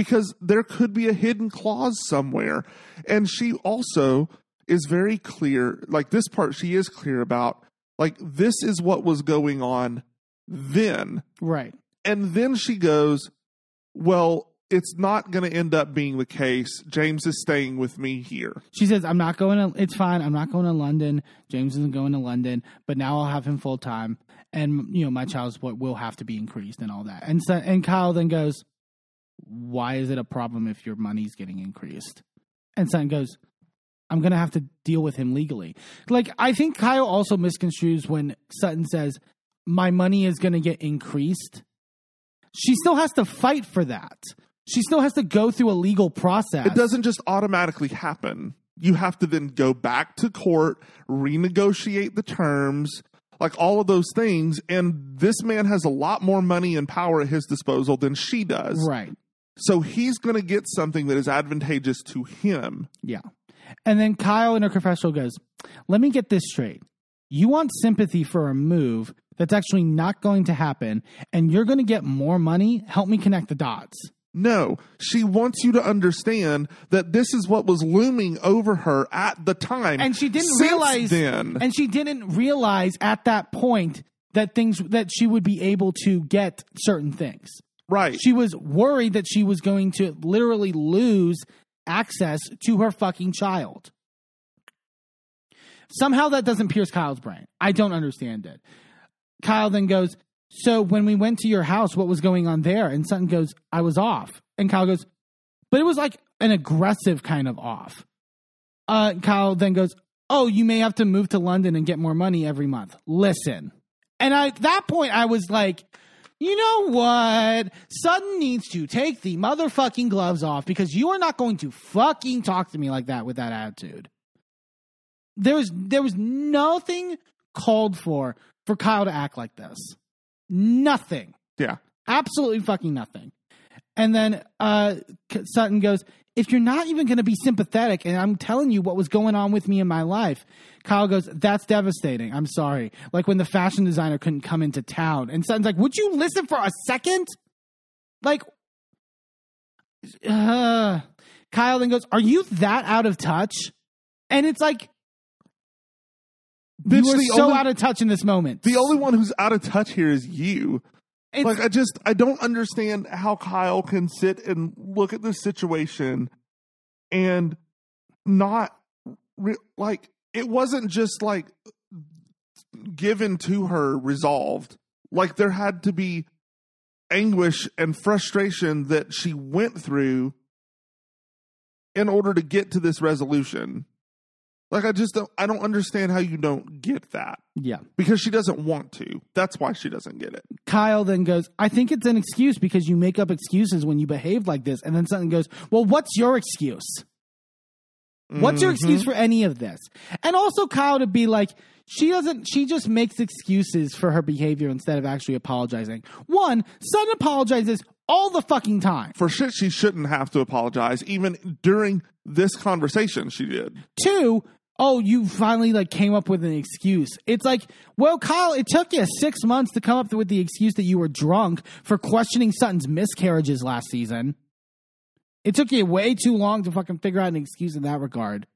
because there could be a hidden clause somewhere. And she also is very clear, like this part, she is clear about, like, this is what was going on then. Right. And then she goes, Well, it's not going to end up being the case. James is staying with me here. She says, I'm not going to, it's fine. I'm not going to London. James isn't going to London, but now I'll have him full time. And, you know, my child support will have to be increased and all that. And so, and Kyle then goes, Why is it a problem if your money's getting increased? And Sutton goes, I'm going to have to deal with him legally. Like, I think Kyle also misconstrues when Sutton says, My money is going to get increased. She still has to fight for that. She still has to go through a legal process. It doesn't just automatically happen. You have to then go back to court, renegotiate the terms, like all of those things. And this man has a lot more money and power at his disposal than she does. Right. So he's going to get something that is advantageous to him. Yeah. And then Kyle in her confessional goes, Let me get this straight. You want sympathy for a move that's actually not going to happen, and you're going to get more money? Help me connect the dots. No, she wants you to understand that this is what was looming over her at the time. And she didn't Since realize then. and she didn't realize at that point that things that she would be able to get certain things. Right. She was worried that she was going to literally lose access to her fucking child. Somehow that doesn't pierce Kyle's brain. I don't understand it. Kyle then goes, So when we went to your house, what was going on there? And Sutton goes, I was off. And Kyle goes, But it was like an aggressive kind of off. Uh, Kyle then goes, Oh, you may have to move to London and get more money every month. Listen. And at that point, I was like, you know what? Sutton needs to take the motherfucking gloves off because you are not going to fucking talk to me like that with that attitude. There was there was nothing called for for Kyle to act like this. Nothing. yeah. Absolutely fucking nothing. And then uh, Sutton goes, If you're not even going to be sympathetic, and I'm telling you what was going on with me in my life, Kyle goes, That's devastating. I'm sorry. Like when the fashion designer couldn't come into town. And Sutton's like, Would you listen for a second? Like, uh, Kyle then goes, Are you that out of touch? And it's like, Bitch, you are so only- out of touch in this moment. The only one who's out of touch here is you. It's- like I just I don't understand how Kyle can sit and look at this situation and not re- like it wasn't just like given to her resolved. Like there had to be anguish and frustration that she went through in order to get to this resolution. Like I just don't I don't understand how you don't get that yeah. because she doesn't want to. That's why she doesn't get it. Kyle then goes, I think it's an excuse because you make up excuses when you behave like this. And then Sutton goes, Well, what's your excuse? What's your mm-hmm. excuse for any of this? And also Kyle to be like, she doesn't, she just makes excuses for her behavior instead of actually apologizing. One, Sutton apologizes all the fucking time. for shit she shouldn't have to apologize. Even during this conversation, she did. Two, oh, you finally like came up with an excuse. It's like, well, Kyle, it took you six months to come up with the excuse that you were drunk for questioning Sutton's miscarriages last season. It took you way too long to fucking figure out an excuse in that regard.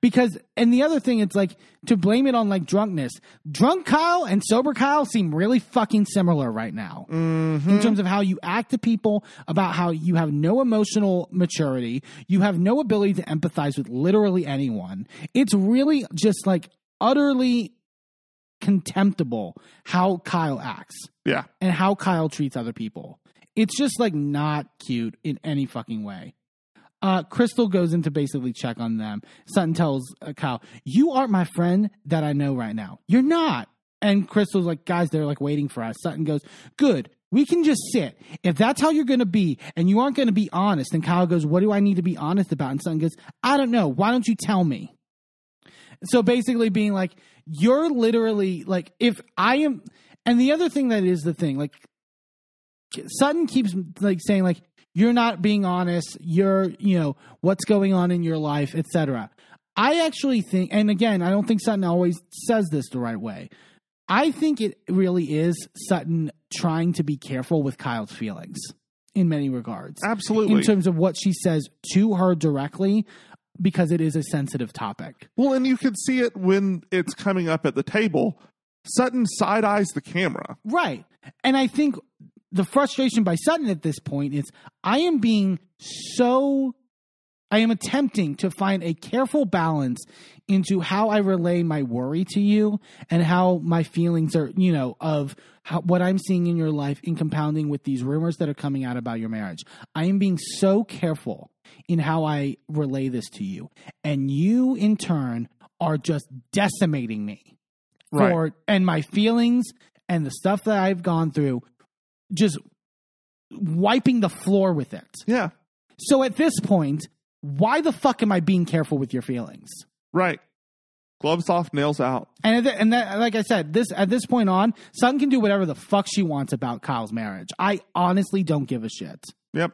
Because, and the other thing, it's like to blame it on like drunkenness. Drunk Kyle and sober Kyle seem really fucking similar right now mm-hmm. in terms of how you act to people, about how you have no emotional maturity, you have no ability to empathize with literally anyone. It's really just like utterly contemptible how Kyle acts Yeah. and how Kyle treats other people. It's just like not cute in any fucking way. Uh, Crystal goes in to basically check on them. Sutton tells uh, Kyle, "You aren't my friend that I know right now. You're not." And Crystal's like, "Guys, they're like waiting for us." Sutton goes, "Good. We can just sit. If that's how you're going to be, and you aren't going to be honest." And Kyle goes, "What do I need to be honest about?" And Sutton goes, "I don't know. Why don't you tell me?" So basically, being like, "You're literally like, if I am." And the other thing that is the thing, like Sutton keeps like saying like you're not being honest, you're, you know, what's going on in your life, etc. I actually think and again, I don't think Sutton always says this the right way. I think it really is Sutton trying to be careful with Kyle's feelings in many regards. Absolutely. In terms of what she says to her directly because it is a sensitive topic. well, and you can see it when it's coming up at the table. Sutton side eyes the camera. Right. And I think the frustration by Sutton at this point is I am being so I am attempting to find a careful balance into how I relay my worry to you and how my feelings are, you know, of how, what I'm seeing in your life in compounding with these rumors that are coming out about your marriage. I am being so careful in how I relay this to you. And you, in turn, are just decimating me Right. for and my feelings and the stuff that I've gone through, just wiping the floor with it. Yeah. So at this point, why the fuck am I being careful with your feelings? Right. Gloves off, nails out. And the- and that, like I said, this at this point on, Sutton can do whatever the fuck she wants about Kyle's marriage. I honestly don't give a shit. Yep.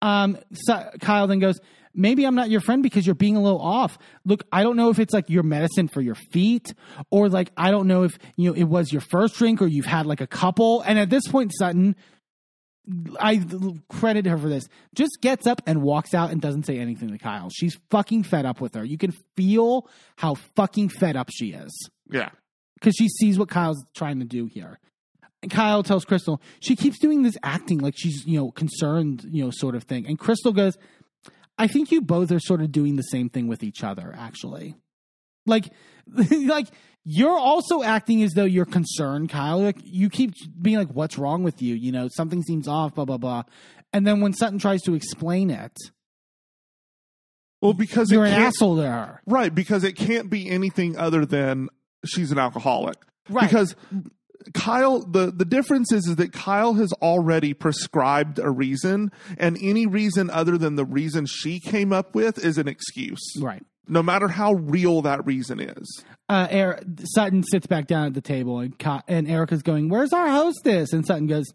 Um, so Kyle then goes, maybe I'm not your friend because you're being a little off. Look, I don't know if it's like your medicine for your feet or like, I don't know if, you know, it was your first drink or you've had like a couple. And at this point, Sutton, I credit her for this, just gets up and walks out and doesn't say anything to Kyle. She's fucking fed up with her. You can feel how fucking fed up she is Yeah. because she sees what Kyle's trying to do here. And Kyle tells Crystal she keeps doing this acting like she's you know concerned you know sort of thing, and Crystal goes, "I think you both are sort of doing the same thing with each other, actually. Like, [laughs] like you're also acting as though you're concerned, Kyle. Like you keep being like, what's wrong with you? You know, something seems off, blah blah blah. And then when Sutton tries to explain it, Well, because you're an asshole to her. Right, because it can't be anything other than she's an alcoholic. Right. Because Kyle, the, the difference is, is that Kyle has already prescribed a reason, and any reason other than the reason she came up with is an excuse. Right. No matter how real that reason is. uh, er- Sutton sits back down at the table, and Ka- and Erika's going, "Where's our hostess?" And Sutton goes,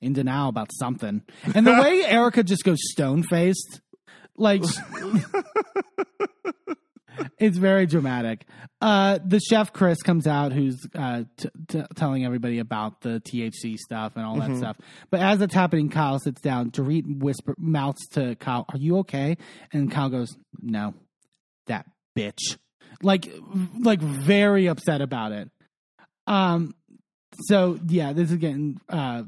in denial about something. And the [laughs] way Erika just goes stone faced, like [laughs] it's very dramatic. Uh, the chef Chris comes out, who's uh, t- t- telling everybody about the THC stuff and all that stuff. But as it's happening, Kyle sits down. Dorit whisper mouths to Kyle, "Are you okay?" And Kyle goes, "No, that bitch." Like, like very upset about it. Um. So yeah, this is getting uh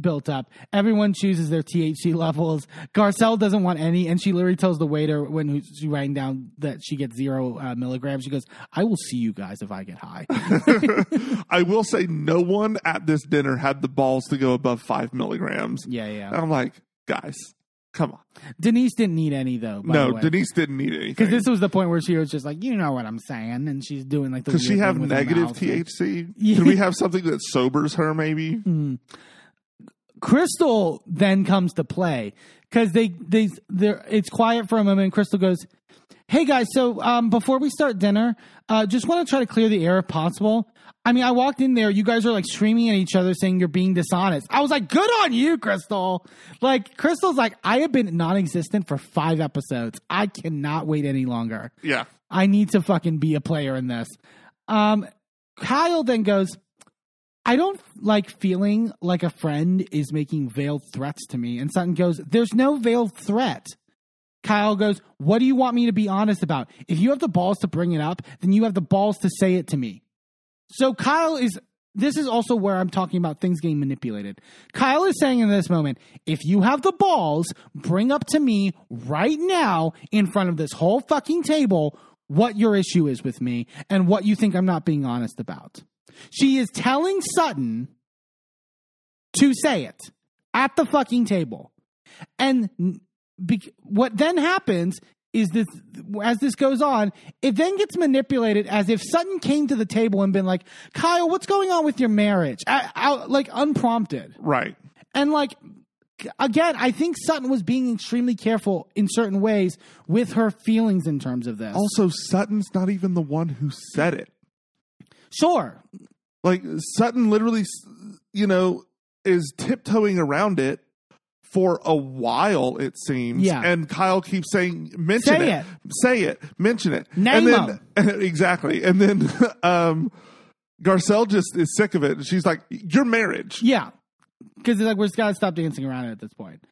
built up. Everyone chooses their THC levels. Garcelle doesn't want any, and she literally tells the waiter when she's writing down that she gets zero uh, milligrams. She goes, "I will see you guys if I get high." [laughs] I will say no one at this dinner had the balls to go above five milligrams. yeah, yeah. And I'm like, guys, come on. Denise didn't need any though. by the no. Denise didn't need anything. Because this was the point where she was just like, you know what I'm saying, and she's doing like the. Does she have negative. THC? Yeah. Can we have something that sobers her? Maybe. Crystal then comes to play because they they they're, it's quiet for a moment. and Crystal goes, "Hey guys, so um, before we start dinner, uh, just want to try to clear the air if possible." I mean, I walked in there. You guys are like screaming at each other, saying you're being dishonest. I was like, "Good on you, Crystal!" Like Crystal's like, "I have been non-existent for five episodes. I cannot wait any longer." Yeah. I need to fucking be a player in this. Um, Kyle then goes, I don't like feeling like a friend is making veiled threats to me. And Sutton goes, There's no veiled threat. Kyle goes, What do you want me to be honest about? If you have the balls to bring it up, then you have the balls to say it to me. So Kyle is. This is also where I'm talking about things getting manipulated. Kyle is saying in this moment, if you have the balls, bring up to me right now in front of this whole fucking table what your issue is with me and what you think I'm not being honest about. She is telling Sutton to say it at the fucking table. And be- what then happens is this as this goes on, it then gets manipulated as if Sutton came to the table and been like, "Kyle, what's going on with your marriage?" I, I, like unprompted. Right. And like again, I think Sutton was being extremely careful in certain ways with her feelings in terms of this. Also, Sutton's not even the one who said it. Sure, Like Sutton literally, you know, is tiptoeing around it for a while. It seems. Yeah. And Kyle keeps saying, "Mention Say it. say it, mention it." Name and then, [laughs] exactly. And then [laughs] um, Garcelle just is sick of it. And she's like, "Your marriage." Yeah, because like we're just gotta stop dancing around it at this point.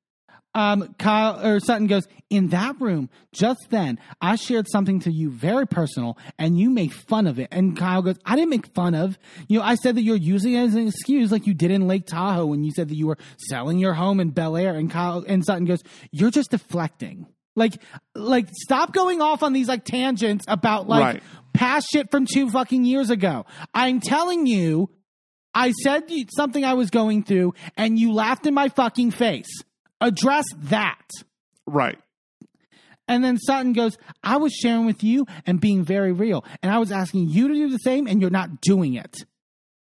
Um, Kyle or Sutton goes in that room just then. I shared something to you very personal, and you make fun of it. And Kyle goes, "I didn't make fun of. You know, I said that you're using it as an excuse, like you did in Lake Tahoe when you said that you were selling your home in Bel Air." And Kyle and Sutton goes, "You're just deflecting. Like, like stop going off on these like tangents about like Right. past shit from two fucking years ago. I'm telling you." I said something I was going through, and you laughed in my fucking face. Address that. Right. And then Sutton goes, I was sharing with you and being very real. And I was asking you to do the same, and you're not doing it.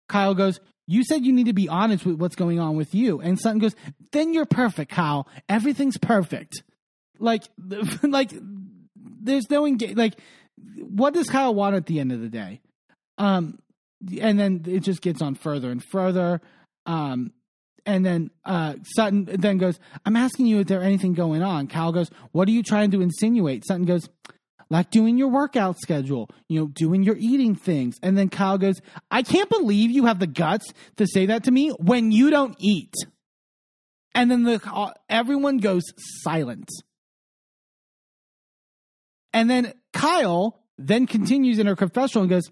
Kyle goes, You said you need to be honest with what's going on with you. And Sutton goes, Then you're perfect, Kyle. Everything's perfect. Like, [laughs] like, there's no engage. Like, what does Kyle want at the end of the day? Um, and then it just gets on further and further. Um, and then uh, Sutton then goes, I'm asking you if there anything going on. Kyle goes, What are you trying to insinuate? Sutton goes, like doing your workout schedule, you know, doing your eating things. And then Kyle goes, I can't believe you have the guts to say that to me when you don't eat. And then the uh, everyone goes silent. And then Kyle then continues in her confessional and goes,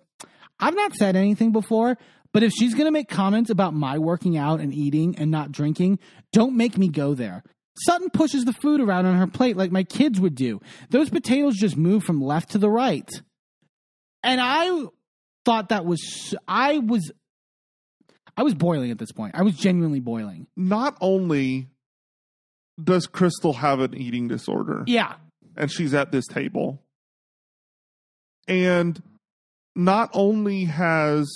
I've not said anything before, but if she's going to make comments about my working out and eating and not drinking, don't make me go there. Sutton pushes the food around on her plate like my kids would do. Those potatoes just move from left to the right. And I thought that was I was I was boiling at this point. I was genuinely boiling. Not only does Crystal have an eating disorder, Yeah. and she's at this table. And not only has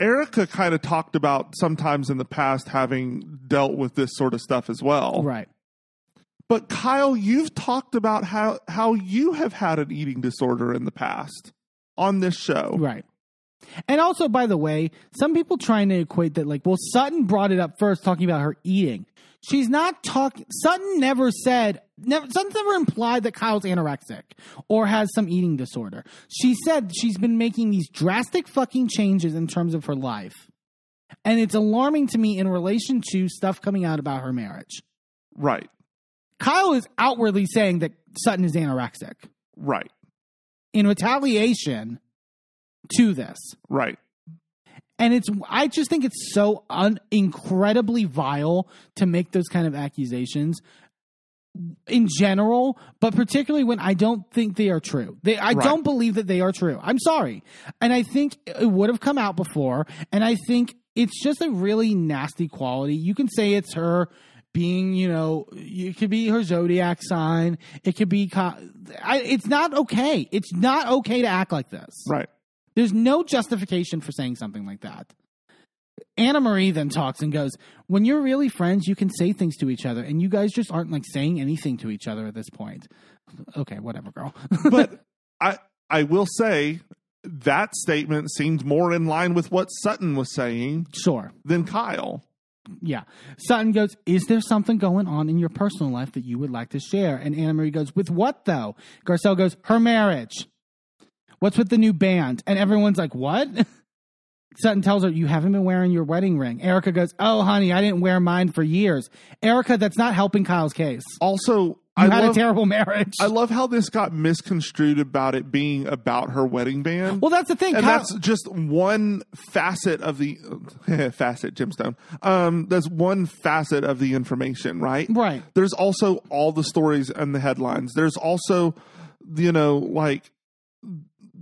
Erika kind of talked about sometimes in the past having dealt with this sort of stuff as well. Right. But Kyle, you've talked about how how you have had an eating disorder in the past on this show. Right. And also, by the way, some people trying to equate that like, well, Sutton brought it up first, talking about her eating. She's not talking. Sutton never said. Never. Never implied that Kyle's anorexic or has some eating disorder. She said she's been making these drastic fucking changes in terms of her life, and it's alarming to me in relation to stuff coming out about her marriage. Right. Kyle is outwardly saying that Sutton is anorexic Right. in retaliation to this. Right. And it's I just think it's so un- incredibly vile to make those kind of accusations in general, but particularly when I don't think they are true. They I Right. don't believe that they are true. I'm sorry. And I think it would have come out before and I think it's just a really nasty quality. You can say it's her being, you know, it could be her zodiac sign. It could be co- I, it's not okay. It's not okay to act like this. Right. There's no justification for saying something like that. Annemarie then talks and goes, When you're really friends, you can say things to each other, and you guys just aren't like saying anything to each other at this point. Okay, whatever, girl. [laughs] But I I will say that statement seemed more in line with what Sutton was saying sure. than Kyle. Yeah. Sutton goes, Is there something going on in your personal life that you would like to share? And Annemarie goes, With what though? Garcelle goes, Her marriage. What's with the new band? And everyone's like, What? [laughs] Sutton tells her, You haven't been wearing your wedding ring. Erika goes, Oh, honey, I didn't wear mine for years. Erika, that's not helping Kyle's case. Also, You I had love, a terrible marriage. I love how this got misconstrued about it being about her wedding band. well, that's the thing. and Kyle- that's just one facet of the [laughs] facet gemstone. Um, that's one facet of the information, right? Right. There's also all the stories and the headlines. There's also, you know, like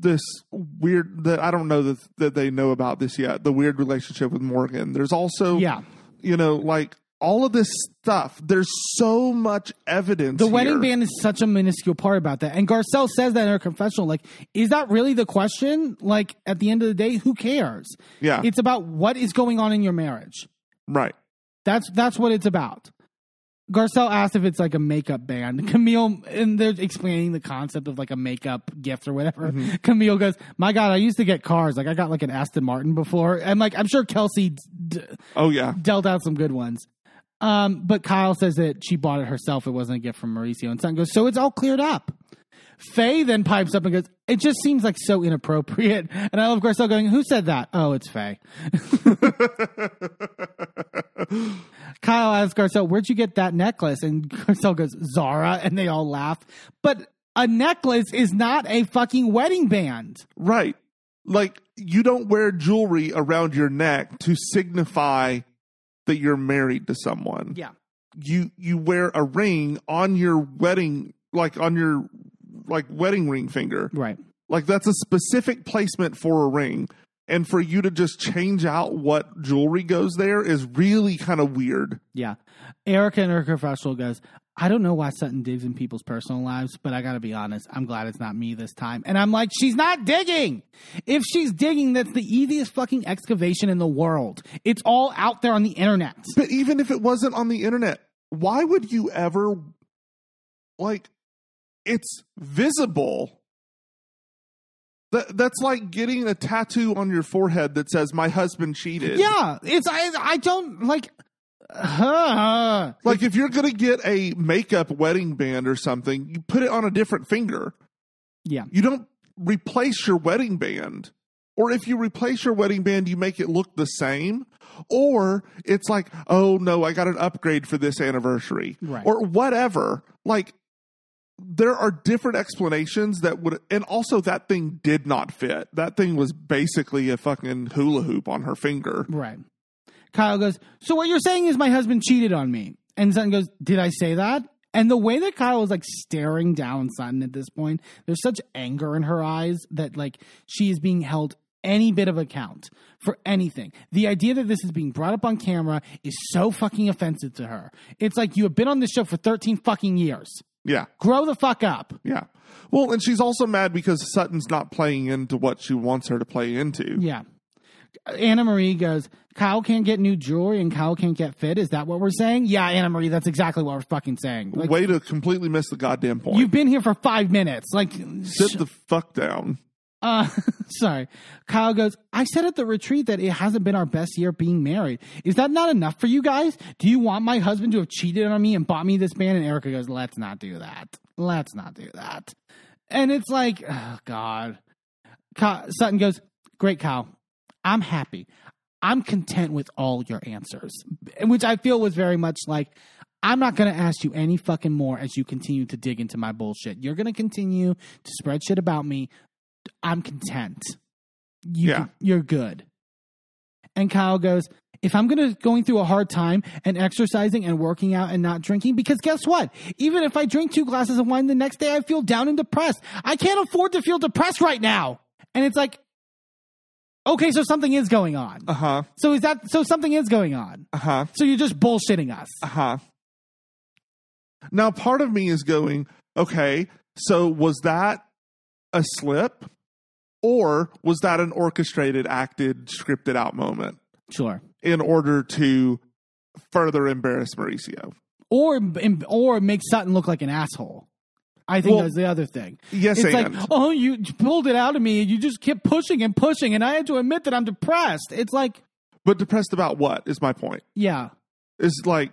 this weird that I don't know that that they know about this yet. The weird relationship with Morgan. There's also, Yeah. you know, like all of this stuff. There's so much evidence. The wedding band is such a minuscule part about that. And Garcelle says that in her confessional. Like, is that really the question? Like, at the end of the day, who cares? Yeah. It's about what is going on in your marriage. right. That's that's what it's about. Garcelle asked if it's like a makeup band. [laughs] Camille, and they're explaining the concept of like a makeup gift or whatever. Mm-hmm. [laughs] Camille goes, "My God, I used to get cars. Like I got like an Aston Martin before, and like I'm sure Kelsey d- Oh yeah. dealt out some good ones." Um, but Kyle says that she bought it herself. It wasn't a gift from Mauricio. And Son goes, "So it's all cleared up." Faye then pipes up and goes, "It just seems like so inappropriate." [laughs] And I love Garcelle going, "Who said that?" Oh, it's Faye. Kyle asks Garcelle, "Where'd you get that necklace?" And Garcelle goes, "Zara," and they all laugh. But a necklace is not a fucking wedding band. Right. Like you don't wear jewelry around your neck to signify that you're married to someone. Yeah, You you wear a ring on your wedding like on your like wedding ring finger. right. Like that's a specific placement for a ring. And for you to just change out what jewelry goes there is really kind of weird. Yeah. Erika in her confessional goes, I don't know why Sutton digs in people's personal lives, but I got to be honest. I'm glad it's not me this time. And I'm like, she's not digging. If she's digging, that's the easiest fucking excavation in the world. It's all out there on the internet. But even if it wasn't on the internet, why would you ever like it's visible? That that's like getting a tattoo on your forehead that says my husband cheated. Yeah. It's, I, I don't like, uh, Like if you're going to get a makeup wedding band or something, you put it on a different finger. yeah. You don't replace your wedding band. Or if you replace your wedding band, you make it look the same. Or it's like, oh no, I got an upgrade for this anniversary. Right. Or whatever. Like, there are different explanations that would, and also that thing did not fit. That thing was basically a fucking hula hoop on her finger. Right. Kyle goes, So what you're saying is my husband cheated on me. And Sutton goes, Did I say that? And the way that Kyle is like staring down Sutton at this point, there's such anger in her eyes that like she is being held any bit of account for anything. The idea that this is being brought up on camera is so fucking offensive to her. It's like you have been on this show for 13 fucking years. Yeah. Grow the fuck up. Yeah. Well, and she's also mad because Sutton's not playing into what she wants her to play into. Yeah. Annemarie goes, Kyle can't get new jewelry and Kyle can't get fit. Is that what we're saying? Yeah, Annemarie, that's exactly what we're fucking saying. Like, Way to completely miss the goddamn point. you've been here for five minutes. Like, Sit the fuck down. Uh, [laughs] sorry. Kyle goes, I said at the retreat that it hasn't been our best year being married. Is that not enough for you guys? Do you want my husband to have cheated on me and bought me this man? And Erika goes, let's not do that. Let's not do that. And it's like, oh, God. Ky- Sutton goes, Great, Kyle. I'm happy. I'm content with all your answers, which I feel was very much like, I'm not going to ask you any fucking more as you continue to dig into my bullshit. You're going to continue to spread shit about me. I'm content. You Yeah. can- you're good. And Kyle goes, if I'm gonna going through a hard time and exercising and working out and not drinking, because guess what? Even if I drink two glasses of wine the next day, I feel down and depressed. I can't afford to feel depressed right now. And it's like, okay, so something is going on. Uh huh. So is that so? Something is going on. Uh huh. So you're just bullshitting us. Uh huh. Now, part of me is going, okay, so was that a slip or was that an orchestrated, acted, scripted out moment Sure. in order to further embarrass Mauricio? Or or make Sutton look like an asshole. I think Well, that's the other thing. Yes, It's and. like, oh, you pulled it out of me. and You just kept pushing and pushing, and I had to admit that I'm depressed. It's like, but depressed about what is my point? yeah, it's like,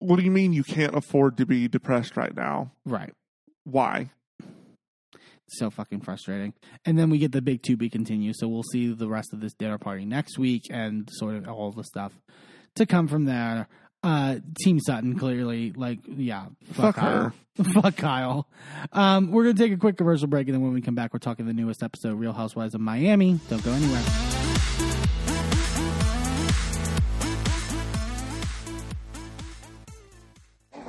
what do you mean you can't afford to be depressed right now? right. Why? So fucking frustrating. And then we get the big to be continue. So we'll see the rest of this dinner party next week and sort of all the stuff to come from there. Uh, Team Sutton clearly, like, yeah, fuck, Fuck Kyle. [laughs] fuck Kyle. Um, we're gonna take a quick commercial break, and then when we come back, we're talking the newest episode, Real Housewives of Miami. Don't go anywhere.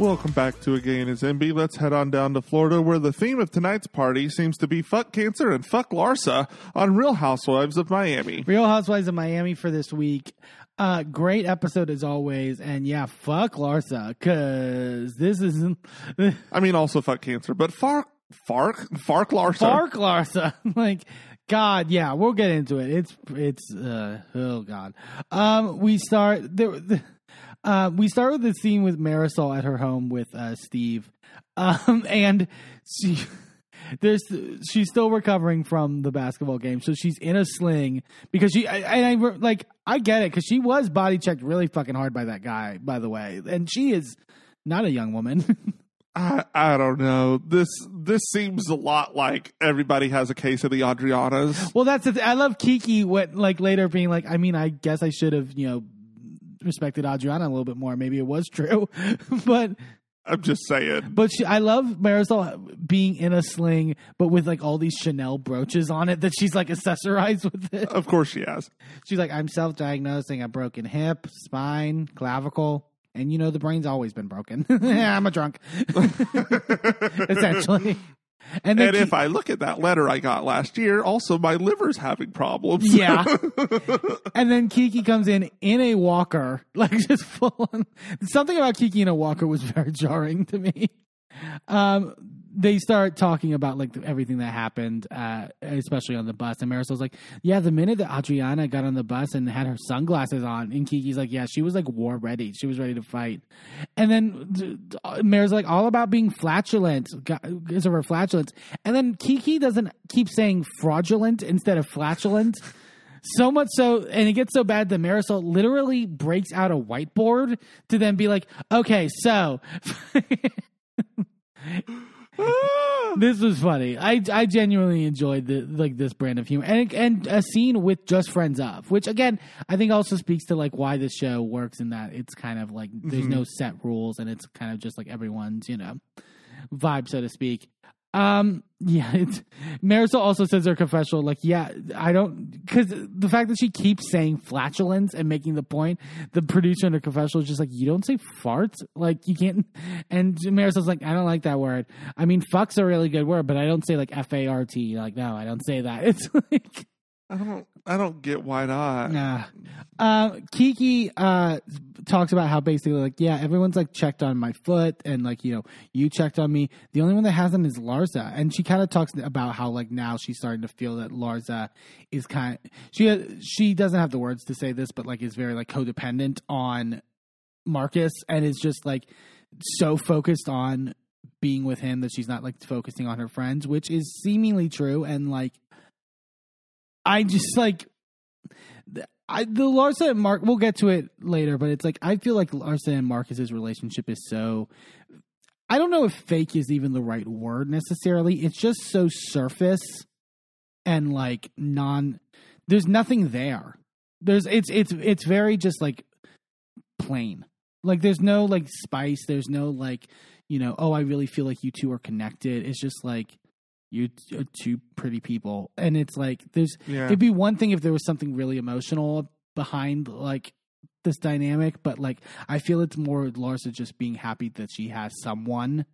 Welcome back to A Gay and His Enby. Let's head on down to Florida where the theme of tonight's party seems to be fuck cancer and fuck Larsa on Real Housewives of Miami. Real Housewives of Miami for this week. Uh, great episode as always, and yeah, fuck Larsa, because this is [laughs] I mean, also fuck cancer, but Fark, Fark, Fark Larsa. Fark Larsa. [laughs] like, God, yeah, we'll get into it. It's it's uh, oh God. Um, we start there. The, uh, we start with the scene with Marisol at her home with uh, Steve, um, [laughs] and she. There's she's still recovering from the basketball game, so she's in a sling because she. I, and I like I get it because she was body checked really fucking hard by that guy, by the way, and she is not a young woman. [laughs] I, I don't know. This this seems a lot like everybody has a case of the Adrianas. Well, that's the th- I love Kiki. What like later being like, I mean, I guess I should have you know respected Adriana a little bit more. Maybe it was true, [laughs] but I'm just saying. But she, I love Marisol being in a sling, but with like all these Chanel brooches on it that she's like accessorized with it. Of course she has. She's like, I'm self diagnosing a broken hip, spine, clavicle. And you know, the brain's always been broken. [laughs] yeah, I'm a drunk. [laughs] Essentially. And then And if I look at that letter I got last year, also my liver's having problems. Yeah. [laughs] and then Kiki comes in in a walker, [laughs] like just full on. Something about Kiki in a walker was very jarring to me. Um, they start talking about like everything that happened, uh, especially on the bus. And Marisol's like, "Yeah, the minute that Adriana got on the bus and had her sunglasses on, and Kiki's like, yeah, she was like war ready. She was ready to fight." And then d- d- like, all about being flatulent, is of her flatulence. And then Kiki doesn't keep saying fraudulent instead of flatulent. So much so, and it gets so bad that Marisol literally breaks out a whiteboard to then be like, okay, so [laughs] [laughs] [laughs] this was funny. I I genuinely enjoyed the like this brand of humor and and a scene with just friends of, which again I think also speaks to like why this show works in that it's kind of like there's mm-hmm. no set rules and it's kind of just like everyone's you know vibe so to speak. Um, yeah, it's, Marisol also says her confessional, like, yeah, I don't, because the fact that she keeps saying flatulence and making the point, the producer in her confessional is just like, you don't say farts, like, you can't. And Marisol's like, I don't like that word. I mean, fuck's a really good word, but I don't say like F A R T. Like, no, I don't say that. [laughs] It's like, I don't I don't get why not. Nah. Uh, Kiki uh, talks about how basically, like, yeah, everyone's like checked on my foot, and like, you know, you checked on me. The only one that hasn't is Larsa, and she kind of talks about how like now she's starting to feel that Larsa is kind. she she doesn't have the words to say this, but like is very like codependent on Marcus, and is just like so focused on being with him that she's not like focusing on her friends, which is seemingly true, and like. I just like I, the Larsa and Mark. We'll get to it later, but it's like I feel like Larsa and Marcus's relationship is so. I don't know if fake is even the right word necessarily. It's just so surface and like non. There's nothing there. There's it's it's it's very just like plain. Like there's no like spice. There's no like you know. Oh, I really feel like you two are connected. It's just like you uh, two pretty people, and it's like there's Yeah. It'd be one thing if there was something really emotional behind like this dynamic, but like I feel it's more Larsa just being happy that she has someone.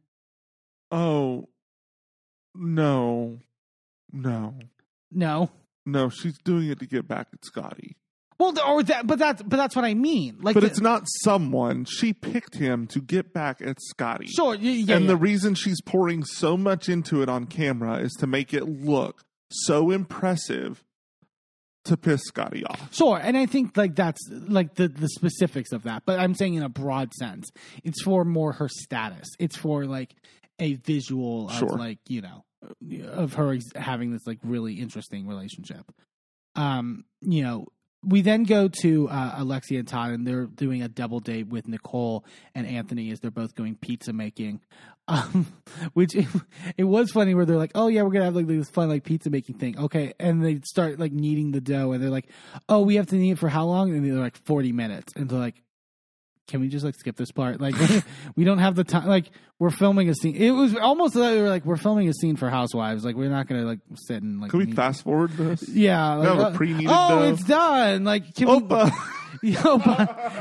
Oh no. No. No. No, she's doing it to get back at Scottie. Well, or that, but that's but that's what I mean. Like, But the- it's not someone. She picked him to get back at Scottie. sure. Yeah, and yeah. the reason she's pouring so much into it on camera is to make it look so impressive to piss Scottie off. Sure, and I think like that's like the the specifics of that, but I'm saying in a broad sense, it's for more her status. It's for like a visual of Sure. like you know of her having this like really interesting relationship. Um, you know, we then go to uh, Alexia and Todd, and they're doing a double date with Nicole and Anthony as they're both going pizza making. [laughs] Um, which it, it was funny where they're like, "Oh yeah, we're gonna have like this fun like pizza making thing." Okay, and they start like kneading the dough, and they're like, "Oh, we have to knead it for how long?" And they're like, 40 minutes," and they're like. Can we just like skip this part? Like, [laughs] we don't have the time. Like, we're filming a scene. It was almost like we were like, we're filming a scene for Housewives. Like, we're not gonna like sit and like. Can we fast forward this? Yeah. Like, No, uh, pre-kneaded oh, dough. it's done. Like, can we? [laughs] Yo,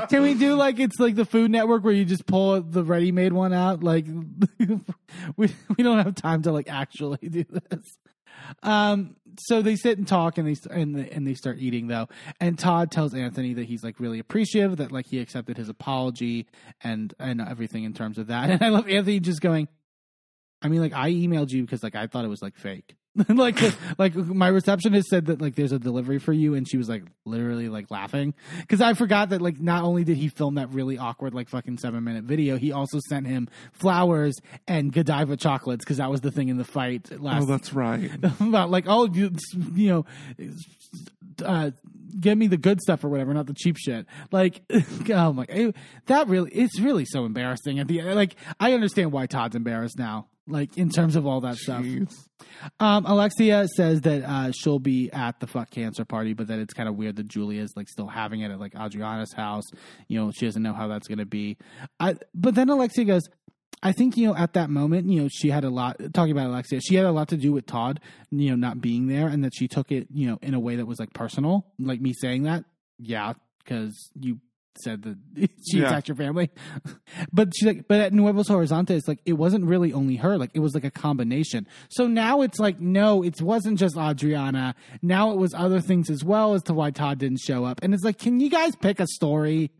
can we do like it's like the Food Network where you just pull the ready-made one out? Like [laughs] we we don't have time to like actually do this. Um, so they sit and talk and they and and they start eating though. And Todd tells Anthony that he's like really appreciative that like he accepted his apology and and everything in terms of that. [laughs] And I love Anthony just going. I mean, like I emailed you because like I thought it was like fake. [laughs] like like my receptionist said that like there's a delivery for you and she was like literally like laughing. Because i forgot that like not only did he film that really awkward like fucking seven minute video he also sent him flowers and godiva chocolates because that was the thing in the fight last Oh, that's right. [laughs] about like oh you, you know uh give me the good stuff or whatever not the cheap shit. Like [laughs] oh my it- that really it's really so embarrassing at the like i understand why todd's embarrassed now like in terms of all that stuff um, Alexia says that uh, she'll be at the fuck cancer party, but that it's kind of weird that Julia's like still having it at like Adriana's house. You know, she doesn't know how that's going to be. I, but then Alexia goes, I think you know at that moment, you know, she had a lot talking about Alexia. She had a lot to do with Todd, you know, not being there, and that she took it, you know, in a way that was like personal, like me saying that. Yeah, because you said that [laughs] she Yeah. attacked your family, [laughs] but she's like, but at Nuevos Horizontes, like it wasn't really only her, like it was like a combination. So now it's like, no, it wasn't just Adriana. Now it was other things as well as to why Todd didn't show up, and it's like, can you guys pick a story?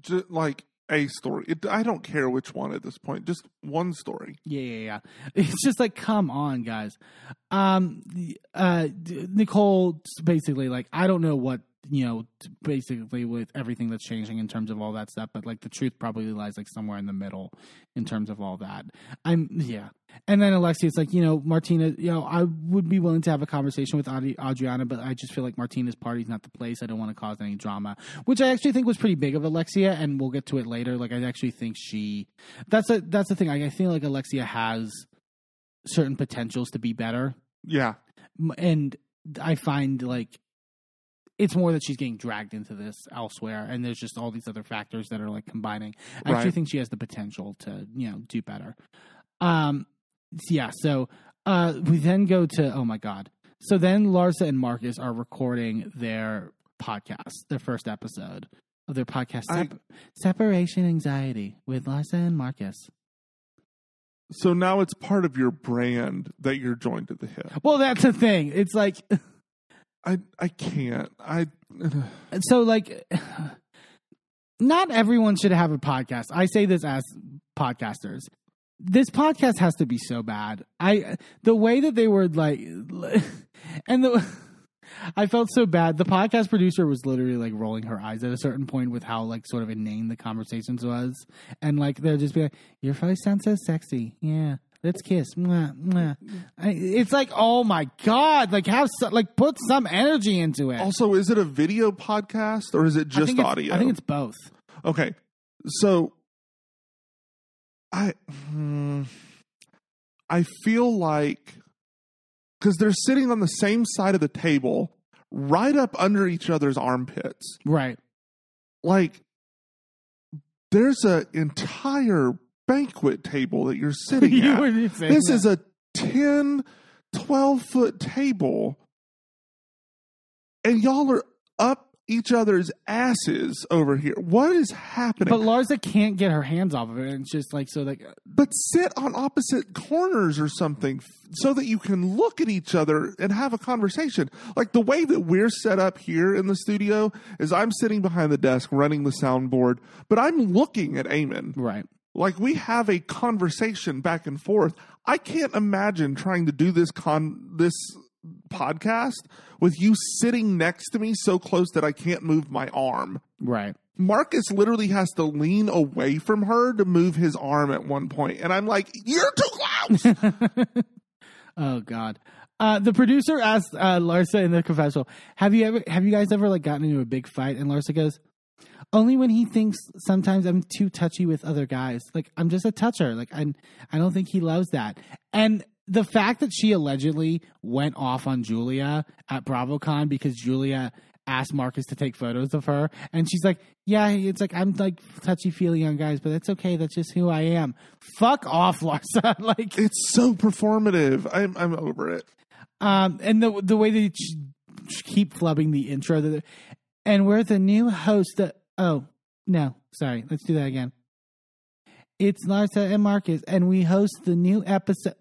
Just like a story. It, I don't care which one at this point. Just one story. Yeah, yeah, yeah. [laughs] It's just like, come on, guys. Um, uh, Nicole basically like, I don't know what you know, basically with everything that's changing in terms of all that stuff, but like the truth probably lies like somewhere in the middle in terms of all that. I'm yeah. And then Alexia, it's like you know, Martina. You know, I would be willing to have a conversation with Adi- Adriana, but I just feel like Martina's party's not the place. I don't want to cause any drama, which I actually think was pretty big of Alexia, and we'll get to it later. Like I actually think she. That's a that's the thing. I, I feel like Alexia has certain potentials to be better, Yeah. And I find like it's more that she's getting dragged into this elsewhere, and there's just all these other factors that are like combining. I actually Right. think she has the potential to you know do better. Um, yeah. So uh, we then go to oh my god. So then Larsa and Marcus are recording their podcast, their first episode of their podcast, I- Separation Anxiety with Larsa and Marcus. So now it's part of your brand that you're joined at the hip. Well, that's the thing. It's like [laughs] I I can't. I [sighs] so like not everyone should have a podcast. I say this as podcasters. This podcast has to be so bad. I the way that they were like [laughs] and the [laughs] i felt so bad. The podcast producer was literally like rolling her eyes at a certain point with how like sort of inane the conversations was. And like they're just be like your voice sounds so sexy. Yeah Let's kiss. Mwah, mwah. I, it's like, oh my god! Like, have so, like put some energy into it. also is it a video podcast or is it I just think it's- audio? I think it's both. Okay. So I hmm, I feel like cuz they're sitting on the same side of the table right up under each other's armpits. Right. Like there's an entire banquet table that you're [laughs] sitting You at. were just saying This that. is a 10 12 foot table and y'all are up each other's asses over here. What is happening? But Larsa can't get her hands off of it. And it's just like so like but sit on opposite corners or something so that you can look at each other and have a conversation. Like the way that we're set up here in the studio is I'm sitting behind the desk running the soundboard, but I'm looking at Eamon. right. Like we have a conversation back and forth. I can't imagine trying to do this con this podcast with you sitting next to me so close that I can't move my arm. Right. Marcus literally has to lean away from her to move his arm at one point, and I'm like, "You're too close." [laughs] Oh God. Uh, the producer asked uh, Larsa in the confessional, "Have you ever? Have you guys ever like gotten into a big fight?" And Larsa goes, "Only when he thinks sometimes I'm too touchy with other guys. Like I'm just a toucher. Like I, I don't think he loves that." And the fact that she allegedly went off on Julia at BravoCon because Julia asked Marcus to take photos of her, and she's like, "Yeah, it's like I'm like touchy feely on guys, but that's okay. That's just who I am." Fuck off, [laughs] Larsa. like it's so performative. I'm I'm over it. um, and the the way they keep flubbing the intro, that and we're the new host. That, oh no, sorry, let's do that again. It's Larsa and Marcus, and we host the new episode.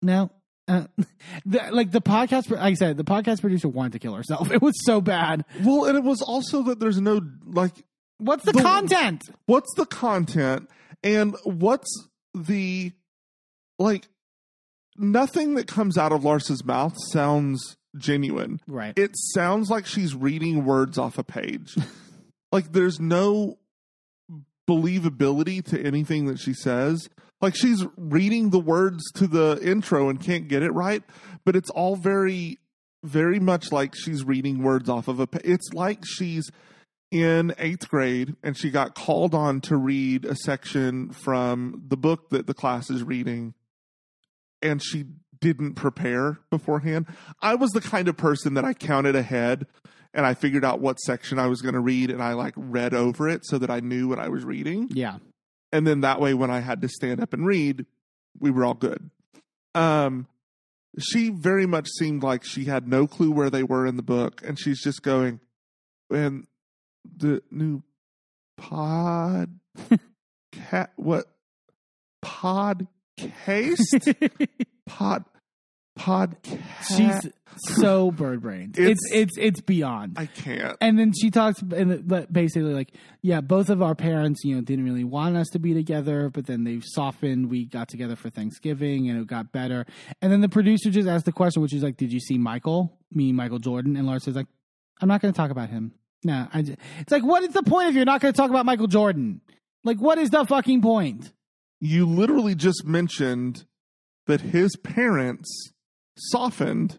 No, uh, [laughs] the, like the podcast. Like I said, the podcast producer wanted to kill herself. [laughs] It was so bad. Well, and it was also that there's no like, What's the, The- content? what's the content and what's the like. Nothing that comes out of Larsa's mouth sounds genuine. Right. It sounds like she's reading words off a page. [laughs] like there's no believability to anything that she says. Like she's reading the words to the intro and can't get it right, but it's all very, very much like she's reading words off of a. It's like she's in eighth grade and she got called on to read a section from the book that the class is reading, and she didn't prepare beforehand. I was the kind of person that I counted ahead and I figured out what section I was going to read and I like read over it so that I knew what I was reading. yeah. and then that way when I had to stand up and read, we were all good. Um, she very much seemed like she had no clue where they were in the book, and she's just going, and the new pod [laughs] cat what podcast [laughs] pod podcast. She's so bird brained. It's, It's- it's it's beyond. I can't. and then she talks and basically like yeah both of our parents you know didn't really want us to be together but then they've softened we got together for thanksgiving and it got better and then the producer just asked the question which is like did you see michael me michael jordan and Larsa says like i'm not going to talk about him no it's like what is the point if you're not going to talk about michael jordan like what is the fucking point you literally just mentioned that his parents softened.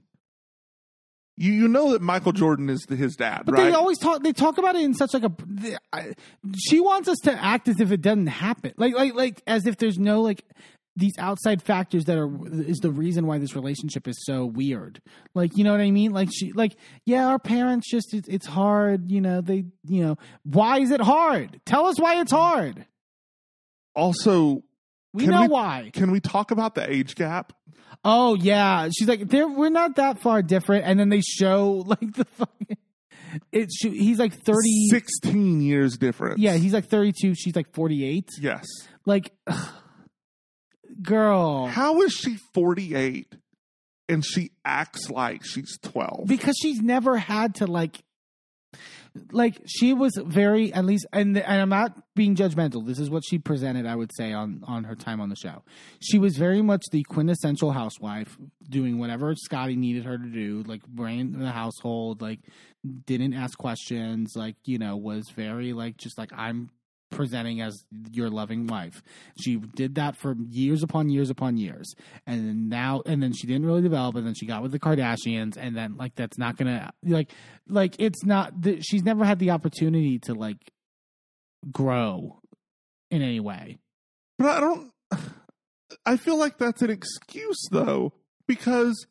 You you know that Michael Jordan is the, his dad, But right? they always talk. They talk about it in such like a. they- I- She wants us to act as if it doesn't happen, like like like as if there's no like these outside factors that are is the reason why this relationship is so weird. Like you know what I mean? Like she like yeah, our parents just it's, it's hard. You know they you know why is it hard? Tell us why it's hard. also, We know we- why. can we talk about the age gap? Oh yeah, she's like, "They're we're not that far different," and then they show [laughs] like the fucking. It's she- he's like thirty. Sixteen years difference. Yeah, he's like thirty-two. She's like forty-eight. yes. Like, [sighs] girl, How is she forty eight and she acts like she's twelve? because she's never had to like. Like she was very at least, and and I'm not being judgmental. This is what she presented, I would say, on on her time on the show. She was very much the quintessential housewife, doing whatever Scottie needed her to do, like ran the household, like didn't ask questions, like you know, was very like just like I'm presenting as your loving wife. She did that for years upon years upon years. And then now and then she didn't really develop and then she got with the Kardashians and then like that's not going to like like it's not the, she's never had the opportunity to like grow in any way. But I don't. [sighs] I feel like that's an excuse though, because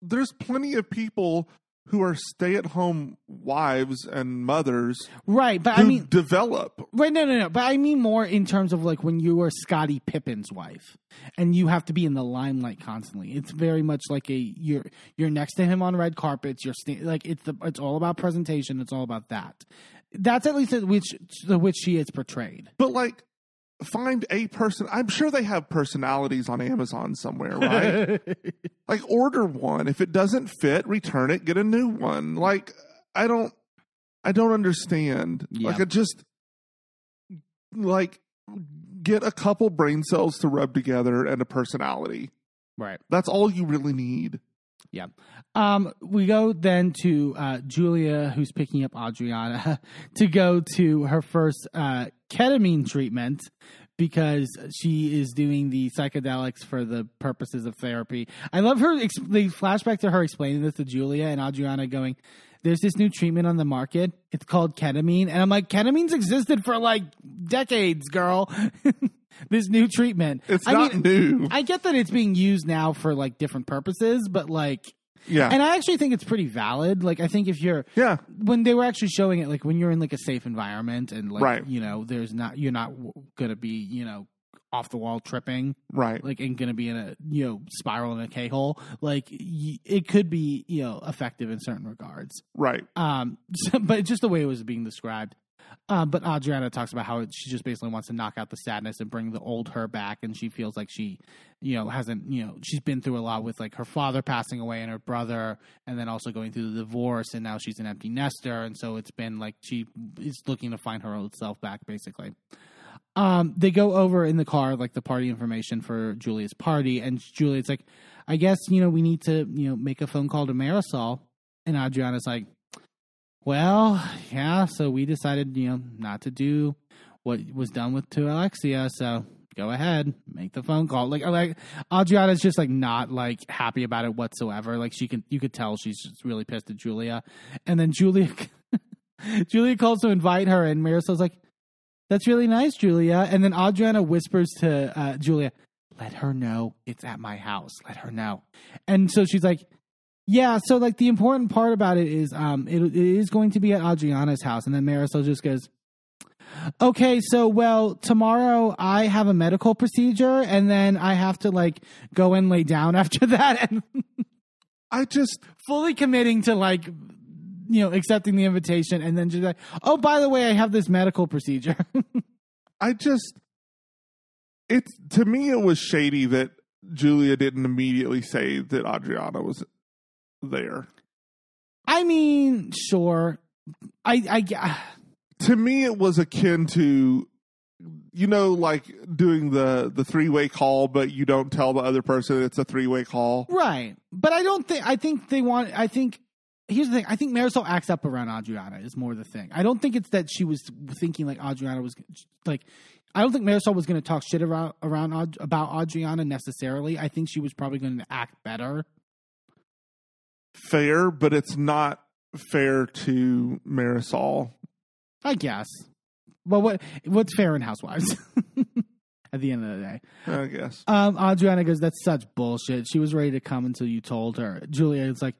there's plenty of people who are stay-at-home wives and mothers Right, but I mean develop. Right, no, no, no. But I mean more in terms of like when you are Scottie Pippen's wife, and you have to be in the limelight constantly. It's very much like a you're you're next to him on red carpets. You're sta- like it's the it's all about presentation. It's all about that. That's at least which the which she is portrayed. But like, find a person. I'm sure they have personalities on Amazon somewhere, right? [laughs] like, order one. If it doesn't fit, return it. Get a new one. Like, I don't. I don't understand. Yeah. Like, I just like get a couple brain cells to rub together and a personality. right. That's all you really need. Yeah. Um, we go then to uh, Julia, who's picking up Adriana [laughs] to go to her first uh, ketamine treatment because she is doing the psychedelics for the purposes of therapy. I love her. Ex- the flashback to her explaining this to Julia and Adriana going, there's this new treatment on the market. It's called ketamine. And I'm like, ketamine's existed for like decades, girl. [laughs] this new treatment. It's I not mean, new. I get that it's being used now for like different purposes, but like, Yeah. and I actually think it's pretty valid. Like, I think if you're yeah. when they were actually showing it, like when you're in like a safe environment and like Right. you know, there's not you're not w- gonna be you know off the wall tripping Right. like and gonna be in a you know spiral in a K hole. Like y- it could be you know effective in certain regards. right. Um, [laughs] so, but just the way it was being described. Um, but Adriana talks about how she just basically wants to knock out the sadness and bring the old her back, and she feels like she, you know, hasn't, you know, she's been through a lot with like her father passing away and her brother, and then also going through the divorce, and now she's an empty nester, and so it's been like she is looking to find her old self back, basically. Um, they go over in the car like the party information for Julia's party, and Julia's like, "I guess you know we need to you know make a phone call to Marisol," and Adriana's like, well, yeah, so we decided, you know, not to do what was done with to Alexia, so go ahead, make the phone call. Like like Adriana's just like not like happy about it whatsoever. Like she can you could tell she's just really pissed at Julia. And then Julia [laughs] Julia calls to invite her and Marisol's like, That's really nice, Julia. And then Adriana whispers to uh, Julia, Let her know it's at my house. Let her know. And so she's like, yeah, so like the important part about it is um it, it is going to be at Adriana's house and then Marisol just goes okay, so well, tomorrow I have a medical procedure and then I have to like go and lay down [laughs] after that and I just fully committing to like you know accepting the invitation and then just like oh by the way I have this medical procedure. [laughs] I just it to me it was shady that Julia didn't immediately say that Adriana was there. I mean, sure. I I uh, To me it was akin to you know like doing the the three-way call but you don't tell the other person it's a three-way call. right. But I don't think I think they want I think here's the thing. I think Marisol acts up around Adriana is more the thing. I don't think it's that she was thinking like Adriana was like. I don't think Marisol was going to talk shit around around about Adriana necessarily. I think she was probably going to act better. Fair, but it's not fair to Marisol. I guess. Well, what what's fair in Housewives? [laughs] At the end of the day, I guess. um, Adriana goes, "That's such bullshit." She was ready to come until you told her. Julia is like,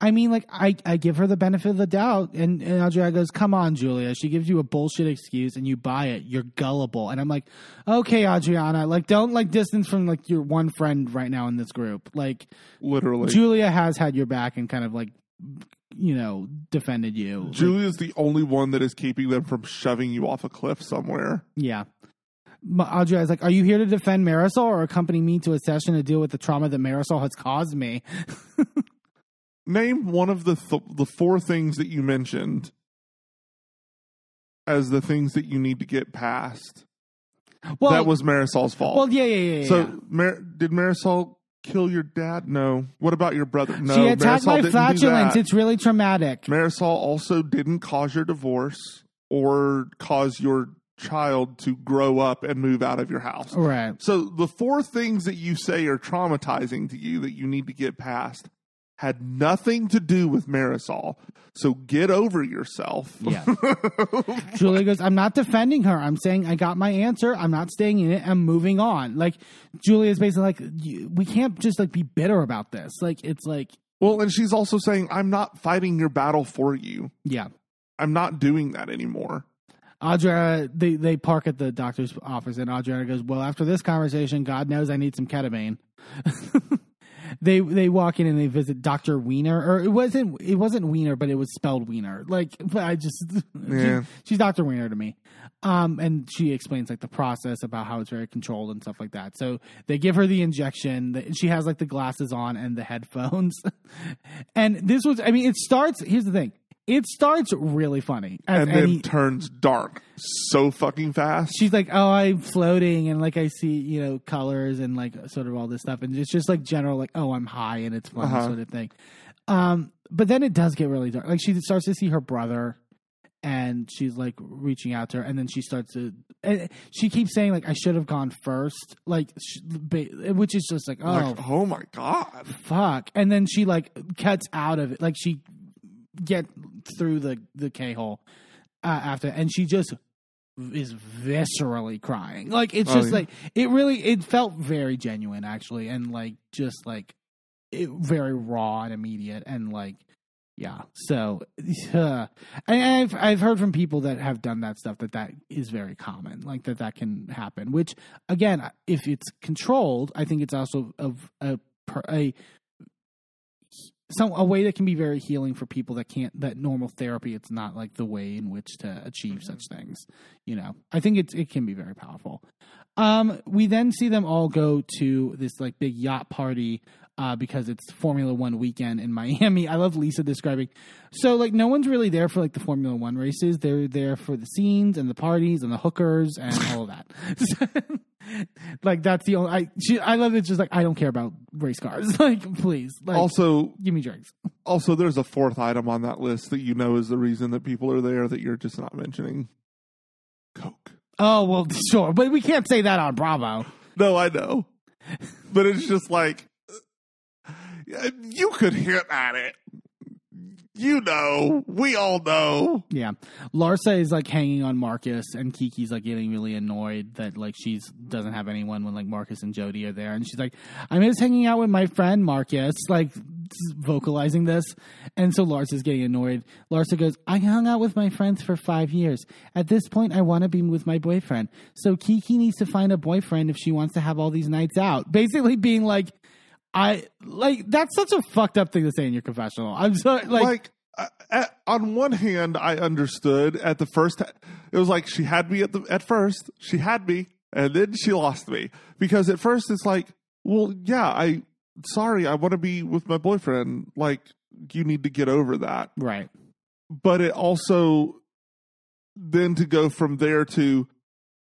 "I mean, like, I, I give her the benefit of the doubt," and, and Adriana goes, "Come on, Julia." She gives you a bullshit excuse, and you buy it. You're gullible, and I'm like, "Okay, Adriana, like, don't like distance from like your one friend right now in this group. Like, Literally. Julia has had your back and kind of like, you know, defended you. Like, Julia's the only one that is keeping them from shoving you off a cliff somewhere. Yeah. Ma- Adriana's like, are you here to defend Marisol or accompany me to a session to deal with the trauma that Marisol has caused me? [laughs] Name one of the th- the four things that you mentioned as the things that you need to get past. Well, that was Marisol's fault. well, yeah, yeah, yeah. so yeah. Mar- did Marisol kill your dad? No. What about your brother? No. she attacked Marisol my didn't flatulence. It's really traumatic. Marisol also didn't cause your divorce or cause your child to grow up and move out of your house. Right. So the four things that you say are traumatizing to you that you need to get past had nothing to do with Marisol. So get over yourself. Yeah. [laughs] Julia goes, I'm not defending her. I'm saying I got my answer. I'm not staying in it. I'm moving on. Like, Julia's basically like, we can't just like be bitter about this. Like, it's like, well, and she's also saying, I'm not fighting your battle for you. yeah. I'm not doing that anymore. Adriana, they, they park at the doctor's office, and Adriana goes, "Well, after this conversation, God knows I need some ketamine." [laughs] they they walk in and they visit Doctor Wiener, or it wasn't it wasn't Wiener, but it was spelled Wiener. Like, but I just [laughs] Yeah. she, she's Doctor Wiener to me. Um, and she explains like the process about how it's very controlled and stuff like that. So they give her the injection. She has like the glasses on and the headphones. [laughs] and this was, I mean, it starts. Here's the thing. It starts really funny, as And then any- turns dark so fucking fast. she's like, "Oh, I'm floating," and like I see, you know, colors and like sort of all this stuff, and it's just like general, like, "Oh, I'm high," and it's fun Uh-huh. sort of thing. Um, but then it does get really dark. Like she starts to see her brother, and she's like reaching out to her, and then she starts to, and she keeps saying like, "I should have gone first. like, sh- ba- which is just like, oh, Like, oh my God. fuck and then she like cuts out of it like she get through the the k-hole uh, after and she just is viscerally crying like it's Oh, just yeah. like it really it felt very genuine actually and like just like it, very raw and immediate and like yeah so [laughs] uh, I've I've heard from people that have done that stuff that that is very common like that that can happen which again if it's controlled I think it's also of a per- a some a way that can be very healing for people that can't that normal therapy it's not like the way in which to achieve such things you know i think it's it can be very powerful um we then see them all go to this like big yacht party uh, because it's Formula One weekend in [laughs] Miami. I love Lisa describing. So like no one's really there for like the Formula One races. They're there for the scenes and the parties and the hookers and all of that. [laughs] [laughs] like that's the only. I she, I love it. Just like I don't care about race cars. [laughs] like please, like Also, give me drinks. [laughs] also, there's a fourth item on that list that you know is the reason that people are there that you're just not mentioning. Coke. Oh well, sure, but we can't say that on Bravo. No, I know, but it's just like you could hit at it. You know, we all know. Yeah, Larsa is like hanging on Marcus, and Kiki's like getting really annoyed that like she's doesn't have anyone when like Marcus and Jody are there, and she's like, I'm just hanging out with my friend Marcus. Like, vocalizing this. And so Lars is getting annoyed. Larsa goes, I hung out with my friends for five years. At this point, I want to be with my boyfriend. So Kiki needs to find a boyfriend if she wants to have all these nights out. Basically, being like, I like that's such a fucked up thing to say in your confessional. I'm sorry, like, like uh, at, on one hand, I understood at the first. It was like she had me at the at first. She had me, and then she lost me because at first it's like, well, yeah, I sorry, I want to be with my boyfriend. Like you need to get over that. right. But it also then to go from there to,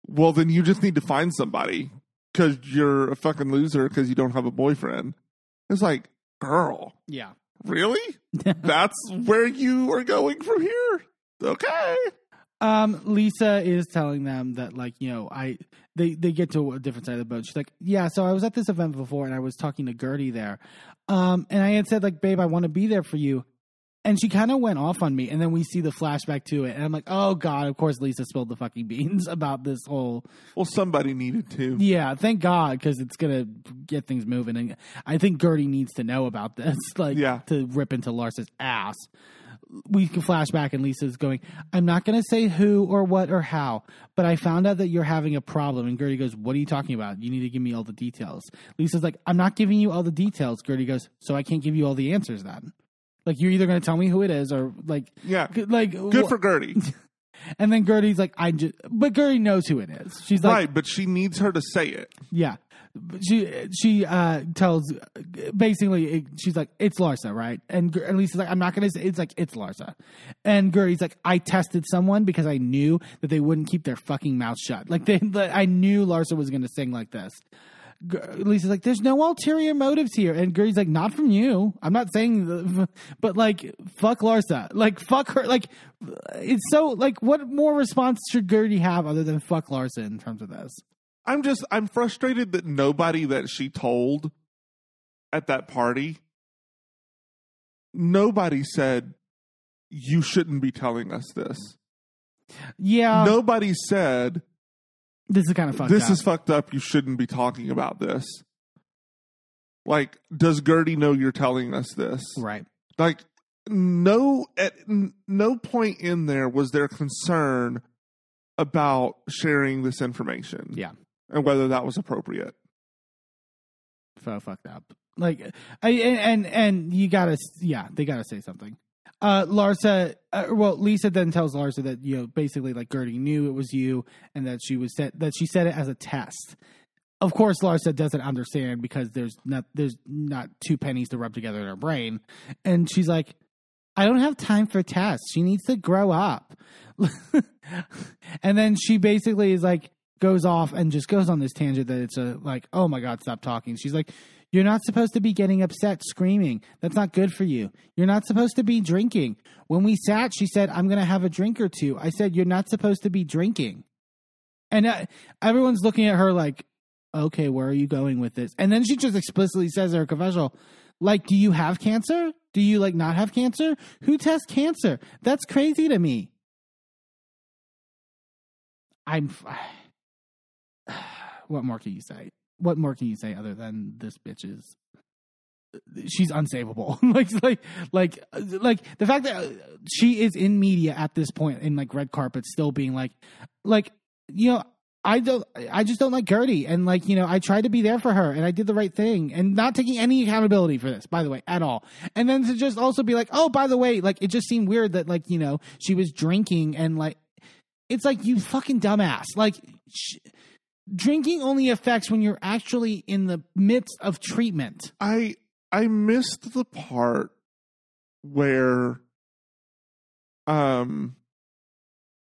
well, then you just need to find somebody because you're a fucking loser because you don't have a boyfriend. It's like, girl, Yeah. really? [laughs] That's where you are going from here? Okay. Um, Lisa is telling them that like you know I they they get to a different side of the boat. She's like, yeah, so I was at this event before and I was talking to Guerdy there, um, and I had said like, babe, I want to be there for you, and she kind of went off on me, and then we see the flashback to it, and I'm like, oh god, of course Lisa spilled the fucking [laughs] beans about this whole Well, somebody needed to. yeah, thank God because it's gonna get things moving, and I think Guerdy needs to know about this, [laughs] like Yeah. to rip into Lars's ass. We can flash back, and Lisa's going, "I'm not gonna say who or what or how, but I found out that you're having a problem." And Guerdy goes, "What are you talking about? You need to give me all the details." Lisa's like, "I'm not giving you all the details." Guerdy goes, "So I can't give you all the answers then." Like you're either going to tell me who it is or like Yeah. like Good wh- for Guerdy. [laughs] and then Guerdy's like I just but Guerdy knows who it is. She's like right, but she needs her to say it. yeah. She she uh, tells basically it- she's like it's Larsa right and, Ger- and Lisa's like I'm not gonna say it's like it's Larsa and Guerdy's like I tested someone because I knew that they wouldn't keep their fucking mouth shut like they like, I knew Larsa was gonna sing like this G- Lisa's like there's no ulterior motives here. And Guerdy's like not from you. I'm not saying the, [laughs] but like fuck Larsa. Like fuck her. Like it's so like what more response should Guerdy have other than fuck Larsa in terms of this? I'm just I'm frustrated that nobody that she told at that party nobody said you shouldn't be telling us this. yeah. Nobody said This is kind of fucked this up. is fucked up. You shouldn't be talking about this. Like, does Guerdy know you're telling us this? right. Like, no, at n- no point in there was there concern about sharing this information Yeah. and whether that was appropriate. So fucked up. Like, I and and, and you gotta, yeah, they gotta say something. Uh, Larsa, uh, well, Lisa then tells Larsa that you know basically like Guerdy knew it was you and that she was set that she said it as a test. Of course, Larsa doesn't understand because there's not there's not two pennies to rub together in her brain, and she's like, I don't have time for tests. She needs to grow up. [laughs] and then she basically is like goes off and just goes on this tangent that it's a like, oh my god, stop talking. She's like, you're not supposed to be getting upset screaming. That's not good for you. You're not supposed to be drinking. When we sat, she said, I'm going to have a drink or two. I said, you're not supposed to be drinking. And uh, everyone's looking at her like, okay, where are you going with this? And then she just explicitly says her confessional, like, do you have cancer? Do you like not have cancer? Who tests cancer? That's crazy to me. I'm. [sighs] [sighs] What more can you say? What more can you say other than this bitch is? She's unsavable. [laughs] like, like, like, like the fact that she is in media at this point in like red carpet, still being like, like, you know, I don't, I just don't like Guerdy, and like, you know, I tried to be there for her, and I did the right thing, and not taking any accountability for this, by the way, at all. And then to just also be like, oh, by the way, like, it just seemed weird that like, you know, she was drinking, and like, it's like you fucking dumbass, like. Sh- drinking only affects when you're actually in the midst of treatment. I I missed the part where um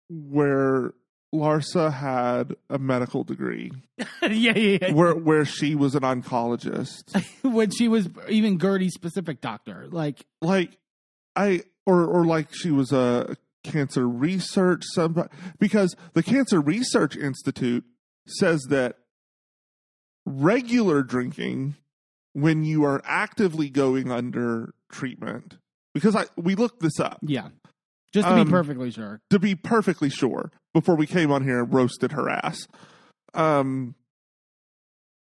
where Larsa had a medical degree [laughs] yeah, yeah, yeah. where where she was an oncologist. [laughs] when she was even Guerdy's specific doctor. Like, like I or or like she was a cancer research somebody because the Cancer Research Institute says that regular drinking when you are actively going under treatment because I we looked this up yeah. Just to be Um, perfectly sure. to be perfectly sure before we came on here and roasted her ass. Um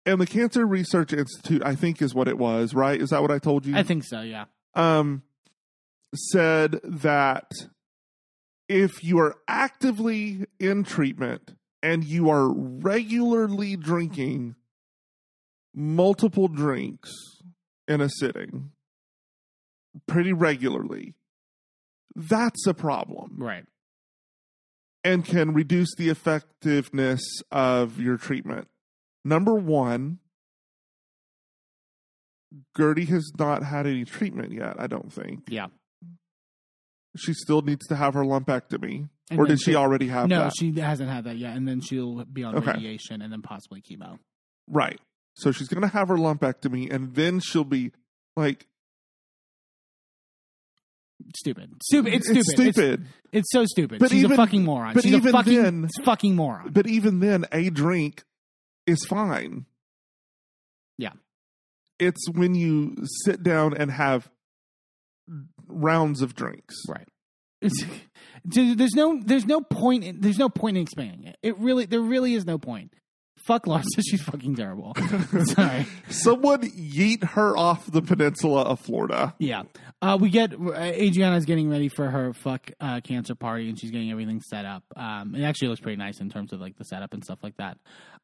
and the Cancer Research Institute, I think, is what it was. Right? Is that what I told you? I think so. Yeah. um, said that if you are actively in treatment and you are regularly drinking multiple drinks in a sitting, pretty regularly, that's a problem Right. and can reduce the effectiveness of your treatment. Number one, Guerdy has not had any treatment yet, I don't think. Yeah. She still needs to have her lumpectomy. And or did she she- already have No, that? she hasn't had that yet, and then she'll be on Okay. radiation and then possibly chemo. right. So she's going to have her lumpectomy and then she'll be like, Stupid. Stupid. It's stupid. It's stupid. It's, it's so stupid. But She's even- a fucking moron. but She's even a fucking then- fucking moron. but even then, a drink is fine. Yeah. It's when you sit down and have rounds of drinks. Right. [laughs] There's no there's no point in, there's no point in expanding it. It really there really is no point. Fuck Larsa, [laughs] she's fucking terrible. [laughs] Sorry. Someone yeet her off the peninsula of Florida. Yeah. Uh, we get uh, Adriana's getting ready for her fuck uh, cancer party, and she's getting everything set up. Um, it actually looks pretty nice in terms of like the setup and stuff like that.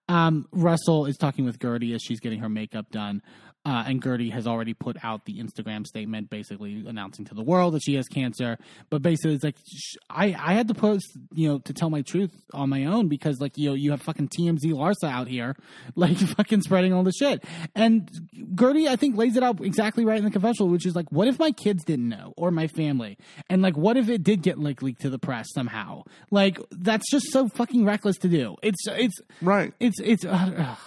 Um, Russell is talking with Guerdy as she's getting her makeup done, uh, and Guerdy has already put out the Instagram statement, basically announcing to the world that she has cancer. But basically, it's like sh- I I had to post, you know, to tell my truth on my own because like you know you have fucking TMZ Larsa out here, [laughs] like fucking spreading all the shit. And Guerdy, I think, lays it out exactly right in the confessional, which is like, what if my kids didn't know or my family, and like, what if it did get like leaked to the press somehow? Like that's just so fucking reckless to do. It's it's Right. it's it's uh, ugh.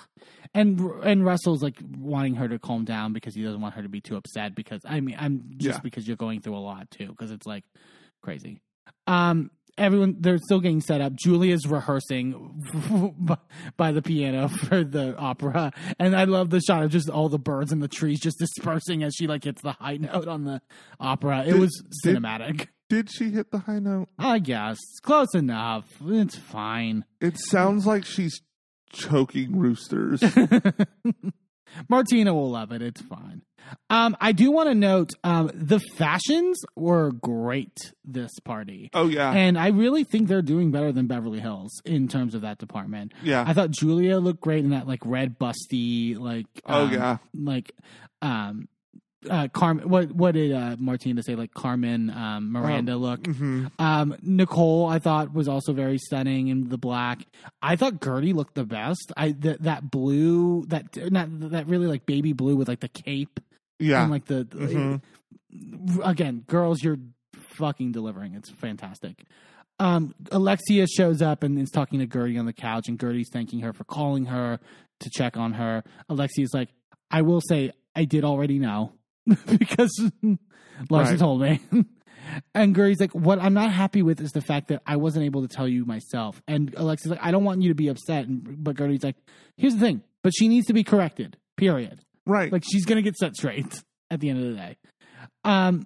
And and Russell's like wanting her to calm down because he doesn't want her to be too upset because I mean I'm just Yeah. because you're going through a lot too because it's like crazy. Um everyone they're still getting set up. Julia's rehearsing [laughs] by- the piano for the opera and I love the shot of just all the birds and the trees just dispersing as she like hits the high note on the opera. It Did- was did- cinematic. Did she hit the high note? I guess. Close enough. It's fine. It sounds like she's choking roosters. [laughs] Martina will love it. It's fine. Um, I do want to note um, the fashions were great this party. oh yeah. And I really think they're doing better than Beverly Hills in terms of that department. Yeah. I thought Julia looked great in that like red busty like Oh, um, yeah. like um uh Carmen what what did uh Martina say like Carmen um Miranda look hmm um, Nicole, I thought was also very stunning in the black. I thought Guerdy looked the best. I that that blue, that not that really like baby blue with like the cape Yeah. and like the, Mhm. again, girls, you're fucking delivering. It's fantastic. Um, Alexia shows up and is talking to Guerdy on the couch, and Guerdy's thanking her for calling her to check on her. Alexia's like, I will say, I did already know [laughs] because Larsa Right. told me. [laughs] and Guerdy's like, what I'm not happy with is the fact that I wasn't able to tell you myself. And Alexia's like, I don't want you to be upset. And, but Guerdy's like, here's the thing, but she needs to be corrected, period. right. Like she's gonna get set straight [laughs] at the end of the day. Um,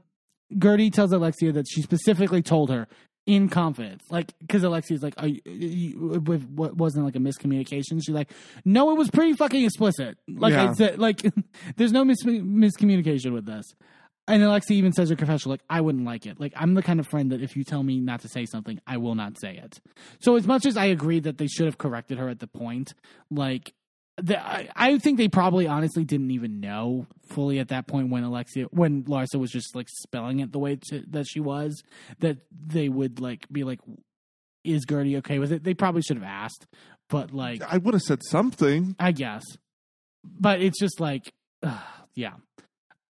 Guerdy tells Alexia that she specifically told her in confidence, like because Alexia's like, Are you, you, with what wasn't like a miscommunication. She's like, no, it was pretty fucking explicit. Like I said, like [laughs] there's no mis- miscommunication with this. And Alexi even says her confession, like, I wouldn't like it. Like, I'm the kind of friend that if you tell me not to say something, I will not say it. So, as much as I agree that they should have corrected her at the point, like, the, I, I think they probably honestly didn't even know fully at that point when Alexia, when Larsa was just like spelling it the way to, that she was, that they would like be like, is Guerdy okay with it? They probably should have asked, but like, I would have said something. I guess. But it's just like, uh, [sighs] yeah.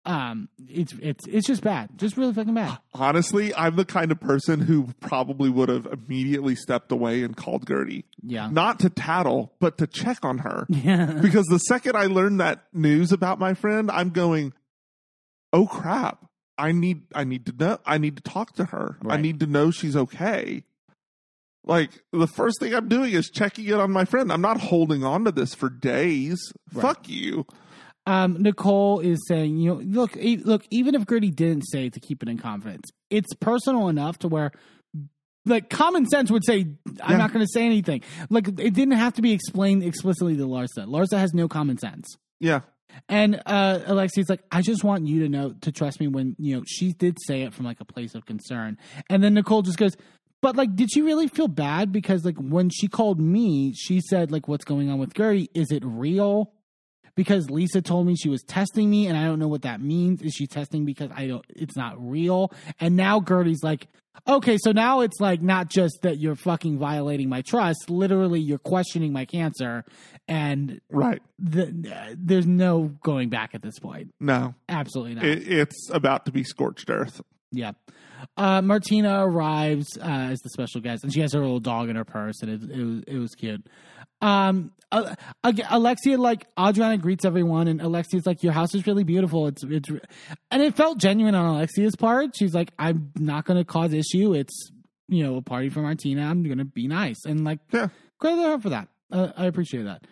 Um, it's it's it's just bad, just really fucking bad. Honestly, I'm the kind of person who probably would have immediately stepped away and called Guerdy. Yeah, Not to tattle, but to check on her. [laughs] yeah, because the second I learned that news about my friend, I'm going, "Oh crap. I need I need to know I need to talk to her. I need to know she's okay." Like the first thing I'm doing is checking in on my friend. I'm not holding on to this for days. Right. Fuck you. Um, Nicole is saying, you know, look, e- look. Even if Guerdy didn't say to keep it in confidence, it's personal enough to where like common sense would say I'm Yeah. not going to say anything. Like it didn't have to be explained explicitly to Larsa. Larsa has no common sense. Yeah. And uh Alexi's like, I just want you to know to trust me when you know she did say it from like a place of concern. And then Nicole just goes, But like, did she really feel bad? Because like when she called me, she said, like, what's going on with Guerdy? Is it real? Because Lisa told me she was testing me and I don't know what that means. Is she testing because I don't it's not real? And now Guerdy's like, Okay, so now it's like not just that you're fucking violating my trust, literally you're questioning my cancer and Right. the, there's no going back at this point. No. Absolutely not. It, it's about to be scorched earth. yeah. Uh, Martina arrives uh, as the special guest, and she has her little dog in her purse, and it, it was it was cute. Um, uh, Alexia like Adriana greets everyone, and Alexia's like, "Your house is really beautiful." It's it's, re-" and it felt genuine on Alexia's part. She's like, "I'm not going to cause issue. It's you know a party for Martina. I'm going to be nice," and like Yeah. credit her for that. Uh, I appreciate that.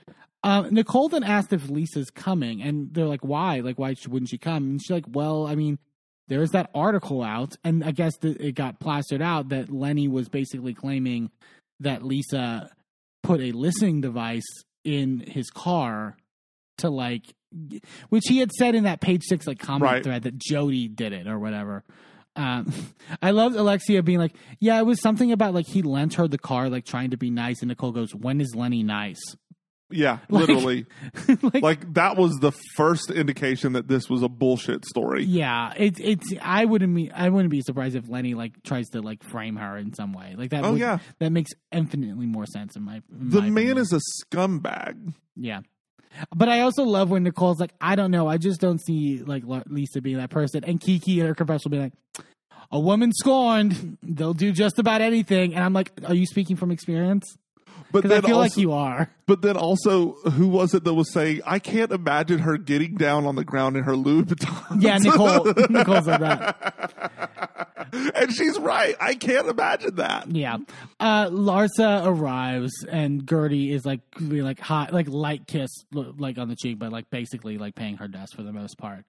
Uh, Nicole then asked if Lisa's coming, and they're like, "Why? Like, why wouldn't she come?" And she's like, "Well, I mean, there's that article out, and I guess that it got plastered out that Lenny was basically claiming that Lisa put a listening device in his car to like, which he had said in that page six like comment Right. thread that Jody did it or whatever." Um, [laughs] I loved Alexia being like, "Yeah, it was something about like he lent her the car, like trying to be nice." And Nicole goes, "When is Lenny nice?" Yeah, [laughs] Like- literally. [laughs] like, like that was the first indication that this was a bullshit story. yeah, it's it's. I wouldn't be I wouldn't be surprised if Lenny like tries to like frame her in some way. Like that. Oh, would- yeah. that makes infinitely more sense in my. in The my man opinion. is a scumbag. Yeah. But I also love when Nicole's like, I don't know. I just don't see like Lisa being that person. And Kiki in her confessional being like, a woman scorned, they'll do just about anything. And I'm like, are you speaking from experience? But Because I then feel also, like you are. but then also, who was it that was saying, "I can't imagine her getting down on the ground in her Louis Vuitton"? Yeah, Nicole. [laughs] Nicole said that. and she's right. I can't imagine that. Yeah. Uh, Larsa arrives and Guerdy is like like hot, like light kiss, like on the cheek, but like basically like paying her desk for the most part.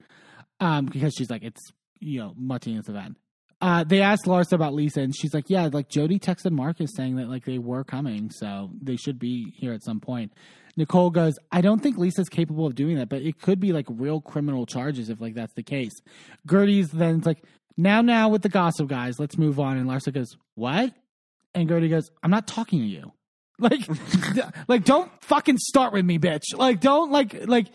Um, because she's like, it's, you know, Martina's event. Uh, they asked Larsa about Lisa and she's like, yeah, like Jody texted Marcus saying that like they were coming. So they should be here at some point. Nicole goes, I don't think Lisa's capable of doing that, but it could be like real criminal charges if like that's the case. Guerdy's then like, now, now with the gossip guys, let's move on. And Larsa goes, what? And Guerdy goes, I'm not talking to you. [laughs] Like, [laughs] like don't fucking start with me, bitch. Like, don't like, like,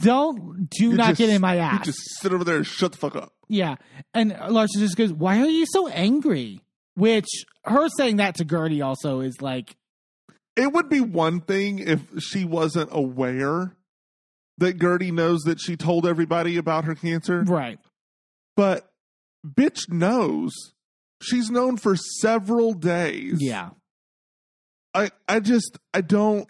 don't do You not just- get in my You ass. just sit over there and shut the fuck up. Yeah. And Larsa just goes, Why are you so angry? Which her saying that to Guerdy also is like, It would be one thing if she wasn't aware that Guerdy knows that she told everybody about her cancer, right. but bitch knows. She's known for several days. Yeah. I I just I don't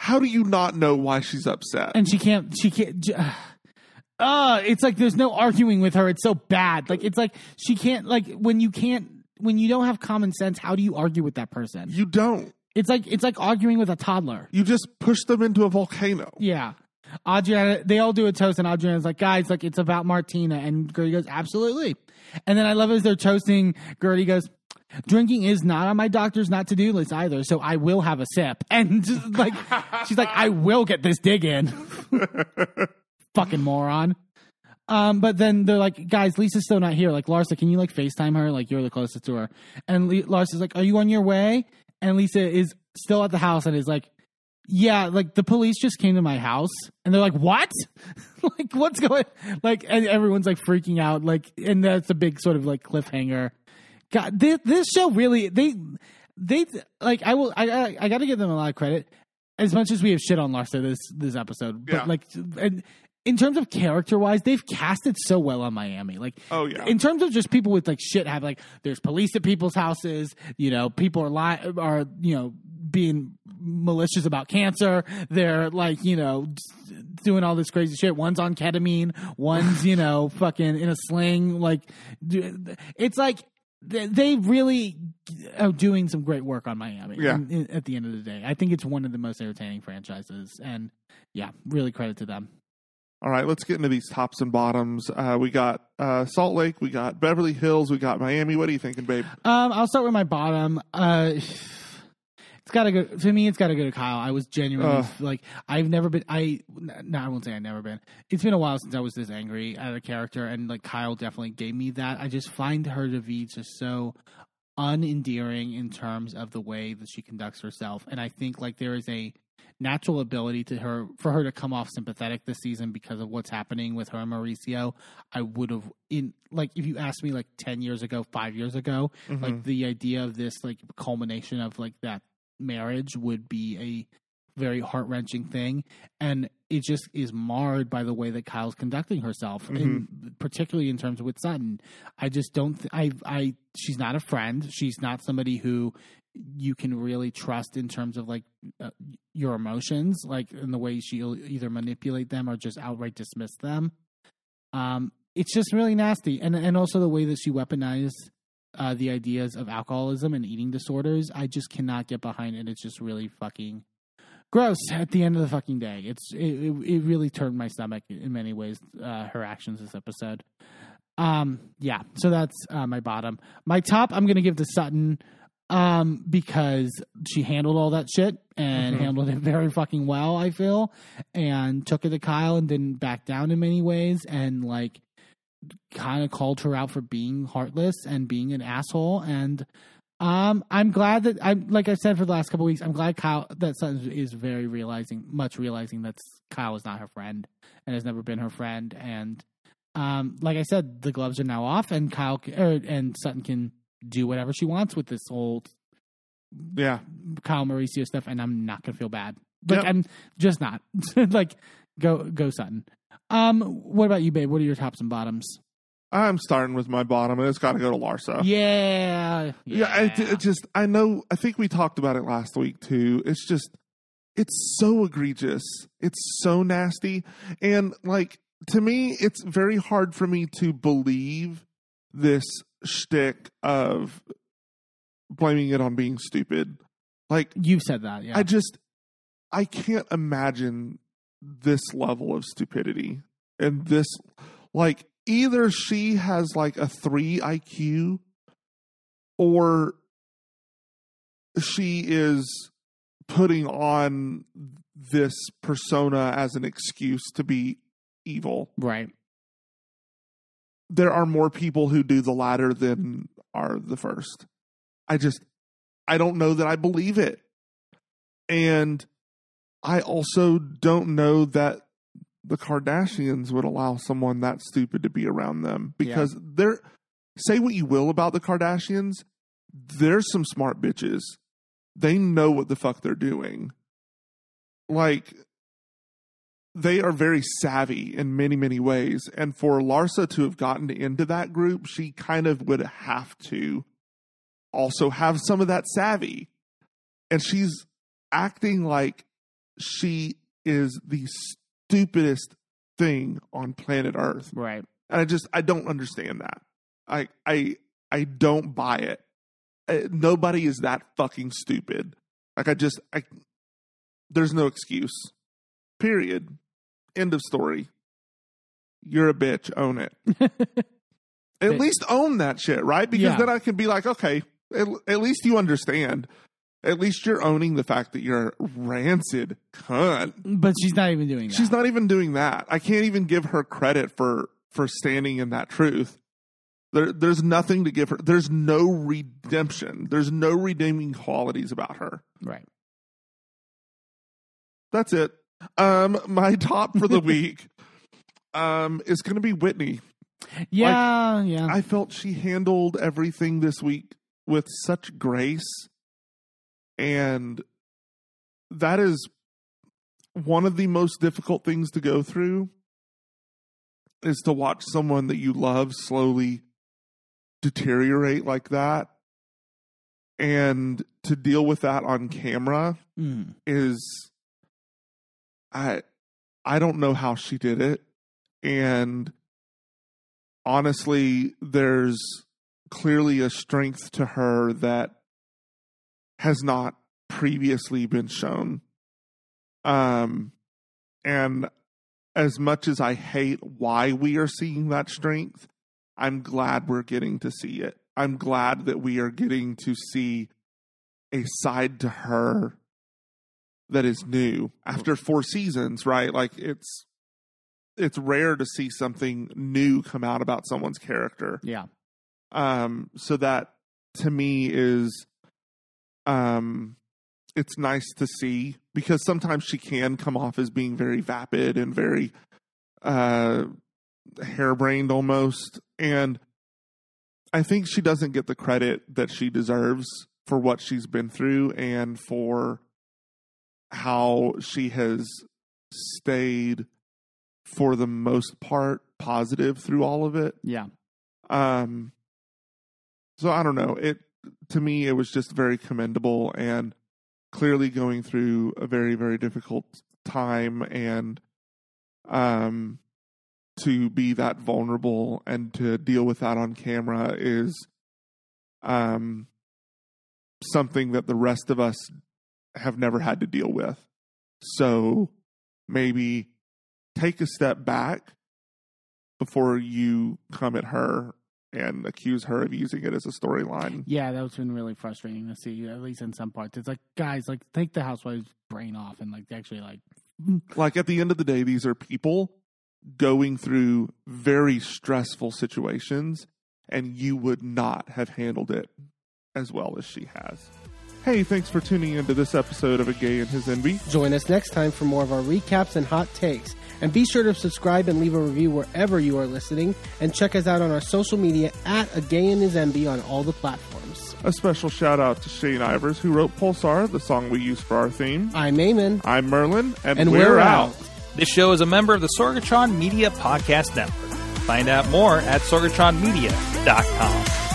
how do you not know why she's upset? And she can't, she can't, j- uh, it's like there's no arguing with her. It's so bad. Like, it's like she can't, like, when you can't, when you don't have common sense, how do you argue with that person? you don't. It's like, it's like arguing with a toddler. You just push them into a volcano. Yeah. Adriana, they all do a toast, and Adriana's like, guys, like, it's about Martina. And Guerdy goes, absolutely. And then I love as they're toasting, Guerdy goes, drinking is not on my doctor's not to do list either, so I will have a sip. [laughs] And just like, she's like, I will get this dig in. [laughs] Fucking moron. Um, but then they're like, guys, Lisa's still not here. Like, Larsa, can you like FaceTime her? Like, you're the closest to her. And Le- Larsa's like, are you on your way? And Lisa is still at the house and is like, yeah, like the police just came to my house and they're like, what? [laughs] like, what's going like, and everyone's like freaking out. Like, and that's a big sort of like cliffhanger. God, this, this show really, they, they, like, I will, I, I, I got to give them a lot of credit as much as we have shit on Larsa this, this episode. But Yeah. like, and in terms of character wise, they've casted so well on Miami. Like, Oh, yeah. in terms of just people with like shit have like there's police at people's houses you know people are li- are you know being malicious about cancer they're like you know doing all this crazy shit one's on ketamine one's you know [laughs] fucking in a sling like it's like they- really are doing some great work on Miami. Yeah. in- in- at the end of the day, I think it's one of the most entertaining franchises, and yeah, really credit to them. All right, let's get into these tops and bottoms. Uh, we got uh, Salt Lake, we got Beverly Hills, we got Miami. What are you thinking, babe? Um, I'll start with my bottom. Uh, it's got to go to me. It's got to go to Kyle. I was genuinely Ugh. like, I've never been. I no, I won't say I've never been. It's been a while since I was this angry at a character, and like Kyle definitely gave me that. I just find her to be just so unendearing in terms of the way that she conducts herself, and I think like there is a natural ability to her for her to come off sympathetic this season because of what's happening with her and Mauricio. I would have in like if you asked me like ten years ago, five years ago, Mm-hmm. like the idea of this like culmination of like that marriage would be a very heart wrenching thing, and it just is marred by the way that Kyle's conducting herself, and particularly in terms of with Sutton. I just don't. Th- I. I. She's not a friend. She's not somebody who you can really trust in terms of like uh, your emotions, like in the way she'll either manipulate them or just outright dismiss them. Um, it's just really nasty, and and also the way that she weaponized uh, the ideas of alcoholism and eating disorders. I just cannot get behind it. It's just really fucking gross. At the end of the fucking day, it's it, it, it really turned my stomach in many ways. Uh, her actions this episode. Um, yeah, so that's uh, my bottom. My top, I'm gonna give to Sutton um because she handled all that shit and handled it [laughs] very fucking well i feel and took it to kyle and didn't back down in many ways and like kind of called her out for being heartless and being an asshole and um i'm glad that i'm like i said for the last couple weeks i'm glad kyle that sutton is very realizing much realizing that kyle is not her friend and has never been her friend and um like i said the gloves are now off and kyle er, and sutton can do whatever she wants with this old Yeah, Kyle Mauricio stuff, and I'm not gonna feel bad. Like Yep. I'm just not. [laughs] like go go Sutton. Um, what about you, babe? What are your tops and bottoms? I'm starting with my bottom, and it's got to go to Larsa. Yeah, Yeah, I, it just I know. I think we talked about it last week too. It's just it's so egregious. It's so nasty, and like to me, it's very hard for me to believe this shtick of blaming it on being stupid. Like You've said that, yeah. I just I can't imagine this level of stupidity and this like either she has like a 3 IQ or she is putting on this persona as an excuse to be evil. right. There are more people who do the latter than are the first. I just I don't know that I believe it. And I also don't know that the Kardashians would allow someone that stupid to be around them because they're say what you will about the Kardashians, there's some smart bitches. They know what the fuck they're doing. Like they are very savvy in many many ways and for Larsa to have gotten into that group, she kind of would have to also have some of that savvy. And she's acting like she is the stupidest thing on planet Earth. Right. And I just I don't understand that. I I I don't buy it. Uh, nobody is that fucking stupid. Like I just I there's no excuse. Period. End of story. You're a bitch. Own it. [laughs] At least own that shit, right? Because Yeah. then I can be like, okay, at, at least you understand. At least you're owning the fact that you're a rancid cunt. But she's not even doing that. She's not even doing that. I can't even give her credit for for standing in that truth. There, there's nothing to give her. There's no redemption. There's no redeeming qualities about her. right. That's it. Um, my top for the [laughs] week, um, is going to be Whitney. Yeah, yeah. I felt she handled everything this week with such grace. And that is one of the most difficult things to go through is to watch someone that you love slowly deteriorate like that. And to deal with that on camera Mm. is I I don't know how she did it and honestly there's clearly a strength to her that has not previously been shown um and as much as I hate why we are seeing that strength, I'm glad we're getting to see it. I'm glad that we are getting to see a side to her that is new after four seasons, right? Like it's it's rare to see something new come out about someone's character. Yeah. Um so that to me is um it's nice to see because sometimes she can come off as being very vapid and very uh harebrained almost and I think she doesn't get the credit that she deserves for what she's been through and for how she has stayed for the most part positive through all of it. Yeah. Um so I don't know. It to me it was just very commendable and clearly going through a very very difficult time and um to be that vulnerable and to deal with that on camera is um something that the rest of us have never had to deal with. So maybe take a step back before you come at her and accuse her of using it as a storyline. Yeah, that's been really frustrating to see, at least in some parts. It's like, guys, like take the housewife's brain off and like actually like [laughs] Like at the end of the day, these are people going through very stressful situations, and you would not have handled it as well as she has. Hey, thanks for tuning into this episode of A Gay and His Enby. Join us next time for more of our recaps and hot takes. And be sure to subscribe and leave a review wherever you are listening. And check us out on our social media at A Gay and His Enby on all the platforms. A special shout out to Shane Ivers, who wrote Pulsar, the song we use for our theme. I'm Eamon. I'm Merlin, and, And we're, we're out. out. This show is a member of the Sorgatron Media Podcast Network. Find out more at sorgatronmedia.com.